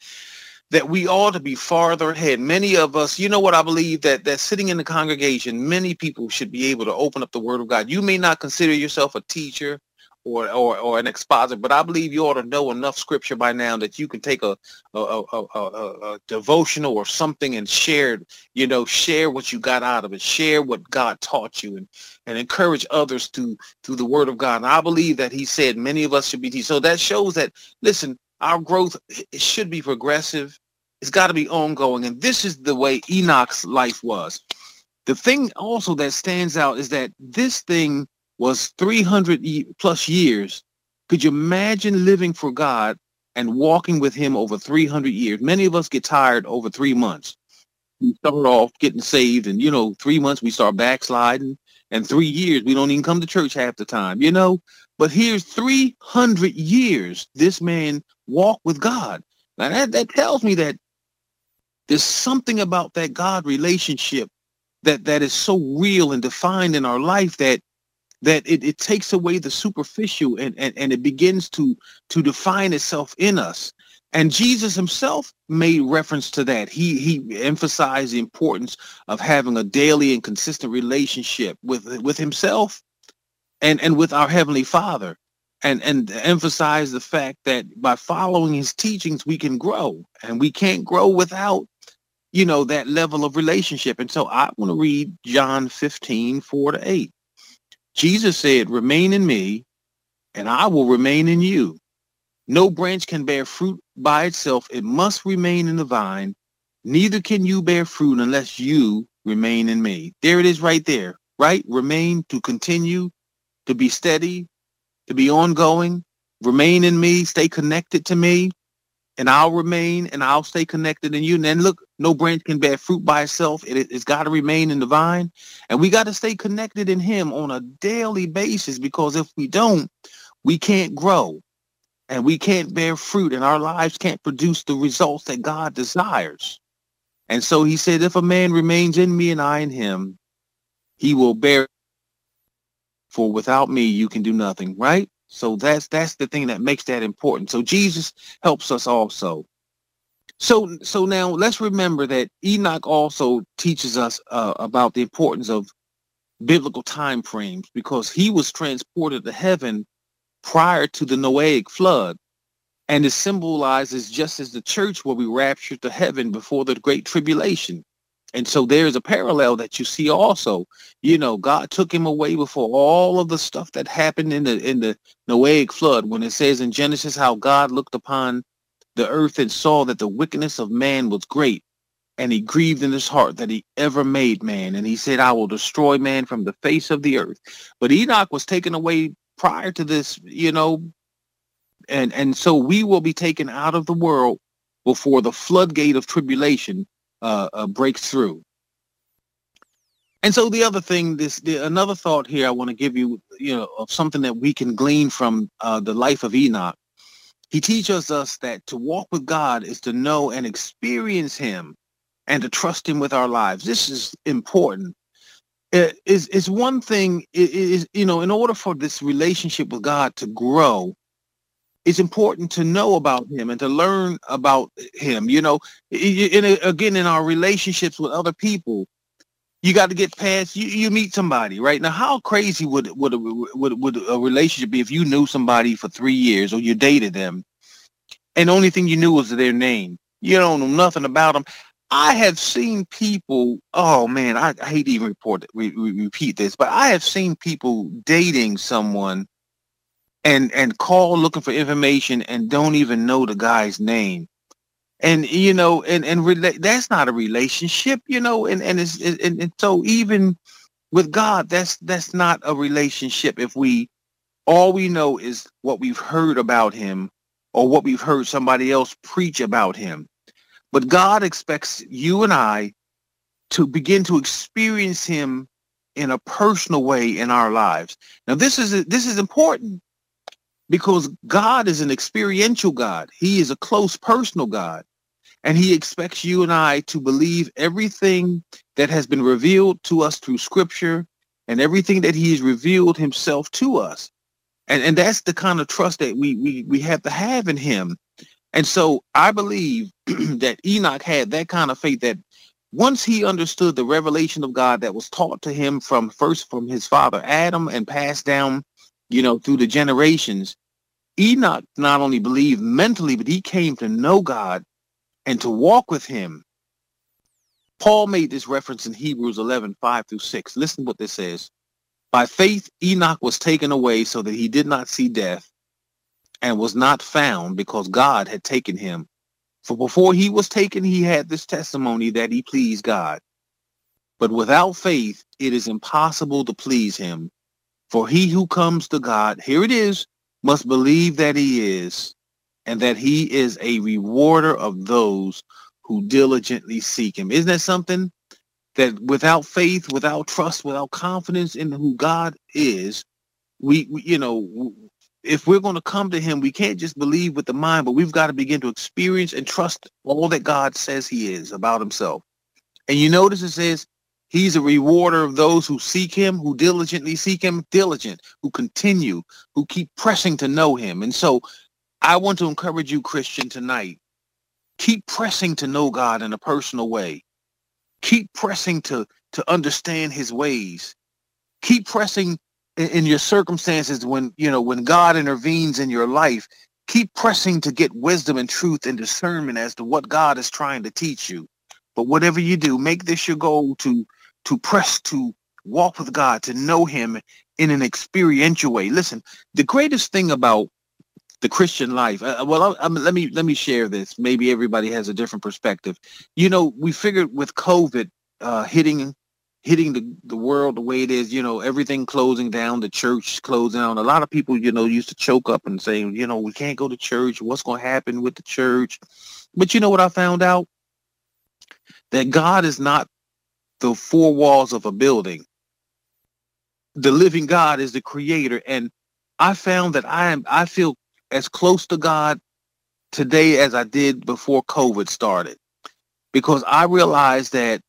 that we ought to be farther ahead. Many of us, you know what I believe that that sitting in the congregation, many people should be able to open up the word of God. You may not consider yourself a teacher or or, or an expositor, but I believe you ought to know enough scripture by now that you can take a a, a, a, a devotional or something and share, you know, share what you got out of it, share what God taught you and and encourage others to through the word of God. And I believe that he said many of us should be. So that shows that listen, our growth should be progressive. It's got to be ongoing. And this is the way Enoch's life was. The thing also that stands out is that this thing was 300 plus years. Could you imagine living for God and walking with him over 300 years? Many of us get tired over three months. We start off getting saved and, you know, three months we start backsliding and three years we don't even come to church half the time, you know? But here's 300 years this man walked with God. Now that, that tells me that there's something about that God relationship that that is so real and defined in our life that that it, it takes away the superficial and, and, and it begins to to define itself in us. And Jesus himself made reference to that. He he emphasized the importance of having a daily and consistent relationship with with himself and and with our heavenly Father. And and emphasize the fact that by following his teachings we can grow and we can't grow without you know that level of relationship. And so I want to read John 15, 4 to 8. Jesus said, remain in me and I will remain in you. No branch can bear fruit by itself. It must remain in the vine. Neither can you bear fruit unless you remain in me. There it is right there, right? Remain to continue, to be steady, to be ongoing. Remain in me, stay connected to me, and I'll remain and I'll stay connected in you. And then look, no branch can bear fruit by itself. It, has got to remain in the vine. And we got to stay connected in him on a daily basis because if we don't, we can't grow and we can't bear fruit and our lives can't produce the results that God desires. And so he said, if a man remains in me and I in him, he will bear for without me, you can do nothing, right? So that's that's the thing that makes that important. So Jesus helps us also. So so now let's remember that Enoch also teaches us uh, about the importance of biblical time frames because he was transported to heaven prior to the Noahic flood. And it symbolizes just as the church will be raptured to heaven before the great tribulation. And so there's a parallel that you see also. You know, God took him away before all of the stuff that happened in the in the Noahic flood when it says in Genesis how God looked upon the earth and saw that the wickedness of man was great and he grieved in his heart that he ever made man and he said I will destroy man from the face of the earth. But Enoch was taken away prior to this, you know, and and so we will be taken out of the world before the floodgate of tribulation uh, uh, breaks through. And so the other thing, this the, another thought here I want to give you, you know, of something that we can glean from uh, the life of Enoch. He teaches us that to walk with God is to know and experience Him, and to trust Him with our lives. This is important. It is is one thing. It is you know, in order for this relationship with God to grow, it's important to know about him and to learn about him you know. In, again in our relationships with other people you got to get past you, you meet somebody right? Now how crazy would would a, would would a relationship be if you knew somebody for three years or you dated them and the only thing you knew was their name? You don't know nothing about them i have seen people oh man i, I hate to even report re, re, repeat this but i have seen people dating someone and and call looking for information and don't even know the guy's name. And you know and and rela- that's not a relationship you know and and it's and, and so even with god that's that's not a relationship. If we all we know is what we've heard about him or what we've heard somebody else preach about him. But god expects you and i to begin to experience him in a personal way in our lives. Now this is this is important because God is an experiential God. He is a close personal God. And he expects you and I to believe everything that has been revealed to us through scripture and everything that he has revealed himself to us. And, and that's the kind of trust that we, we, we have to have in him. And so I believe that Enoch had that kind of faith that once he understood the revelation of God that was taught to him from first from his father Adam and passed down you know, through the generations, Enoch not only believed mentally, but he came to know God and to walk with him. Paul made this reference in Hebrews 11, 5 through 6. Listen what this says. By faith, Enoch was taken away so that he did not see death and was not found because God had taken him. For before he was taken, he had this testimony that he pleased God. But without faith, it is impossible to please him. For he who comes to God, here it is, must believe that he is, and that he is a rewarder of those who diligently seek him. Isn't that something that without faith, without trust, without confidence in who God is, we, we you know, if we're going to come to him, we can't just believe with the mind, but we've got to begin to experience and trust all that God says he is about himself. And you notice it says He's a rewarder of those who seek him, who diligently seek him, diligent, who continue, who keep pressing to know him. And so I want to encourage you, Christian, tonight. Keep pressing to know God in a personal way. Keep pressing to, to understand his ways. Keep pressing in, in your circumstances when, you know, when God intervenes in your life. Keep pressing to get wisdom and truth and discernment as to what God is trying to teach you. But whatever you do, make this your goal to to press to walk with God, to know him in an experiential way. Listen, the greatest thing about the Christian life. Uh, well, I, I, let me let me share this. Maybe everybody has a different perspective. You know, we figured with COVID uh, hitting hitting the, the world the way it is, you know, everything closing down, the church closing down. A lot of people, you know, used to choke up and say, you know, we can't go to church. What's going to happen with the church? But you know what I found out? That God is not the four walls of a building. The living God is the creator. And I found that I am I feel as close to God today as I did before COVID started. Because I realized that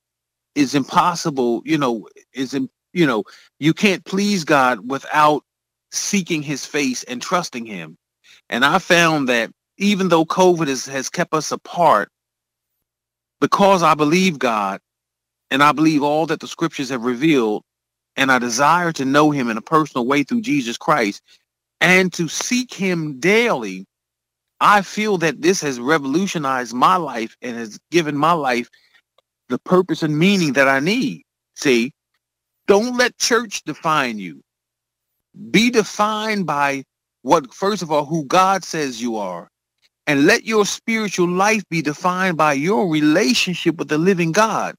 it's impossible, you know, is you know, you can't please God without seeking his face and trusting him. And I found that even though COVID is, has kept us apart, because I believe God, and I believe all that the scriptures have revealed, and I desire to know him in a personal way through Jesus Christ and to seek him daily, I feel that this has revolutionized my life and has given my life the purpose and meaning that I need. See, don't let church define you. Be defined by what, first of all, who God says you are. And let your spiritual life be defined by your relationship with the living God.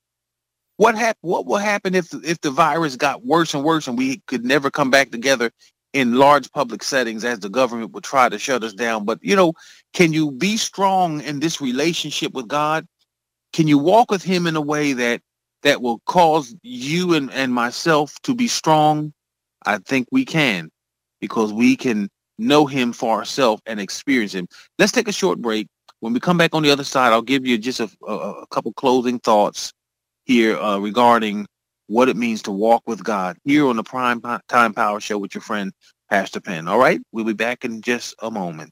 What hap- What will happen if if the virus got worse and worse and we could never come back together in large public settings as the government would try to shut us down? But you know, can you be strong in this relationship with God? Can you walk with Him in a way that that will cause you and, and myself to be strong? I think we can because we can know Him for ourselves and experience Him. Let's take a short break. When we come back on the other side, I'll give you just a, a, a couple closing thoughts here uh, regarding what it means to walk with God here on the Prime Time Power Show with your friend Pastor Penn. All right, we'll be back in just a moment.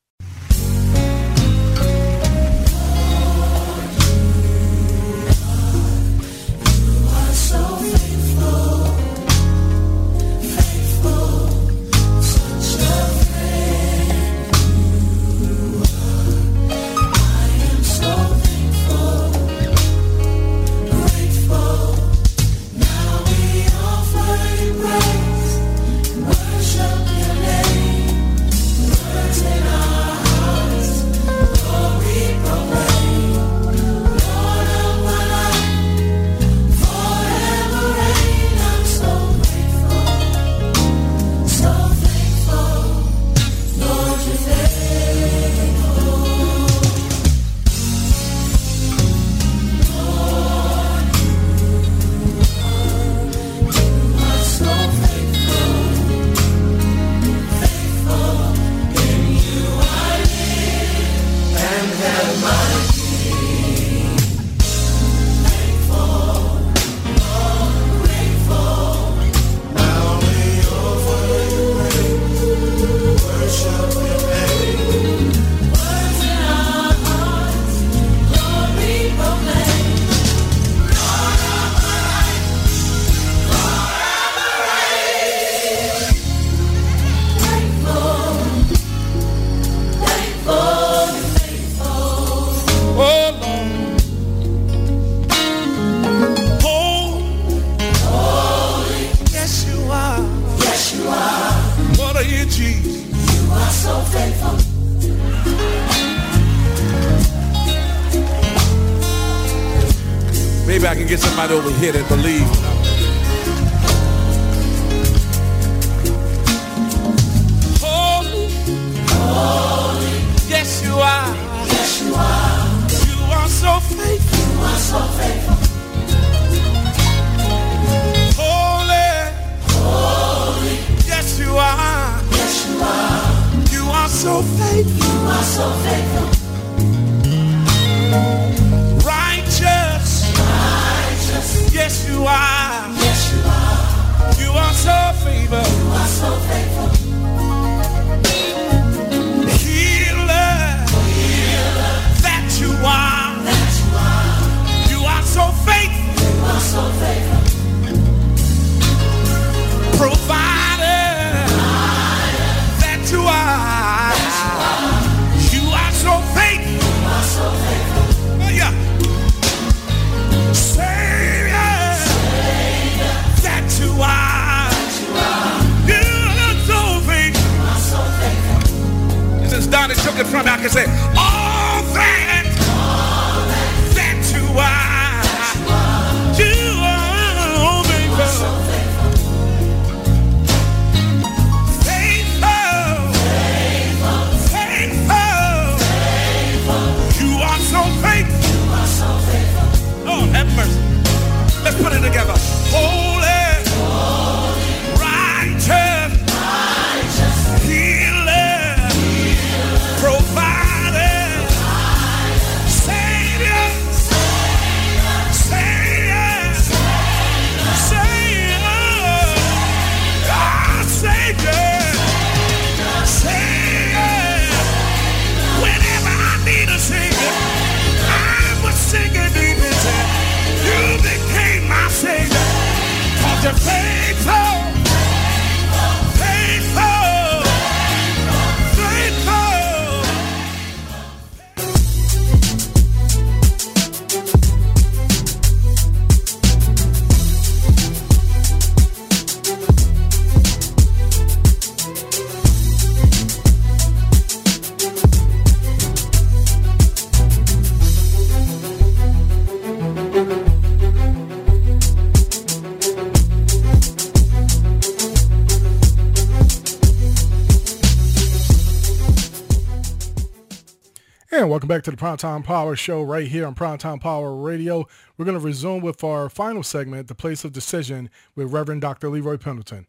Welcome back to the Primetime Power Show right here on Primetime Power Radio. We're going to resume with our final segment, The Place of Decision, with Reverend Dr. Leroy Pendleton.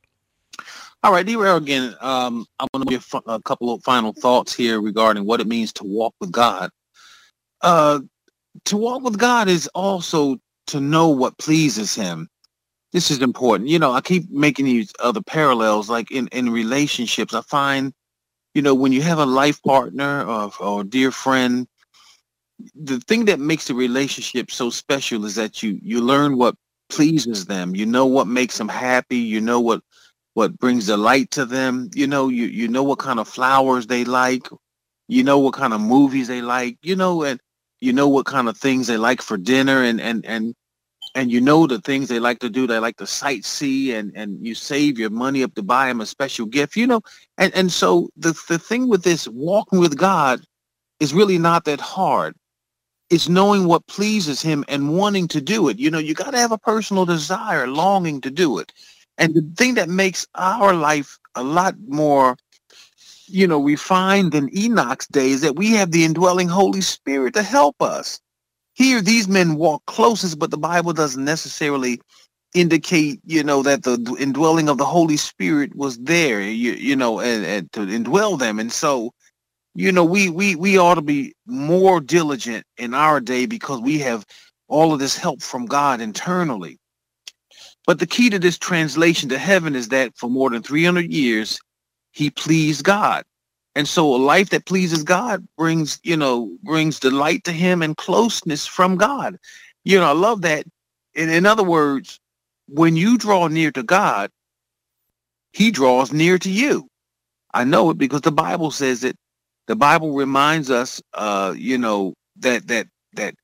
All right, D-Rail again. Um, I'm going to give a couple of final thoughts here regarding what it means to walk with God. Uh, to walk with God is also to know what pleases Him. This is important. You know, I keep making these other parallels, like in in relationships. I find, you know, when you have a life partner or, or dear friend, the thing that makes the relationship so special is that you you learn what pleases them. You know what makes them happy. You know what what brings delight to them. You know you you know what kind of flowers they like. You know what kind of movies they like. You know and you know what kind of things they like for dinner and and and and you know the things they like to do. They like to sightsee and and you save your money up to buy them a special gift. You know and and so the the thing with this walking with God is really not that hard it's knowing what pleases him and wanting to do it. You know, you got to have a personal desire, longing to do it. And the thing that makes our life a lot more, you know, refined than Enoch's day is that we have the indwelling Holy Spirit to help us. Here, these men walk closest, but the Bible doesn't necessarily indicate, you know, that the indwelling of the Holy Spirit was there, you, you know, and, and to indwell them. And so you know, we we we ought to be more diligent in our day because we have all of this help from God internally. But the key to this translation to heaven is that for more than 300 years, he pleased God. And so a life that pleases God brings, you know, brings delight to him and closeness from God. You know, I love that. In, in other words, when you draw near to God, he draws near to you. I know it because the Bible says it. The Bible reminds us, uh, you know, that that that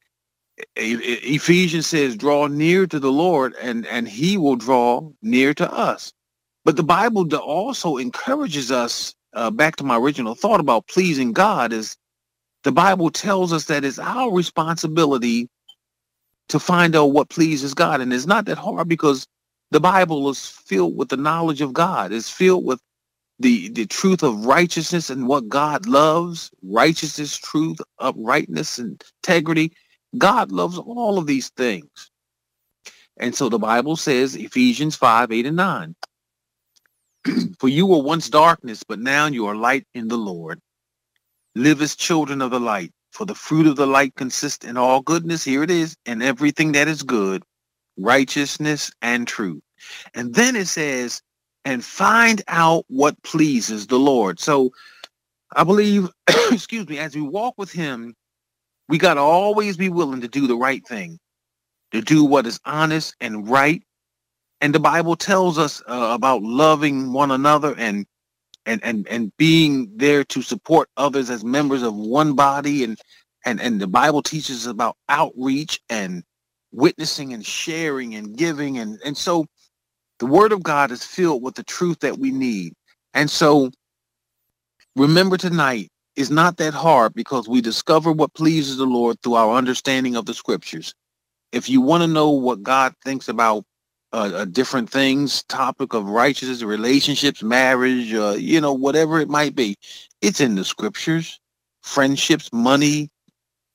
Ephesians says, "Draw near to the Lord, and and He will draw near to us." But the Bible also encourages us. Uh, back to my original thought about pleasing God is the Bible tells us that it's our responsibility to find out what pleases God, and it's not that hard because the Bible is filled with the knowledge of God. It's filled with the the truth of righteousness and what God loves, righteousness, truth, uprightness, integrity. God loves all of these things. And so the Bible says, Ephesians 5, 8, and 9. For you were once darkness, but now you are light in the Lord. Live as children of the light. For the fruit of the light consists in all goodness, here it is, and everything that is good, righteousness and truth. And then it says, and find out what pleases the Lord. So I believe, excuse me, as we walk with him, we got to always be willing to do the right thing, to do what is honest and right. And the Bible tells us uh, about loving one another and and and and being there to support others as members of one body and and and the Bible teaches about outreach and witnessing and sharing and giving and and so the word of God is filled with the truth that we need. And so remember tonight is not that hard because we discover what pleases the Lord through our understanding of the scriptures. If you want to know what God thinks about uh, uh, different things, topic of righteousness, relationships, marriage, uh, you know, whatever it might be, it's in the scriptures. Friendships, money,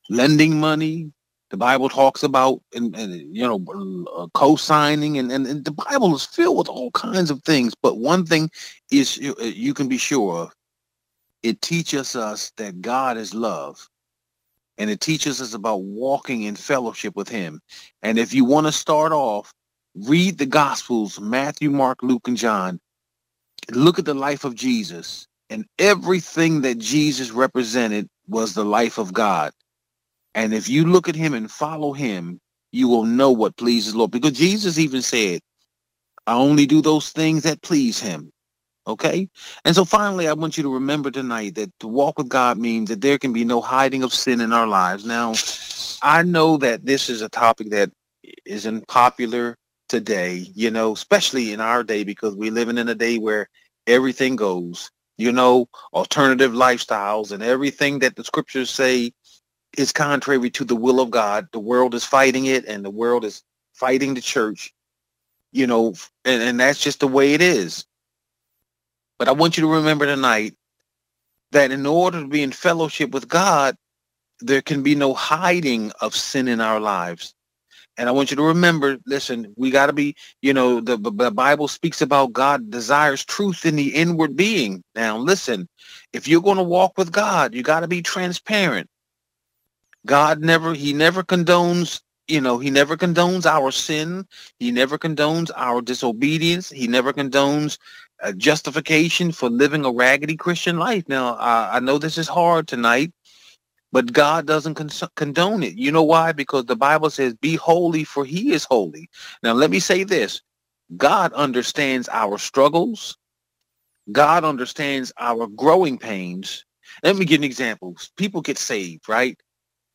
lending money. The Bible talks about, and, and you know, uh, co-signing, and, and, and the Bible is filled with all kinds of things. But one thing is you, uh, you can be sure of it teaches us that God is love. And it teaches us about walking in fellowship with him. And if you want to start off, read the Gospels, Matthew, Mark, Luke, and John. Look at the life of Jesus. And everything that Jesus represented was the life of God. And if you look at him and follow him, you will know what pleases the Lord. Because Jesus even said, I only do those things that please him. Okay. And so finally, I want you to remember tonight that to walk with God means that there can be no hiding of sin in our lives. Now, I know that this is a topic that isn't popular today, you know, especially in our day because we're living in a day where everything goes, you know, alternative lifestyles and everything that the scriptures say is contrary to the will of God. The world is fighting it and the world is fighting the church, you know, and, and that's just the way it is. But I want you to remember tonight that in order to be in fellowship with God, there can be no hiding of sin in our lives. And I want you to remember, listen, we got to be, you know, the, the Bible speaks about God desires truth in the inward being. Now, listen, if you're going to walk with God, you got to be transparent. God never, he never condones, you know, he never condones our sin. He never condones our disobedience. He never condones a justification for living a raggedy Christian life. Now, I, I know this is hard tonight, but God doesn't condone it. You know why? Because the Bible says, be holy for he is holy. Now, let me say this. God understands our struggles. God understands our growing pains. Let me give an example. People get saved, right?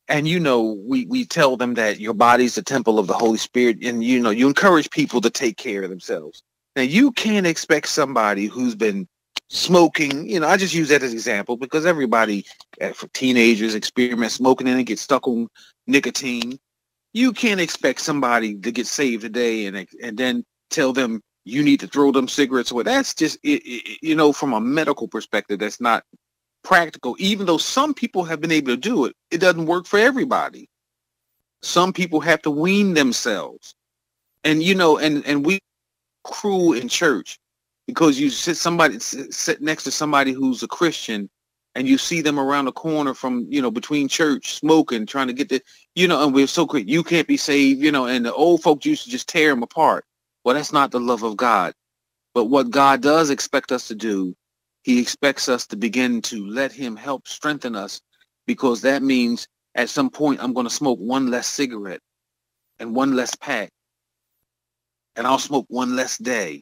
And you know, we, we tell them that your body's the temple of the Holy Spirit, and you know, you encourage people to take care of themselves. Now you can't expect somebody who's been smoking, you know, I just use that as an example because everybody uh, for teenagers experiment smoking and they get stuck on nicotine. You can't expect somebody to get saved today and and then tell them you need to throw them cigarettes away. That's just, it, it, you know, from a medical perspective, that's not practical. Even though some people have been able to do it, it doesn't work for everybody. Some people have to wean themselves. And, you know, and, and we cruel in church because you sit somebody sit next to somebody who's a Christian and you see them around the corner from you know between church smoking, trying to get the you know, and we're so quick. You can't be saved, you know, and the old folks used to just tear them apart. Well, that's not the love of God. But what God does expect us to do, He expects us to begin to let Him help strengthen us, because that means at some point I'm going to smoke one less cigarette and one less pack, and I'll smoke one less day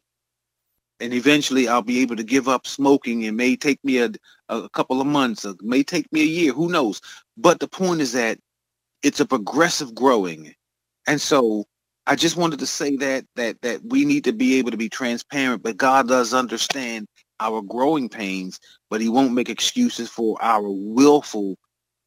and eventually I'll be able to give up smoking. It may take me a, a couple of months, it may take me a year, who knows? But the point is that it's a progressive growing. And so I just wanted to say that that that we need to be able to be transparent, but God does understand our growing pains, but he won't make excuses for our willful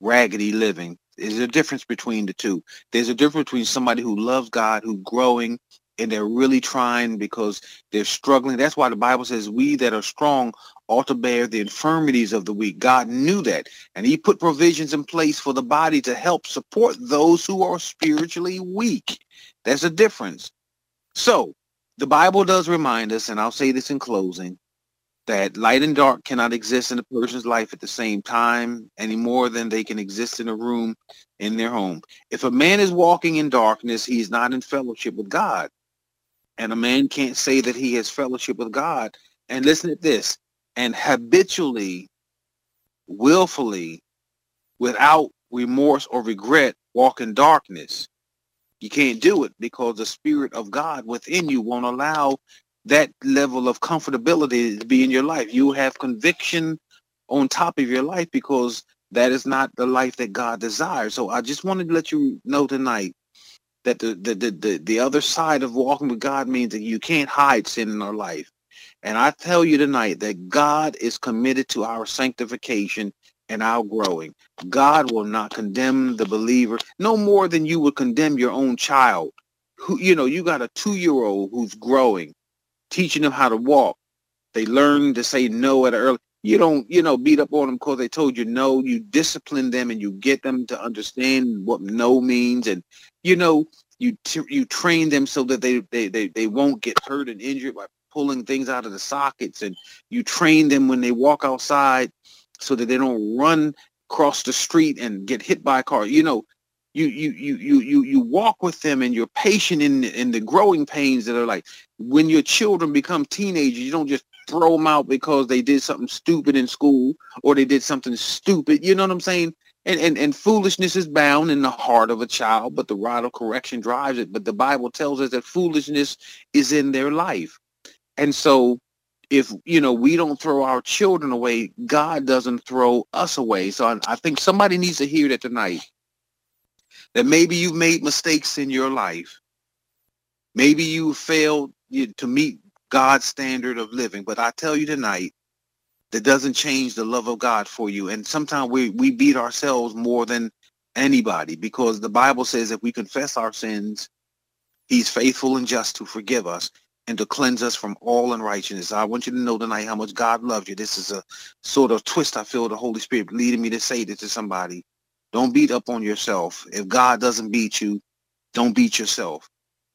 raggedy living. There's a difference between the two. There's a difference between somebody who loves God, who's growing, and they're really trying because they're struggling. That's why the Bible says we that are strong ought to bear the infirmities of the weak. God knew that. And he put provisions in place for the body to help support those who are spiritually weak. There's a difference. So the Bible does remind us, and I'll say this in closing, that light and dark cannot exist in a person's life at the same time any more than they can exist in a room in their home. If a man is walking in darkness, he's not in fellowship with God. And a man can't say that he has fellowship with God. And listen to this, and habitually, willfully, without remorse or regret, walk in darkness. You can't do it because the spirit of God within you won't allow that level of comfortability to be in your life. You have conviction on top of your life because that is not the life that God desires. So I just wanted to let you know tonight that the, the, the, the, the other side of walking with God means that you can't hide sin in our life. And I tell you tonight that God is committed to our sanctification and our growing. God will not condemn the believer no more than you would condemn your own child. Who, you know, you got a two-year-old who's growing, teaching them how to walk. They learn to say no at an early. You don't, you know, beat up on them because they told you no. You discipline them and you get them to understand what no means, and you know, you t- you train them so that they, they they they won't get hurt and injured by pulling things out of the sockets, and you train them when they walk outside so that they don't run across the street and get hit by a car. You know, you you you you you you walk with them and you're patient in in the growing pains that are like when your children become teenagers, you don't just throw them out because they did something stupid in school or they did something stupid. You know what I'm saying? And, and, and foolishness is bound in the heart of a child, but the rod of correction drives it. But the Bible tells us that foolishness is in their life. And so if you know we don't throw our children away god doesn't throw us away so I, I, think somebody needs to hear that tonight that maybe you've made mistakes in your life maybe you failed to meet god's standard of living but i tell you tonight that doesn't change the love of god for you and sometimes we we beat ourselves more than anybody because the bible says if we confess our sins he's faithful and just to forgive us and to cleanse us from all unrighteousness. I want you to know tonight how much God loves you. This is a sort of twist I feel the Holy Spirit leading me to say this to somebody. Don't beat up on yourself. If God doesn't beat you, don't beat yourself.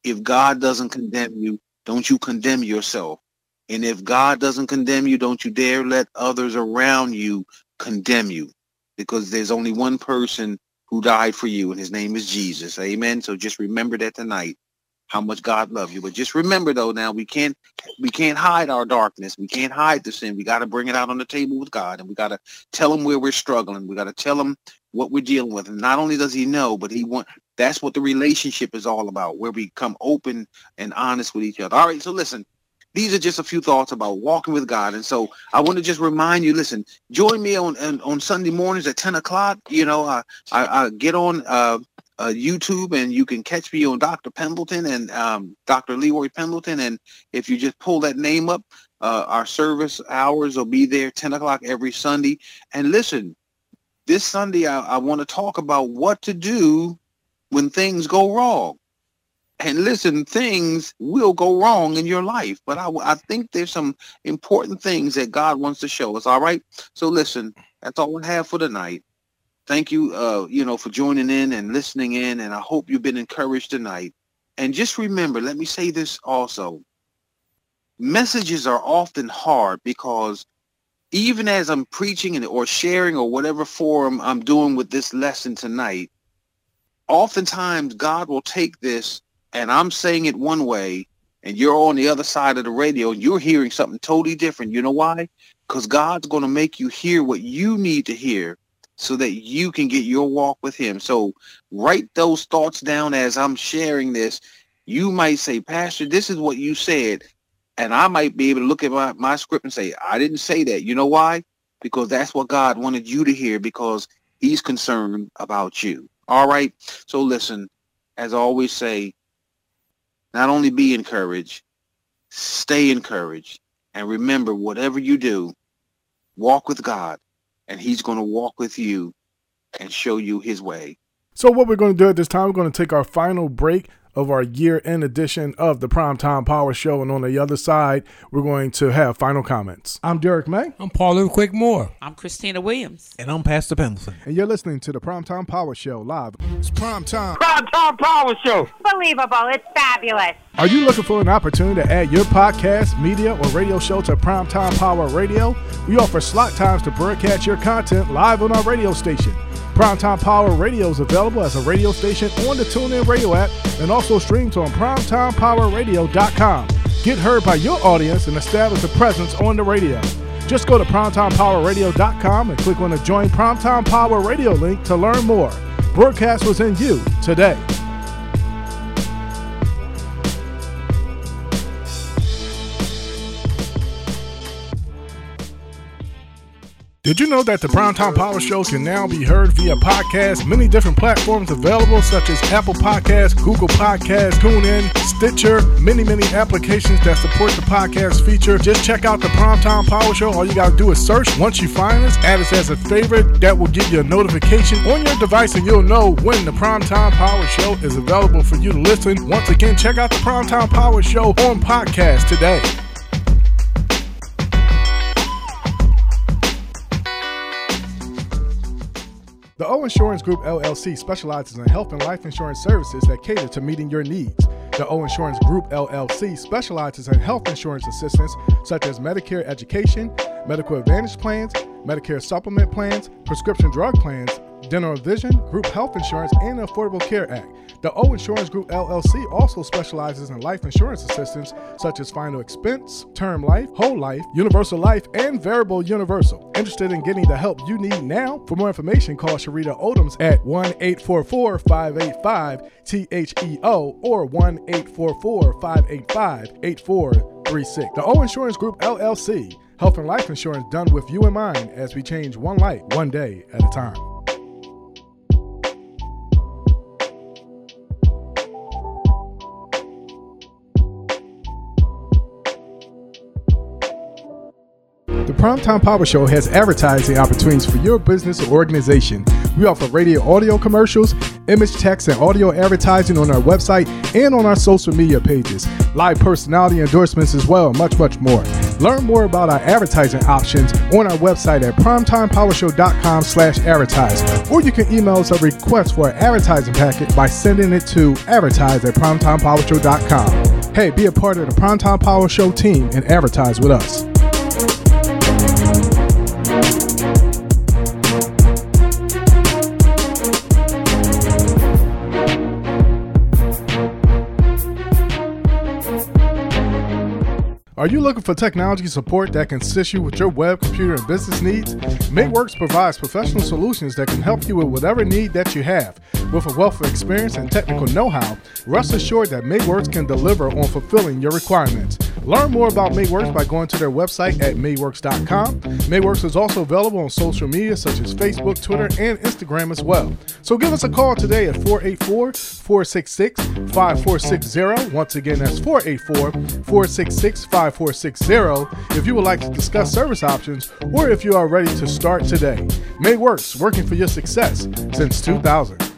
If God doesn't condemn you, don't you condemn yourself. And if God doesn't condemn you, don't you dare let others around you condemn you because there's only one person who died for you and his name is Jesus. Amen. So just remember that tonight how much God loves you. But just remember though, now we can't we can't hide our darkness. We can't hide the sin. We got to bring it out on the table with God, and we got to tell him where we're struggling. We got to tell him what we're dealing with. And not only does he know, but he want that's what the relationship is all about, where we come open and honest with each other. All right, so listen. These are just a few thoughts about walking with God. And so I want to just remind you, listen, join me on on, on Sunday mornings at 10 o'clock. You know, I, I, I get on uh, uh, YouTube, and you can catch me on Dr. Pendleton and um, Dr. Leroy Pendleton. And if you just pull that name up, uh, our service hours will be there 10 o'clock every Sunday. And listen, this Sunday, I, I want to talk about what to do when things go wrong. And listen, things will go wrong in your life, but I, I think there's some important things that God wants to show us. All right. So listen, that's all I have for tonight thank you, uh, you know, for joining in and listening in. And I hope you've been encouraged tonight. And just remember, let me say this also. Messages are often hard because even as I'm preaching and or sharing or whatever form I'm doing with this lesson tonight, oftentimes God will take this and I'm saying it one way and you're on the other side of the radio and you're hearing something totally different. You know why? Because God's going to make you hear what you need to hear so that you can get your walk with him. So write those thoughts down as I'm sharing this. You might say, Pastor, this is what you said. And I might be able to look at my, my script and say, I didn't say that. You know why? Because that's what God wanted you to hear because he's concerned about you. All right. So listen, as I always say, not only be encouraged, stay encouraged. And remember, whatever you do, walk with God and he's going to walk with you and show you his way. So, what we're going to do at this time, we're going to take our final break of our year end edition of the Primetime Power Show. And on the other side, we're going to have final comments. I'm Derek May. I'm Paul Quick Moore. I'm Christina Williams. And I'm Pastor Pendleton. And you're listening to the Primetime Power Show live. It's Primetime. Primetime Power Show. Believable. It's fabulous. Are you looking for an opportunity to add your podcast, media, or radio show to Primetime Power Radio? We offer slot times to broadcast your content live on our radio station. Primetime Power Radio is available as a radio station on the TuneIn Radio app and also streams on primetimepowerradio.com. Get heard by your audience and establish a presence on the radio. Just go to primetimepowerradio.com and click on the Join Primetime Power Radio link to learn more. Broadcast was in you today. Did you know that the Primetime Power Show can now be heard via podcast? Many different platforms available, such as Apple Podcasts, Google Podcasts, TuneIn, Stitcher, many, many applications that support the podcast feature. Just check out the Primetime Power Show. All you got to do is search. Once you find us, add us as a favorite. That will give you a notification on your device, and you'll know when the Primetime Power Show is available for you to listen. Once again, check out the Primetime Power Show on podcast today. The O Insurance Group LLC specializes in health and life insurance services that cater to meeting your needs. The O Insurance Group LLC specializes in health insurance assistance such as Medicare education, Medicare Advantage plans, Medicare supplement plans, prescription drug plans, dental vision, group health insurance, and the Affordable Care Act. The O Insurance Group LLC also specializes in life insurance assistance such as final expense, term life, whole life, universal life, and variable universal. Interested in getting the help you need now? For more information, call Sharita Odoms at 1 844 585 THEO or 1 844 585 8436. The O Insurance Group LLC. Health and life insurance done with you in mind as we change one life, one day at a time. The Primetime Power Show has advertising opportunities for your business or organization. We offer radio audio commercials, image text, and audio advertising on our website and on our social media pages, live personality endorsements as well, and much, much more. Learn more about our advertising options on our website at primetimepowershow.com slash advertise. Or you can email us a request for an advertising packet by sending it to advertise at primetimepowershow.com. Hey, be a part of the Primetime Power Show team and advertise with us. Are you looking for technology support that can assist you with your web, computer, and business needs? Mayworks provides professional solutions that can help you with whatever need that you have. With a wealth of experience and technical know-how, rest assured that Mayworks can deliver on fulfilling your requirements. Learn more about Mayworks by going to their website at Mayworks.com. Mayworks is also available on social media such as Facebook, Twitter, and Instagram as well. So give us a call today at 484-466-5460. Once again, that's 484-466-5460 if you would like to discuss service options or if you are ready to start today. Mayworks, working for your success since 2000.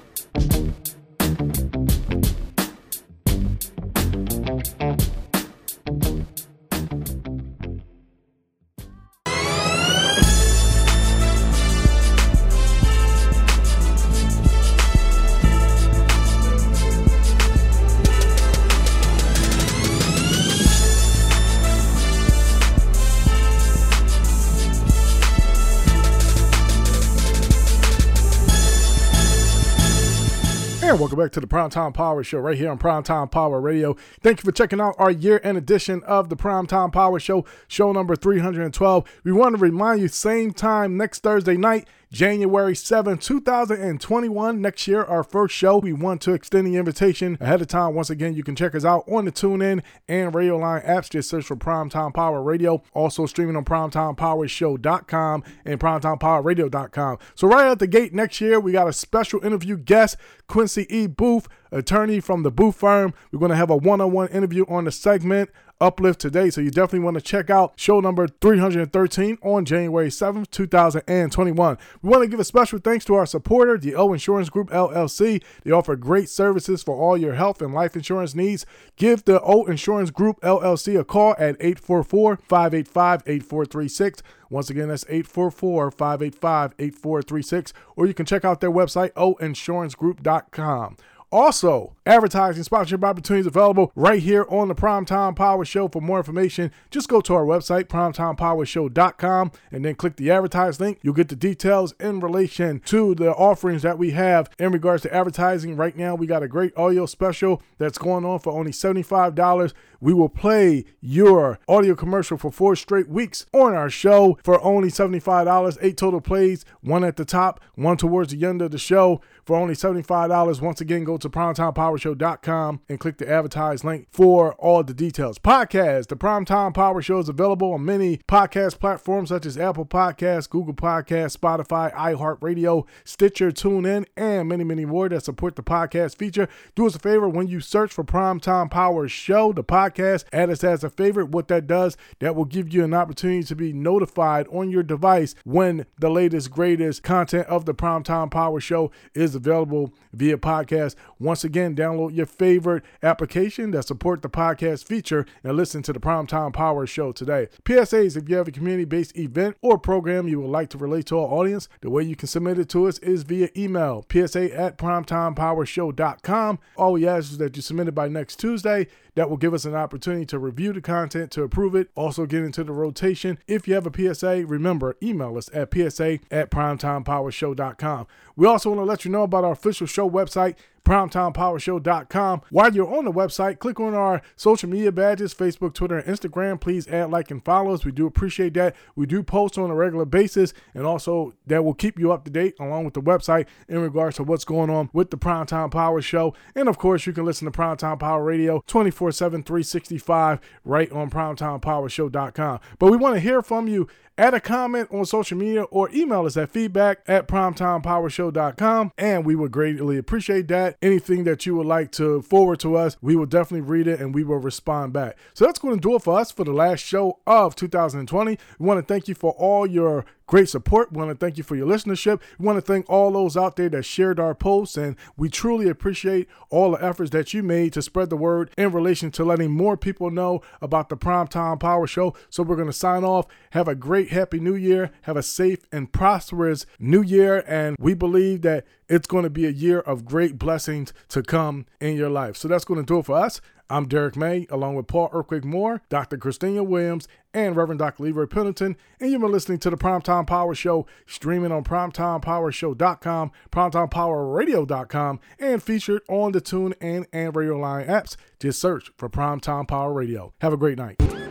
Back to the Primetime Power Show right here on Primetime Power Radio. Thank you for checking out our year end edition of the Primetime Power Show, show number 312. We want to remind you, same time next Thursday night, January 7, 2021. Next year, our first show. We want to extend the invitation ahead of time. Once again, you can check us out on the TuneIn and Radioline apps. Just search for Primetime Power Radio. Also streaming on PrimetimePowerShow.com and PrimetimePowerRadio.com. So right out the gate next year, we got a special interview guest, Quincy E. Booth, attorney from the Booth firm. We're going to have a one-on-one interview on the segment Uplift today. So you definitely want to check out show number 313 on January 7th, 2021. We want to give a special thanks to our supporter, the O Insurance Group LLC. They offer great services for all your health and life insurance needs. Give the O Insurance Group LLC a call at 844 585 8436. Once again, that's 844 585 8436. Or you can check out their website, oinsurancegroup.com. Also, advertising sponsorship opportunities available right here on the Primetime Power Show. For more information, just go to our website, primetimepowershow.com, and then click the advertise link. You'll get the details in relation to the offerings that we have in regards to advertising. Right now, we got a great audio special that's going on for only $75. We will play your audio commercial for four straight weeks on our show for only $75. Eight total plays, one at the top, one towards the end of the show for only $75. Once again, go to primetimepowershow.com and click the advertise link for all the details. Podcast, the Primetime Power Show is available on many podcast platforms such as Apple Podcasts, Google Podcasts, Spotify, iHeartRadio, Stitcher, TuneIn, and many, many more that support the podcast feature. Do us a favor when you search for Primetime Power Show, the podcast, add us as a favorite. What that does, that will give you an opportunity to be notified on your device when the latest, greatest content of the Primetime Power Show is available via podcast. Once again, download your favorite application that support the podcast feature and listen to the Primetime Power Show today. PSAs, if you have a community-based event or program you would like to relate to our audience, the way you can submit it to us is via email, psa at primetimepowershow.com. All we ask is that you submit it by next Tuesday. That will give us an opportunity to review the content, to approve it, also get into the rotation. If you have a PSA, remember, email us at psa at primetimepowershow.com. We also want to let you know about our official show website, primetimepowershow.com. While you're on the website, click on our social media badges Facebook, Twitter, and Instagram. Please add, like, and follow us. We do appreciate that. We do post on a regular basis, and also that will keep you up to date along with the website in regards to what's going on with the Primetime Power Show. And of course, you can listen to Primetime Power Radio 24 7, 365 right on primetimepowershow.com. But we want to hear from you. Add a comment on social media or email us at feedback at primetimepowershow.com, and we would greatly appreciate that. Anything that you would like to forward to us, we will definitely read it and we will respond back. So that's going to do it for us for the last show of 2020. We want to thank you for all your great support. We want to thank you for your listenership. We want to thank all those out there that shared our posts, and we truly appreciate all the efforts that you made to spread the word in relation to letting more people know about the Primetime Power Show. So we're going to sign off. Have a great, happy new year. Have a safe and prosperous new year. And we believe that it's going to be a year of great blessings to come in your life. So that's going to do it for us. I'm Derek May, along with Paul Earthquake Moore, Dr. Christina Williams, and Reverend Dr. Leroy Pendleton, and you've been listening to the Primetime Power Show, streaming on primetimepowershow.com, primetimepowerradio.com, and featured on the TuneIn, and Radioline apps. Just search for Primetime Power Radio. Have a great night.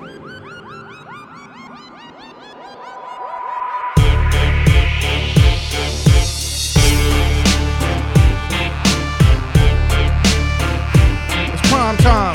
time, time.